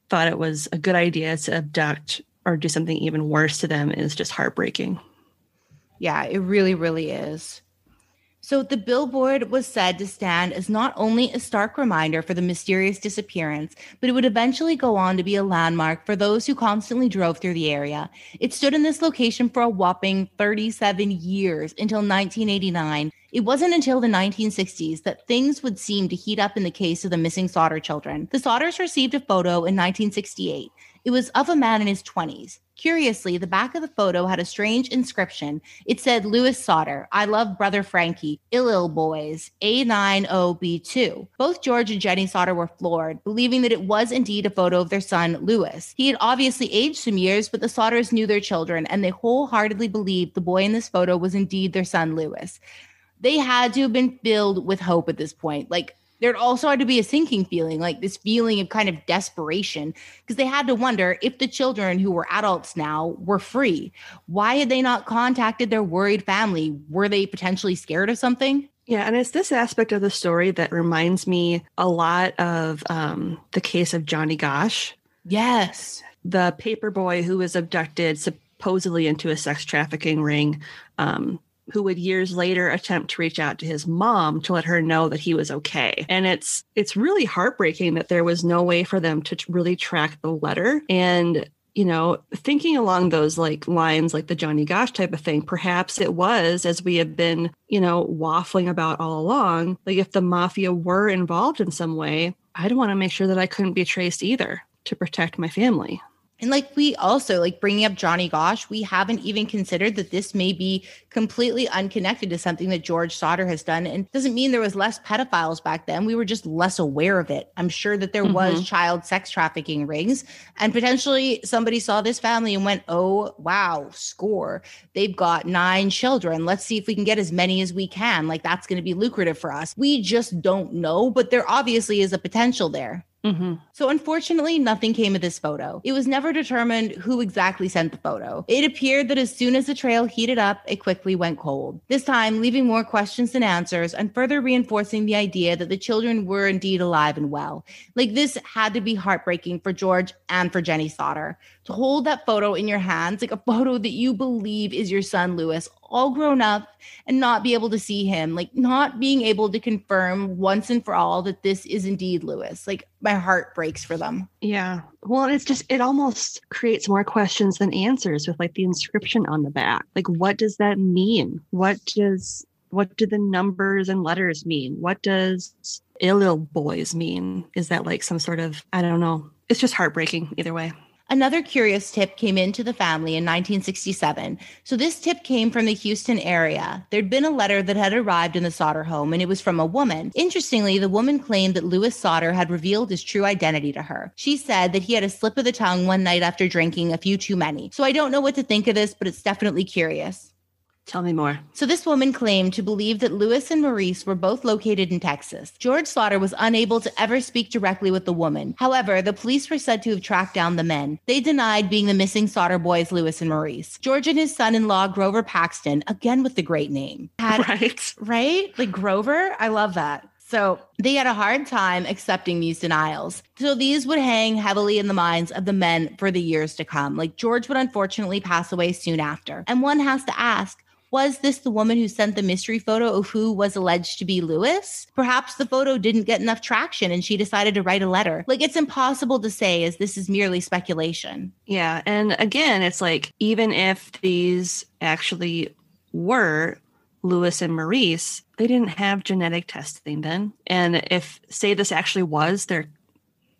thought it was a good idea to abduct or do something even worse to them is just heartbreaking. Yeah, it really really is. So the billboard was said to stand as not only a stark reminder for the mysterious disappearance, but it would eventually go on to be a landmark for those who constantly drove through the area. It stood in this location for a whopping 37 years until 1989. It wasn't until the 1960s that things would seem to heat up in the case of the missing Sodder children. The Sodders received a photo in 1968. It was of a man in his 20s. Curiously, the back of the photo had a strange inscription. It said, Lewis Sodder, I love brother Frankie, ill ill boys, A90B2. Both George and Jenny Sodder were floored, believing that it was indeed a photo of their son, Lewis. He had obviously aged some years, but the Sodders knew their children, and they wholeheartedly believed the boy in this photo was indeed their son, Lewis. They had to have been filled with hope at this point. Like, There also had to be a sinking feeling, like this feeling of kind of desperation, because they had to wonder if the children who were adults now were free. Why had they not contacted their worried family? Were they potentially scared of something? Yeah, and it's this aspect of the story that reminds me a lot of um, the case of Johnny Gosch. Yes. The paper boy who was abducted supposedly into a sex trafficking ring, um, who would years later attempt to reach out to his mom to let her know that he was okay. And it's it's really heartbreaking that there was no way for them to really track the letter. And you know, thinking along those like lines, like the Johnny Gosch type of thing, perhaps it was, as we have been, you know, waffling about all along, like if the mafia were involved in some way, I'd want to make sure that I couldn't be traced either to protect my family. And like we also like bringing up Johnny Gosch, we haven't even considered that this may be completely unconnected to something that George Sodder has done. And doesn't mean there was less pedophiles back then. We were just less aware of it. I'm sure that there mm-hmm. was child sex trafficking rings, and potentially somebody saw this family and went, "Oh wow, score! They've got nine children. Let's see if we can get as many as we can. Like that's going to be lucrative for us." We just don't know, but there obviously is a potential there. Mm-hmm. So, unfortunately, nothing came of this photo. It was never determined who exactly sent the photo. It appeared that as soon as the trail heated up, it quickly went cold. This time, leaving more questions than answers and further reinforcing the idea that the children were indeed alive and well. Like, this had to be heartbreaking for George and for Jenny Sodder to hold that photo in your hands, like a photo that you believe is your son, Lewis, all grown up, and not be able to see him, like not being able to confirm once and for all that this is indeed Lewis. Like my heart breaks for them. Yeah. Well, it's just, it almost creates more questions than answers with like the inscription on the back. Like, what does that mean? What does, what do the numbers and letters mean? What does Illil boys mean? Is that like some sort of, I don't know. It's just heartbreaking either way. Another curious tip came into the family in 1967. So, this tip came from the Houston area. There'd been a letter that had arrived in the Sodder home, and it was from a woman. Interestingly, the woman claimed that Lewis Sodder had revealed his true identity to her. She said that he had a slip of the tongue one night after drinking a few too many. So, I don't know what to think of this, but it's definitely curious. Tell me more. So, this woman claimed to believe that Lewis and Maurice were both located in Texas. George Sodder was unable to ever speak directly with the woman. However, the police were said to have tracked down the men. They denied being the missing Sodder boys, Lewis and Maurice. George and his son in law, Grover Paxton, again with the great name, had, right? Right? Like Grover? I love that. So they had a hard time accepting these denials. So these would hang heavily in the minds of the men for the years to come. Like George would unfortunately pass away soon after. And one has to ask, was this the woman who sent the mystery photo of who was alleged to be Lewis? Perhaps the photo didn't get enough traction and she decided to write a letter. Like it's impossible to say as this is merely speculation. Yeah. And again, it's like even if these actually were Lewis and Maurice, they didn't have genetic testing then. And if say this actually was their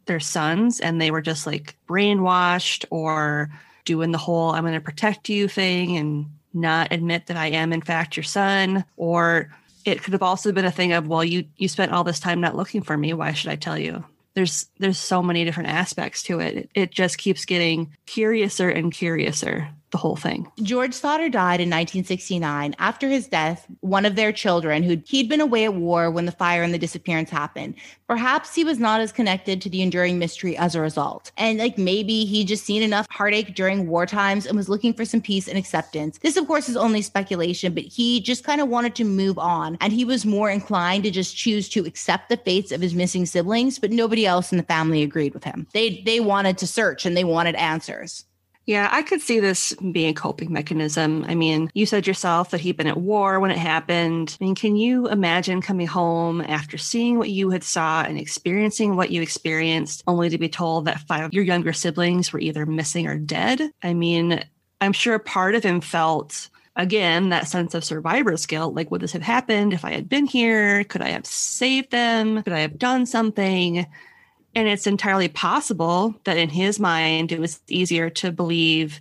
their sons and they were just like brainwashed or doing the whole I'm going to protect you thing and not admit that I am in fact your son or it could have also been a thing of well you you spent all this time not looking for me. Why should I tell you? There's there's so many different aspects to it. It, just keeps getting curiouser and curiouser the whole thing. George Sodder died in 1969. After his death, one of their children, who he'd been away at war when the fire and the disappearance happened, perhaps he was not as connected to the enduring mystery as a result. And like maybe he just seen enough heartache during war times and was looking for some peace and acceptance. This, of course, is only speculation, but he just kind of wanted to move on. And he was more inclined to just choose to accept the fates of his missing siblings, but nobody else in the family agreed with him. They they wanted to search and they wanted answers. Yeah, I could see this being a coping mechanism. I mean, you said yourself that he'd been at war when it happened. I mean, can you imagine coming home after seeing what you had saw and experiencing what you experienced, only to be told that five of your younger siblings were either missing or dead? I mean, I'm sure part of him felt again that sense of survivor's guilt like would this have happened if i had been here could i have saved them could i have done something and it's entirely possible that in his mind, it was easier to believe,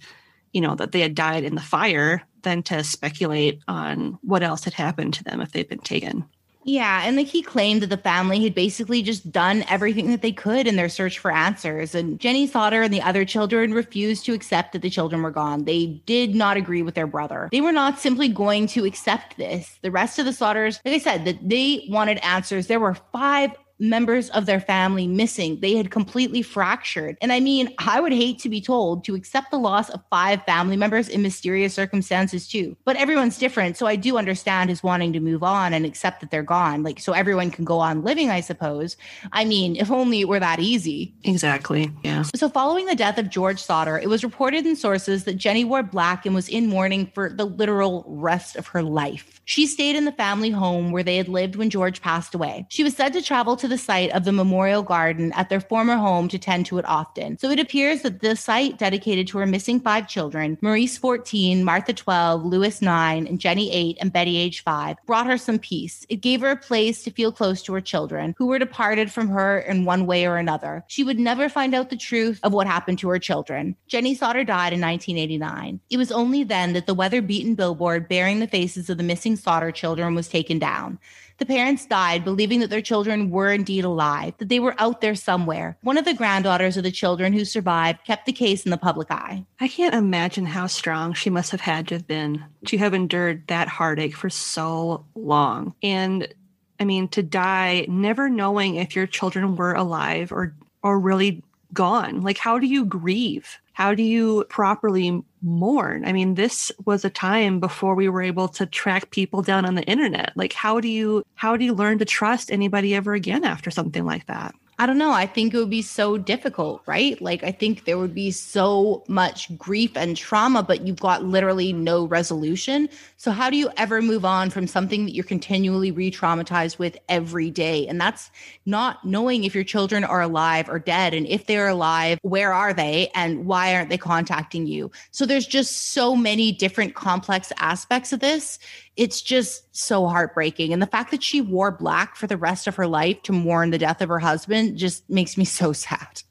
you know, that they had died in the fire than to speculate on what else had happened to them if they'd been taken. Yeah, and like he claimed that the family had basically just done everything that they could in their search for answers. And Jenny Sodder and the other children refused to accept that the children were gone. They did not agree with their brother. They were not simply going to accept this. The rest of the Sodders, like I said, that they wanted answers. There were five members of their family missing. They had completely fractured. And I mean, I would hate to be told to accept the loss of five family members in mysterious circumstances too. But everyone's different. So I do understand his wanting to move on and accept that they're gone. Like, so everyone can go on living, I suppose. I mean, if only it were that easy. Exactly. Yeah. So following the death of George Sodder, it was reported in sources that Jenny wore black and was in mourning for the literal rest of her life. She stayed in the family home where they had lived when George passed away. She was said to travel to the site of the memorial garden at their former home to tend to it often. So it appears that the site dedicated to her missing five children, Maurice 14, Martha 12, Louis 9, and Jenny 8, and Betty age 5, brought her some peace. It gave her a place to feel close to her children, who were departed from her in one way or another. She would never find out the truth of what happened to her children. Jenny Sodder died in 1989. It was only then that the weather beaten billboard bearing the faces of the missing Sodder children was taken down. The parents died believing that their children were indeed alive, that they were out there somewhere. One of the granddaughters of the children who survived kept the case in the public eye. I can't imagine how strong she must have had to have been to have endured that heartache for so long. And I mean, to die never knowing if your children were alive or or really gone. Like, how do you grieve? How do you properly mourn? I mean, this was a time before we were able to track people down on the internet. Like, how do you how do you learn to trust anybody ever again after something like that? I don't know. I think it would be so difficult, right? Like, I think there would be so much grief and trauma, but you've got literally no resolution. So, how do you ever move on from something that you're continually re traumatized with every day? And that's not knowing if your children are alive or dead. And if they're alive, where are they and why aren't they contacting you? So, there's just so many different complex aspects of this it's just so heartbreaking. And the fact that she wore black for the rest of her life to mourn the death of her husband just makes me so sad.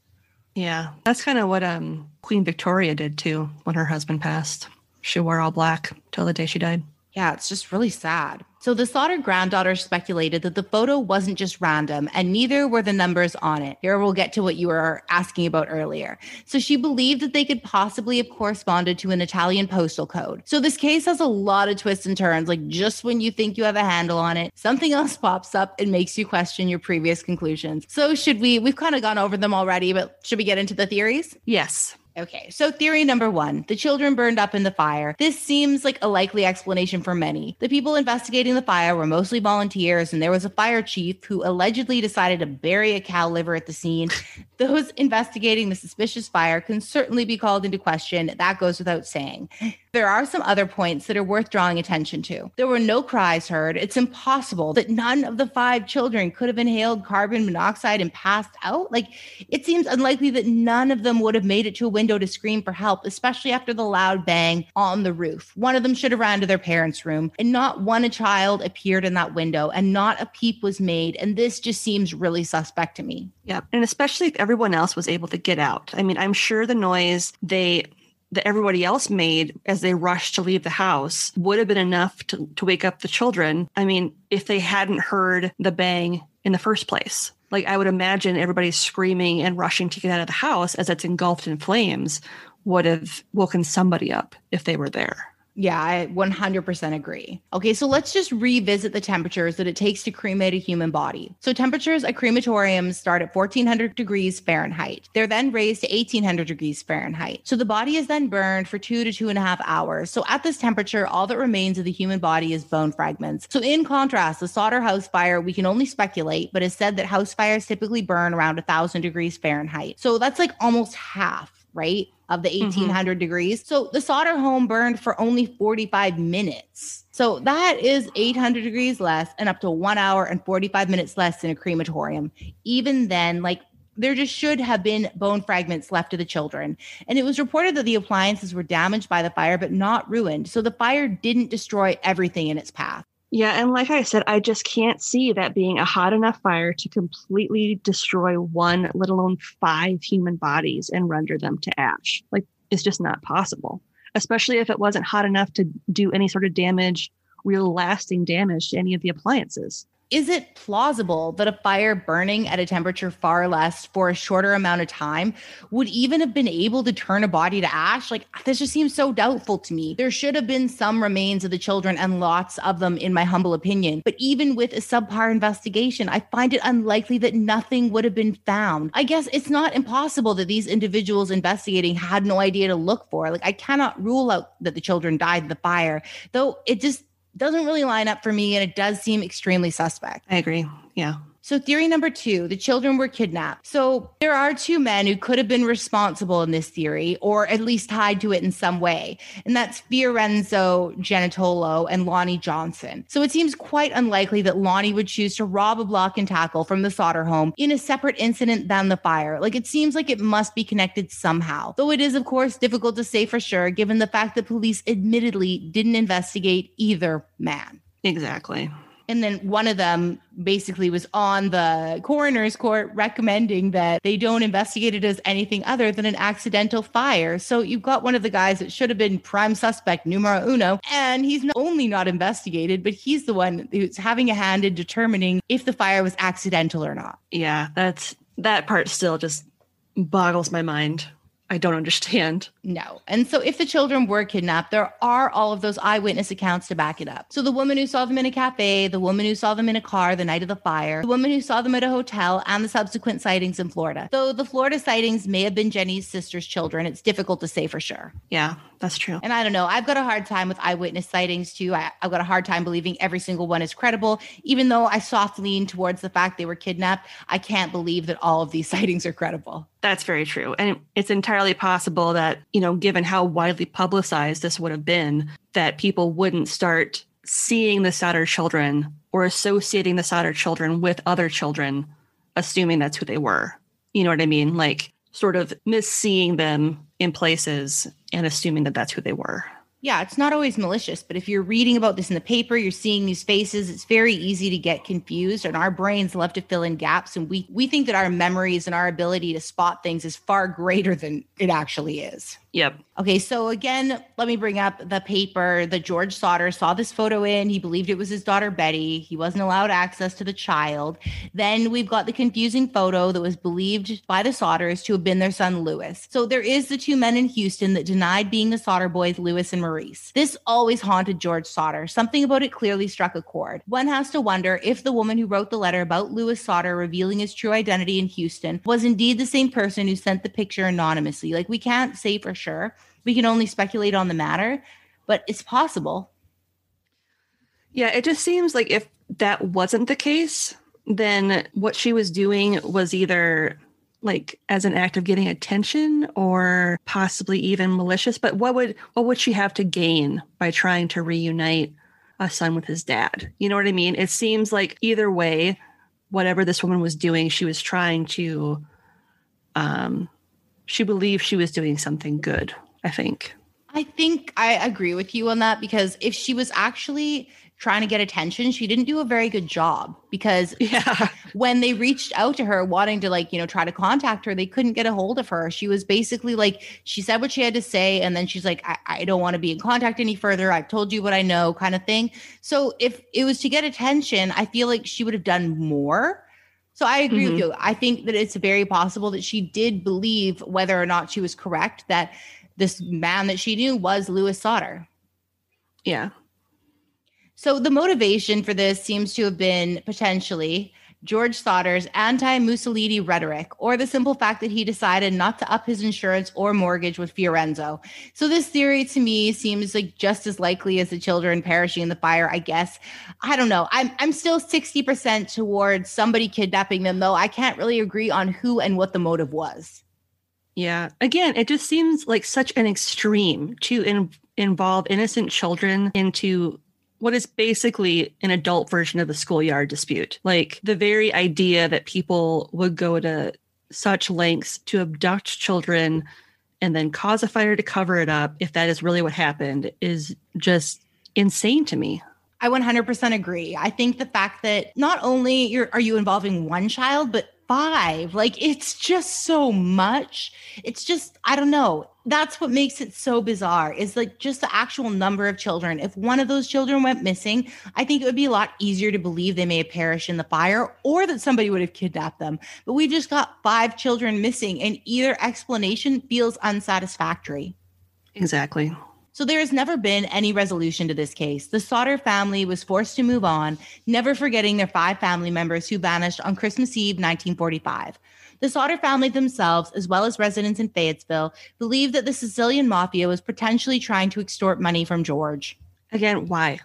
Yeah, that's kind of what um, Queen Victoria did too when her husband passed. She wore all black till the day she died. Yeah, it's just really sad. So the Sodder granddaughter speculated that the photo wasn't just random, and neither were the numbers on it. Here we'll get to what you were asking about earlier. So she believed that they could possibly have corresponded to an Italian postal code. So this case has a lot of twists and turns. Like just when you think you have a handle on it, something else pops up and makes you question your previous conclusions. So should we? We've kind of gone over them already, but should we get into the theories? Yes. Okay, so theory number one the children burned up in the fire. This seems like a likely explanation for many. The people investigating the fire were mostly volunteers, and there was a fire chief who allegedly decided to bury a cow liver at the scene. Those investigating the suspicious fire can certainly be called into question. That goes without saying. There are some other points that are worth drawing attention to. There were no cries heard. It's impossible that none of the five children could have inhaled carbon monoxide and passed out. Like, it seems unlikely that none of them would have made it to a window to scream for help, especially after the loud bang on the roof. One of them should have ran to their parents' room, and not one child appeared in that window, and not a peep was made. And this just seems really suspect to me. Yeah. And especially if everyone else was able to get out. I mean, I'm sure the noise they that everybody else made as they rushed to leave the house would have been enough to, to wake up the children. I mean, if they hadn't heard the bang in the first place. Like I would imagine everybody screaming and rushing to get out of the house as it's engulfed in flames would have woken somebody up if they were there. Yeah, I 100% agree. Okay, so let's just revisit the temperatures that it takes to cremate a human body. So, temperatures at crematoriums start at 1400 degrees Fahrenheit. They're then raised to 1800 degrees Fahrenheit. So, the body is then burned for two to two and a half hours. So, at this temperature, all that remains of the human body is bone fragments. So, in contrast, the Sodder house fire, we can only speculate, but it's said that house fires typically burn around 1000 degrees Fahrenheit. So, that's like almost half right? Of the 1800 mm-hmm. degrees. So the Sodder home burned for only 45 minutes. So that is 800 degrees less and up to one hour and 45 minutes less than a crematorium. Even then, like there just should have been bone fragments left to the children. And it was reported that the appliances were damaged by the fire, but not ruined. So the fire didn't destroy everything in its path. Yeah, and like I said, I just can't see that being a hot enough fire to completely destroy one, let alone five human bodies and render them to ash. Like, it's just not possible, especially if it wasn't hot enough to do any sort of damage, real lasting damage to any of the appliances. Is it plausible that a fire burning at a temperature far less for a shorter amount of time would even have been able to turn a body to ash? Like, this just seems so doubtful to me. There should have been some remains of the children and lots of them, in my humble opinion. But even with a subpar investigation, I find it unlikely that nothing would have been found. I guess it's not impossible that these individuals investigating had no idea to look for. Like, I cannot rule out that the children died in the fire, though it just doesn't really line up for me and it does seem extremely suspect. I agree. Yeah. So, theory number two the children were kidnapped. So, there are two men who could have been responsible in this theory, or at least tied to it in some way. And that's Fiorenzo Genitolo and Lonnie Johnson. So, it seems quite unlikely that Lonnie would choose to rob a block and tackle from the Sodder home in a separate incident than the fire. Like, it seems like it must be connected somehow. Though it is, of course, difficult to say for sure, given the fact that police admittedly didn't investigate either man. Exactly. And then one of them basically was on the coroner's court recommending that they don't investigate it as anything other than an accidental fire. So you've got one of the guys that should have been prime suspect numero uno, and he's not only not investigated, but he's the one who's having a hand in determining if the fire was accidental or not. Yeah, that's that part still just boggles my mind. I don't understand. No. And so if the children were kidnapped, there are all of those eyewitness accounts to back it up. So the woman who saw them in a cafe, the woman who saw them in a car the night of the fire, the woman who saw them at a hotel, and the subsequent sightings in Florida. Though the Florida sightings may have been Jenny's sister's children, it's difficult to say for sure. Yeah, that's true. And I don't know. I've got a hard time with eyewitness sightings too. I, have got a hard time believing every single one is credible, even though I soft lean towards the fact they were kidnapped. I can't believe that all of these sightings are credible. That's very true. And it's entirely possible that, you know, given how widely publicized this would have been, that people wouldn't start seeing the Sodder children or associating the Sodder children with other children, assuming that's who they were. You know what I mean? Like sort of misseeing them in places and assuming that that's who they were yeah, it's not always malicious, but if you're reading about this in the paper, you're seeing these faces, it's very easy to get confused and our brains love to fill in gaps and we we think that our memories and our ability to spot things is far greater than it actually is. Yep. Okay, so again, let me bring up the paper that George Sodder saw this photo in. He believed it was his daughter Betty. He wasn't allowed access to the child. Then we've got the confusing photo that was believed by the Sodders to have been their son Lewis. So there is the two men in Houston that denied being the Sodder boys, Lewis and Maurice. This always haunted George Sodder. Something about it clearly struck a chord. One has to wonder if the woman who wrote the letter about Lewis Sodder revealing his true identity in Houston was indeed the same person who sent the picture anonymously. Like we can't say for sure. We can only speculate on the matter, but it's possible. Yeah, it just seems like if that wasn't the case, then what she was doing was either like as an act of getting attention or possibly even malicious. But what would what would she have to gain by trying to reunite a son with his dad? You know what i mean? It seems like either way whatever this woman was doing she was trying to um she believed she was doing something good, I think. I think I agree with you on that because if she was actually trying to get attention, she didn't do a very good job because yeah. when they reached out to her wanting to like, you know, try to contact her, they couldn't get a hold of her. She was basically like, she said what she had to say. And then she's like, I, I don't want to be in contact any further. I've told you what I know kind of thing. So if it was to get attention, I feel like she would have done more so I agree mm-hmm. with you. I think that it's very possible that she did believe whether or not she was correct that this man that she knew was Louis Sodder. Yeah. So the motivation for this seems to have been potentially George Sodder's anti Mussolini rhetoric, or the simple fact that he decided not to up his insurance or mortgage with Fiorenzo. So, this theory to me seems like just as likely as the children perishing in the fire, I guess. I don't know. I'm, I'm still 60% towards somebody kidnapping them, though. I can't really agree on who and what the motive was. Yeah. Again, it just seems like such an extreme to in, involve innocent children into what is basically an adult version of the schoolyard dispute. Like the very idea that people would go to such lengths to abduct children and then cause a fire to cover it up, if that is really what happened, is just insane to me. I 100% agree. I think the fact that not only are you involving one child, but five. Like it's just so much. It's just, I don't know. That's what makes it so bizarre is like just the actual number of children. If one of those children went missing, I think it would be a lot easier to believe they may have perished in the fire or that somebody would have kidnapped them. But we just got five children missing, and either explanation feels unsatisfactory. Exactly. So there has never been any resolution to this case. The Sodder family was forced to move on, never forgetting their five family members who vanished on Christmas Eve 1945. The Sodder family themselves, as well as residents in Fayetteville, believe that the Sicilian mafia was potentially trying to extort money from George. Again, why?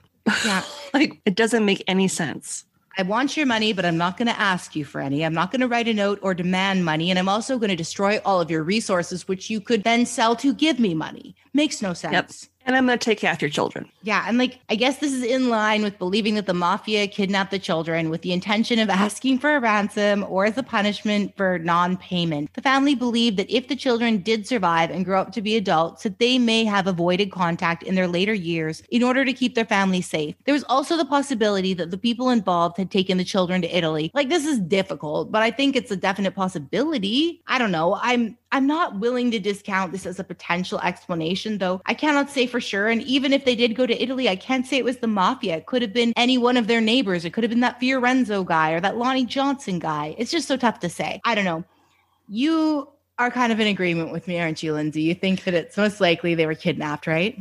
Yeah. like it doesn't make any sense. I want your money, but I'm not going to ask you for any. I'm not going to write a note or demand money. And I'm also going to destroy all of your resources, which you could then sell to give me money. Makes no sense. Yep. And I'm going to take half your children. Yeah. And like, I guess this is in line with believing that the mafia kidnapped the children with the intention of asking for a ransom or as a punishment for non payment. The family believed that if the children did survive and grow up to be adults, that they may have avoided contact in their later years in order to keep their family safe. There was also the possibility that the people involved had taken the children to Italy. Like, this is difficult, but I think it's a definite possibility. I don't know. I'm I'm not willing to discount this as a potential explanation, though I cannot say for sure. And even if they did go to Italy, I can't say it was the mafia. It could have been any one of their neighbors. It could have been that Fiorenzo guy or that Lonnie Johnson guy. It's just so tough to say. I don't know. You are kind of in agreement with me, aren't you, Lindsay? You think that it's most likely they were kidnapped, right?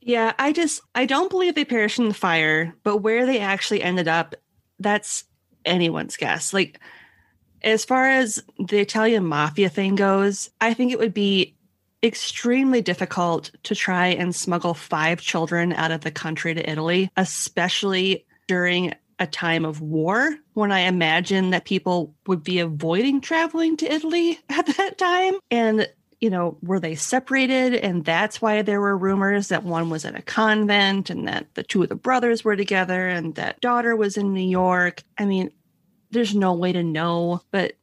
Yeah, I just I don't believe they perished in the fire, but where they actually ended up, that's anyone's guess. Like as far as the Italian mafia thing goes, I think it would be extremely difficult to try and smuggle five children out of the country to Italy, especially during a time of war when I imagine that people would be avoiding traveling to Italy at that time. And, you know, were they separated? And that's why there were rumors that one was in a convent and that the two of the brothers were together and that daughter was in New York. I mean, there's no way to know, but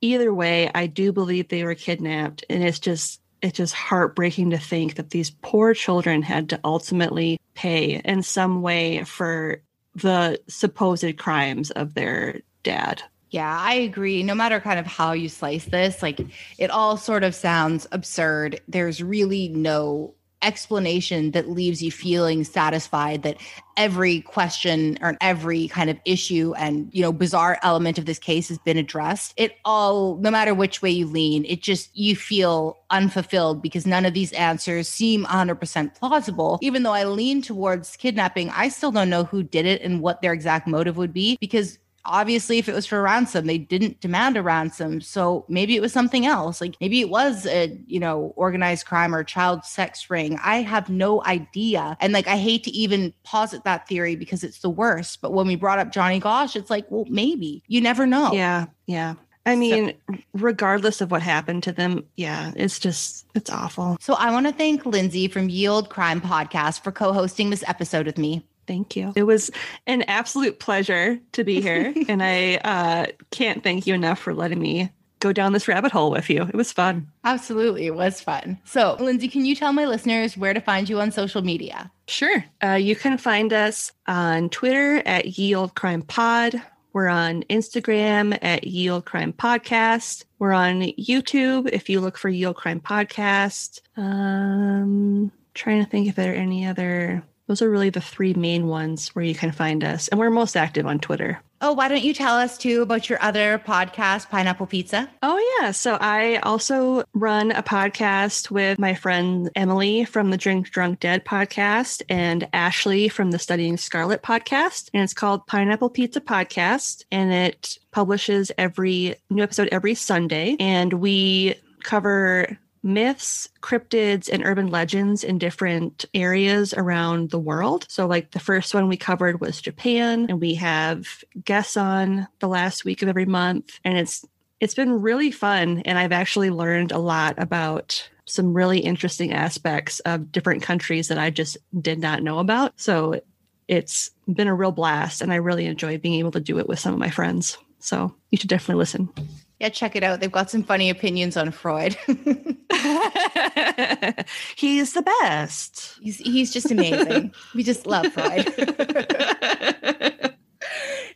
either way, I do believe they were kidnapped. And it's just, it's just heartbreaking to think that these poor children had to ultimately pay in some way for the supposed crimes of their dad. Yeah, I agree. No matter kind of how you slice this, like it all sort of sounds absurd. There's really no explanation that leaves you feeling satisfied that every question or every kind of issue and you know bizarre element of this case has been addressed. It all no matter which way you lean it just you feel unfulfilled because none of these answers seem 100% plausible. Even though i lean towards kidnapping i still don't know who did it and what their exact motive would be because obviously if it was for ransom they didn't demand a ransom. So maybe it was something else. Like maybe it was a you know organized crime or child sex ring. I have no idea. And like i hate to even posit that theory because it's the worst. But when we brought up Johnny Gosch it's like well maybe. You never know. Yeah yeah. I mean, so, regardless of what happened to them, yeah, it's just, it's awful. So I want to thank Lindsay from Yield Crime Podcast for co hosting this episode with me. Thank you. It was an absolute pleasure to be here. and I uh, can't thank you enough for letting me go down this rabbit hole with you. It was fun. Absolutely. It was fun. So, Lindsay, can you tell my listeners where to find you on social media? Sure. Uh, you can find us on Twitter at Yield Crime Pod. We're on Instagram at Yield Crime Podcast. We're on YouTube if you look for Yield Crime Podcast. Um, trying to think if there are any other those are really the three main ones where you can find us. And we're most active on Twitter. Oh, why don't you tell us too about your other podcast, Pineapple Pizza? Oh, yeah. So I also run a podcast with my friend Emily from the Drink Drunk Dead podcast and Ashley from the Studying Scarlet podcast. And it's called Pineapple Pizza Podcast. And it publishes every new episode every Sunday. And we cover myths, cryptids, and urban legends in different areas around the world. So, like the first one we covered was Japan, and we have guests on the last week of every month, and it's it's been really fun, and I've actually learned a lot about some really interesting aspects of different countries that I just did not know about. So it's been a real blast, and I really enjoy being able to do it with some of my friends. So you should definitely listen. Yeah, check it out. They've got some funny opinions on Freud. he's the best. He's he's just amazing. we just love Freud.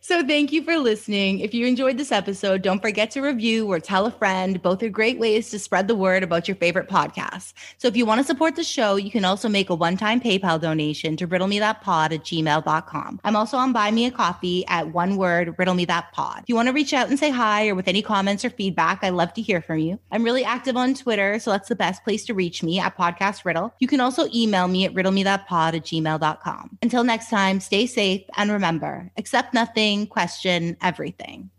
so thank you for listening. If you enjoyed this episode, don't forget to review or tell a friend. Both are great ways to spread the word about your favorite podcast. So if you want to support the show, you can also make a one-time PayPal donation to riddlemethatpod at gmail.com. I'm also on Buy Me a Coffee at one word, riddle me that pod. If you want to reach out and say hi or with any comments or feedback, I love to hear from you. I'm really active on Twitter, so that's the best place to reach me at Podcast Riddle. You can also email me at riddlemethatpod at gmail.com. Until next time, stay safe and remember, accept nothing, question everything.